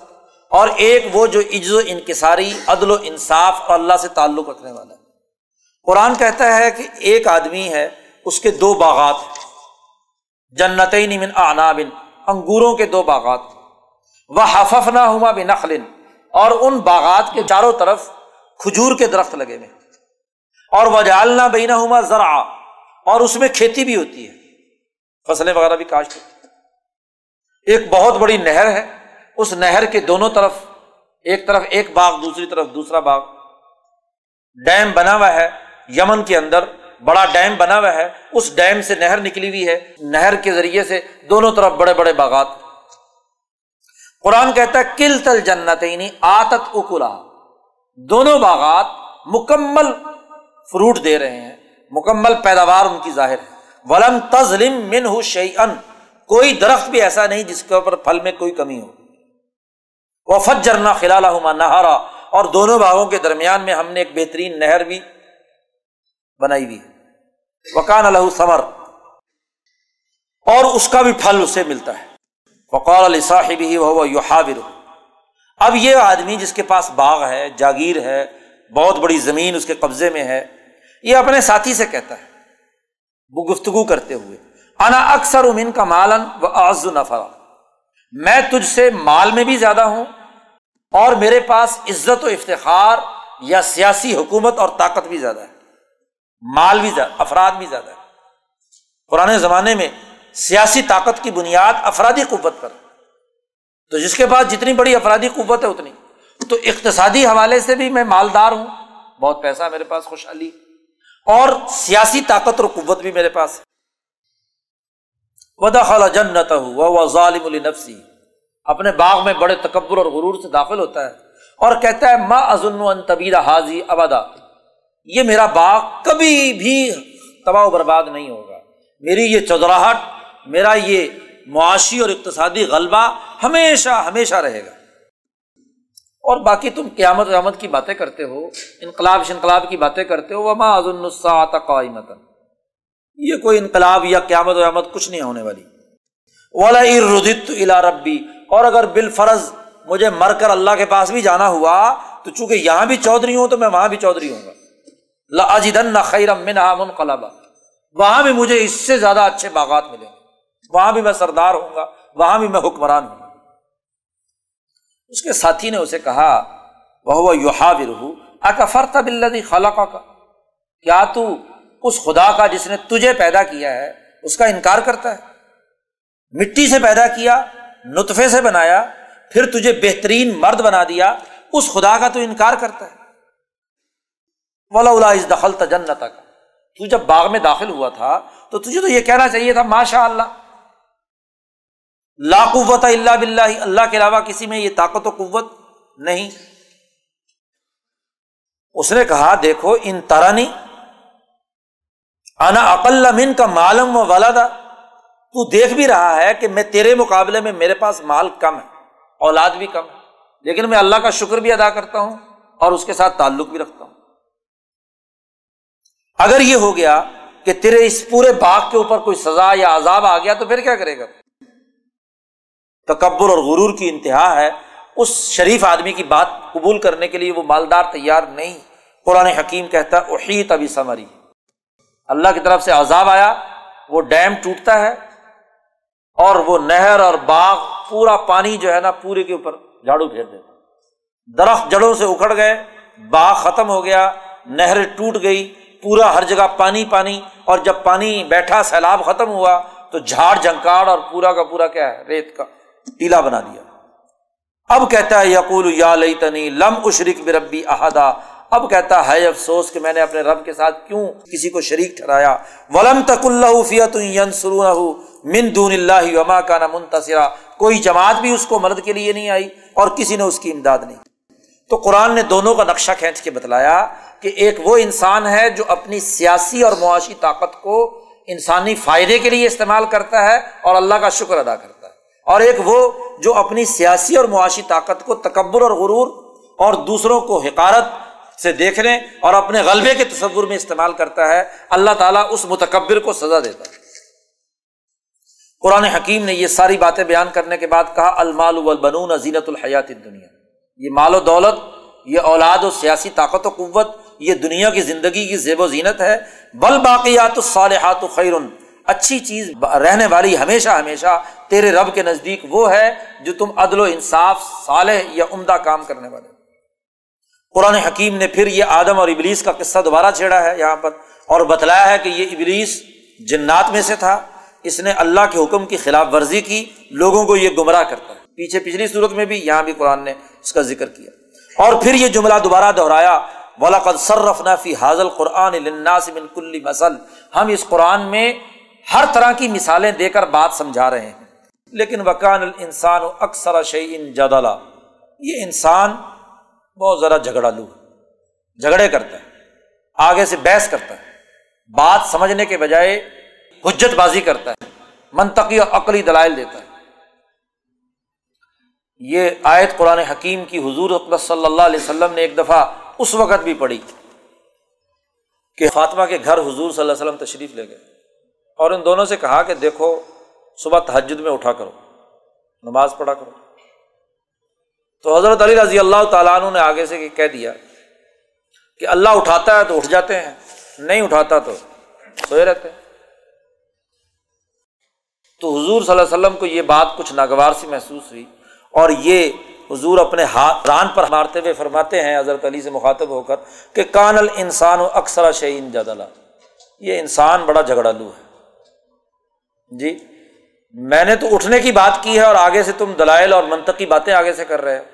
اور ایک وہ جو عز و انکساری، عدل و انصاف اور اللہ سے تعلق رکھنے والا ہے۔ قرآن کہتا ہے کہ ایک آدمی ہے، اس کے دو باغات جنت من آنابن انگوروں کے دو باغات۔ وہ حفف نہ ہما بنخل، اور ان باغات کے چاروں طرف کھجور کے درخت لگے ہوئے اور وہ جالنا بینا ہما ذرا اور اس میں کھیتی بھی ہوتی ہے۔ فصلیں وغیرہ بھی کاشت ہوتی ایک بہت بڑی نہر ہے۔ اس نہر کے دونوں طرف، ایک طرف ایک باغ، دوسری طرف دوسرا باغ۔ ڈیم بنا ہوا ہے یمن کے اندر۔ بڑا ڈیم بنا ہوا ہے، اس ڈیم سے نہر نکلی ہوئی ہے۔ نہر کے ذریعے سے دونوں طرف بڑے بڑے باغات۔ قرآن کہتا ہے کل تل جنت آتت اکلا دونوں باغات مکمل فروٹ دے رہے ہیں۔ مکمل پیداوار ان کی ظاہر ہے۔ ولم تزلم من ہو کوئی درخت بھی ایسا نہیں جس کے اوپر پھل میں کوئی کمی ہو۔ وہ فت جرنا خلال نہارا اور دونوں باغوں کے درمیان میں ہم نے ایک بہترین نہر بھی بنائی ہوئی وکان الح سمر اور اس کا بھی پھل اسے ملتا ہے۔ وقال علی صاحب ہی وہ یوحاور اب یہ آدمی جس کے پاس باغ ہے، جاگیر ہے، بہت بڑی زمین اس کے قبضے میں ہے، یہ اپنے ساتھی سے کہتا ہے۔ وہ گفتگو کرتے ہوئے، انا اکثر امین کا مالن و آز نفرا۔ میں تجھ سے مال میں بھی زیادہ ہوں اور میرے پاس عزت و افتخار یا سیاسی حکومت اور طاقت بھی زیادہ ہے۔ مال بھی زیادہ، افراد بھی زیادہ ہے۔ پرانے زمانے میں سیاسی طاقت کی بنیاد افرادی قوت پر۔ تو جس کے پاس جتنی بڑی افرادی قوت ہے اتنی۔ تو اقتصادی حوالے سے بھی میں مالدار ہوں۔ بہت پیسہ میرے پاس خوشحالی اور سیاسی طاقت اور قوت بھی میرے پاس۔ ودا خلا جنت ہو ظالم النفسی اپنے باغ میں بڑے تکبر اور غرور سے داخل ہوتا ہے۔ اور کہتا ہے ماں ازن ان حاضی ابدا۔ یہ میرا باغ کبھی بھی تباہ و برباد نہیں ہوگا۔ میری یہ چودراہٹ، میرا یہ معاشی اور اقتصادی غلبہ ہمیشہ ہمیشہ رہے گا۔ اور باقی تم قیامت ویامت کی باتیں کرتے ہو، انقلاب شنقلاب کی باتیں کرتے ہو، وما ازن قائمت یہ کوئی انقلاب یا قیامت ویامت کچھ نہیں ہونے والی۔ والا ردت الا ربی اور اگر بال فرض مجھے مر کر اللہ کے پاس بھی جانا ہوا، تو چونکہ یہاں بھی چودھری ہوں، تو میں وہاں بھی چودھری ہوں گا۔ لاجدن خیرم من منقلبہ وہاں بھی مجھے اس سے زیادہ اچھے باغات ملیں گے۔ وہاں بھی میں سردار ہوں گا، وہاں بھی میں حکمران ہوں گا۔ اس کے ساتھی نے اسے کہا وہ یوہا برہ اکفرت بلدی خلا کا کیا تو اس خدا کا جس نے تجھے پیدا کیا ہے، اس کا انکار کرتا ہے؟ مٹی سے پیدا کیا، نطفے سے بنایا، پھر تجھے بہترین مرد بنا دیا، اس خدا کا تو انکار کرتا ہے۔ ولا دخل جنت کا تو جب باغ میں داخل ہوا تھا، تو تجھے تو یہ کہنا چاہیے تھا ماشاء اللہ لا قوت اللہ بلّہ اللہ کے علاوہ کسی میں یہ طاقت و قوت نہیں۔ اس نے کہا، دیکھو، ان ترانی، انا اقل من کا معلوم و ولادا تو دیکھ بھی رہا ہے کہ میں تیرے مقابلے میں میرے پاس مال کم ہے، اولاد بھی کم ہے۔ لیکن میں اللہ کا شکر بھی ادا کرتا ہوں اور اس کے ساتھ تعلق بھی رکھتا ہوں۔ اگر یہ ہو گیا کہ تیرے اس پورے باغ کے اوپر کوئی سزا یا عذاب آ گیا تو پھر کیا کرے گا؟ تکبر اور غرور کی انتہا ہے۔ اس شریف آدمی کی بات قبول کرنے کے لیے وہ مالدار تیار نہیں۔ قرآن حکیم کہتا ہے تبھی سمری اللہ کی طرف سے عذاب آیا، وہ ڈیم ٹوٹتا ہے اور وہ نہر اور باغ پورا پانی جو ہے نا، پورے کے اوپر جھاڑو پھیر دیتا درخت جڑوں سے اکھڑ گئے، باغ ختم ہو گیا نہر ٹوٹ گئی پورا ہر جگہ پانی پانی اور جب پانی بیٹھا، سیلاب ختم ہوا تو جھاڑ، جھنکاڑ اور پورا کا پورا کیا ہے، ریت کا ٹیلا بنا دیا۔ اب کہتا ہے، یقول، یا لئی تنی لم اشرک بربی احدا۔ اب کہتا ہے افسوس کہ میں نے اپنے رب کے ساتھ کیوں کسی کو شریک ٹھہرایا۔ ولم تک اللہ فیت من دون اللہ وما کا نہ منتصرا۔ کوئی جماعت بھی اس کو مدد کے لیے نہیں آئی اور کسی نے اس کی امداد نہیں۔ تو قرآن نے دونوں کا نقشہ کھینچ کے بتلایا کہ ایک وہ انسان ہے جو اپنی سیاسی اور معاشی طاقت کو انسانی فائدے کے لیے استعمال کرتا ہے اور اللہ کا شکر ادا کرتا ہے۔ اور ایک وہ جو اپنی سیاسی اور معاشی طاقت کو تکبر اور غرور اور دوسروں کو حکارت سے دیکھنے اور اپنے غلبے کے تصور میں استعمال کرتا ہے، اللہ تعالیٰ اس متکبر کو سزا دیتا ہے۔ قرآن حکیم نے یہ ساری باتیں بیان کرنے کے بعد کہا، المال البنون زینت الحیات دنیا یہ مال و دولت، یہ اولاد و سیاسی طاقت و قوت، یہ دنیا کی زندگی کی زیب و زینت ہے۔ بل باقیات الصالحات خیر اچھی چیز رہنے والی ہمیشہ ہمیشہ تیرے رب کے نزدیک وہ ہے جو تم عدل و انصاف، صالح یا عمدہ کام کرنے والے قرآن حکیم نے پھر یہ آدم اور ابلیس کا قصہ دوبارہ چھیڑا ہے یہاں پر اور بتلایا ہے کہ یہ ابلیس جنات میں سے تھا۔ اس نے اللہ کے حکم کی خلاف ورزی کی، لوگوں کو یہ گمراہ کرتا ہے۔ پیچھے پچھلی صورت میں بھی یہاں بھی قرآن نے اس کا ذکر کیا۔ اور پھر یہ جملہ دوبارہ دہرایا فی حاضل قرآن کل مسل ہم اس قرآن میں ہر طرح کی مثالیں دے کر بات سمجھا رہے ہیں۔ لیکن وکان الانسان اکثر شعین جدلا۔ یہ انسان بہت ذرا جھگڑا لو جھگڑے کرتا ہے، آگے سے بحث کرتا ہے۔ بات سمجھنے کے بجائے حجت بازی کرتا ہے۔ منطقی اور عقلی دلائل دیتا ہے۔ یہ آیت قرآن حکیم کی حضور صلی اللہ علیہ وسلم نے ایک دفعہ اس وقت بھی پڑھی کہ فاطمہ کے گھر حضور صلی اللہ علیہ وسلم تشریف لے گئے اور ان دونوں سے کہا کہ دیکھو، صبح تحجد میں اٹھا کرو، نماز پڑھا کرو۔ تو حضرت علی رضی اللہ تعالیٰ عنہ نے آگے سے کہہ دیا کہ اللہ اٹھاتا ہے تو اٹھ جاتے ہیں، نہیں اٹھاتا تو سوئے رہتے ہیں۔ تو حضور صلی اللہ علیہ وسلم کو یہ بات کچھ ناگوار سی محسوس ہوئی۔ اور یہ حضور اپنے ہاتھ ران پر مارتے ہوئے فرماتے ہیں، حضرت علی سے مخاطب ہو کر کہ کان الانسان و اکثر شعین جدلا۔ یہ انسان بڑا جھگڑالو ہے۔ جی میں نے تو اٹھنے کی بات کی ہے اور آگے سے تم دلائل اور منطقی باتیں آگے سے کر رہے ہو۔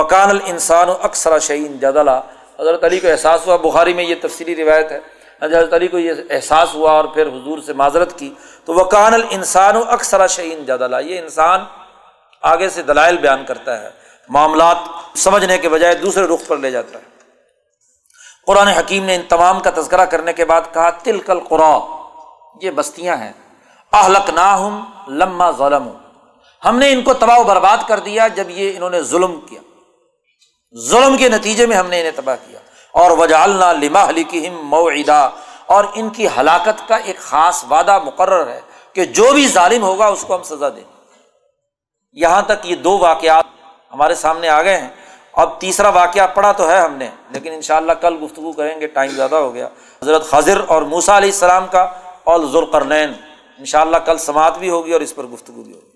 وکان الانسان و اکثر شعین جدلا۔ حضرت علی کو احساس ہوا، بخاری میں یہ تفصیلی روایت ہے۔ ہاں جی، حضرت علی کو یہ احساس ہوا اور پھر حضور سے معذرت کی۔ تو وہ کان السان و اکثر شعین جدلا۔ یہ انسان آگے سے دلائل بیان کرتا ہے، معاملات سمجھنے کے بجائے دوسرے رخ پر لے جاتا ہے۔ قرآن حکیم نے ان تمام کا تذکرہ کرنے کے بعد کہا تل کل قرآ یہ بستیاں ہیں۔ اہلک نہ ہوں لما ظلم ہم نے ان کو تباہ و برباد کر دیا جب یہ انہوں نے ظلم کیا۔ ظلم کے نتیجے میں ہم نے انہیں تباہ کیا۔ اور وجالنا لما علی کی اور ان کی ہلاکت کا ایک خاص وعدہ مقرر ہے کہ جو بھی ظالم ہوگا اس کو ہم سزا دیں یہاں تک یہ دو واقعات ہمارے سامنے آ گئے ہیں۔ اب تیسرا واقعہ پڑھا تو ہے ہم نے، لیکن ان شاء اللہ کل گفتگو کریں گے، ٹائم زیادہ ہو گیا۔ حضرت خضر اور موسا علیہ السلام کا اور ذوالقرنین ان شاء اللہ کل سماعت بھی ہوگی اور اس پر گفتگو بھی ہوگی۔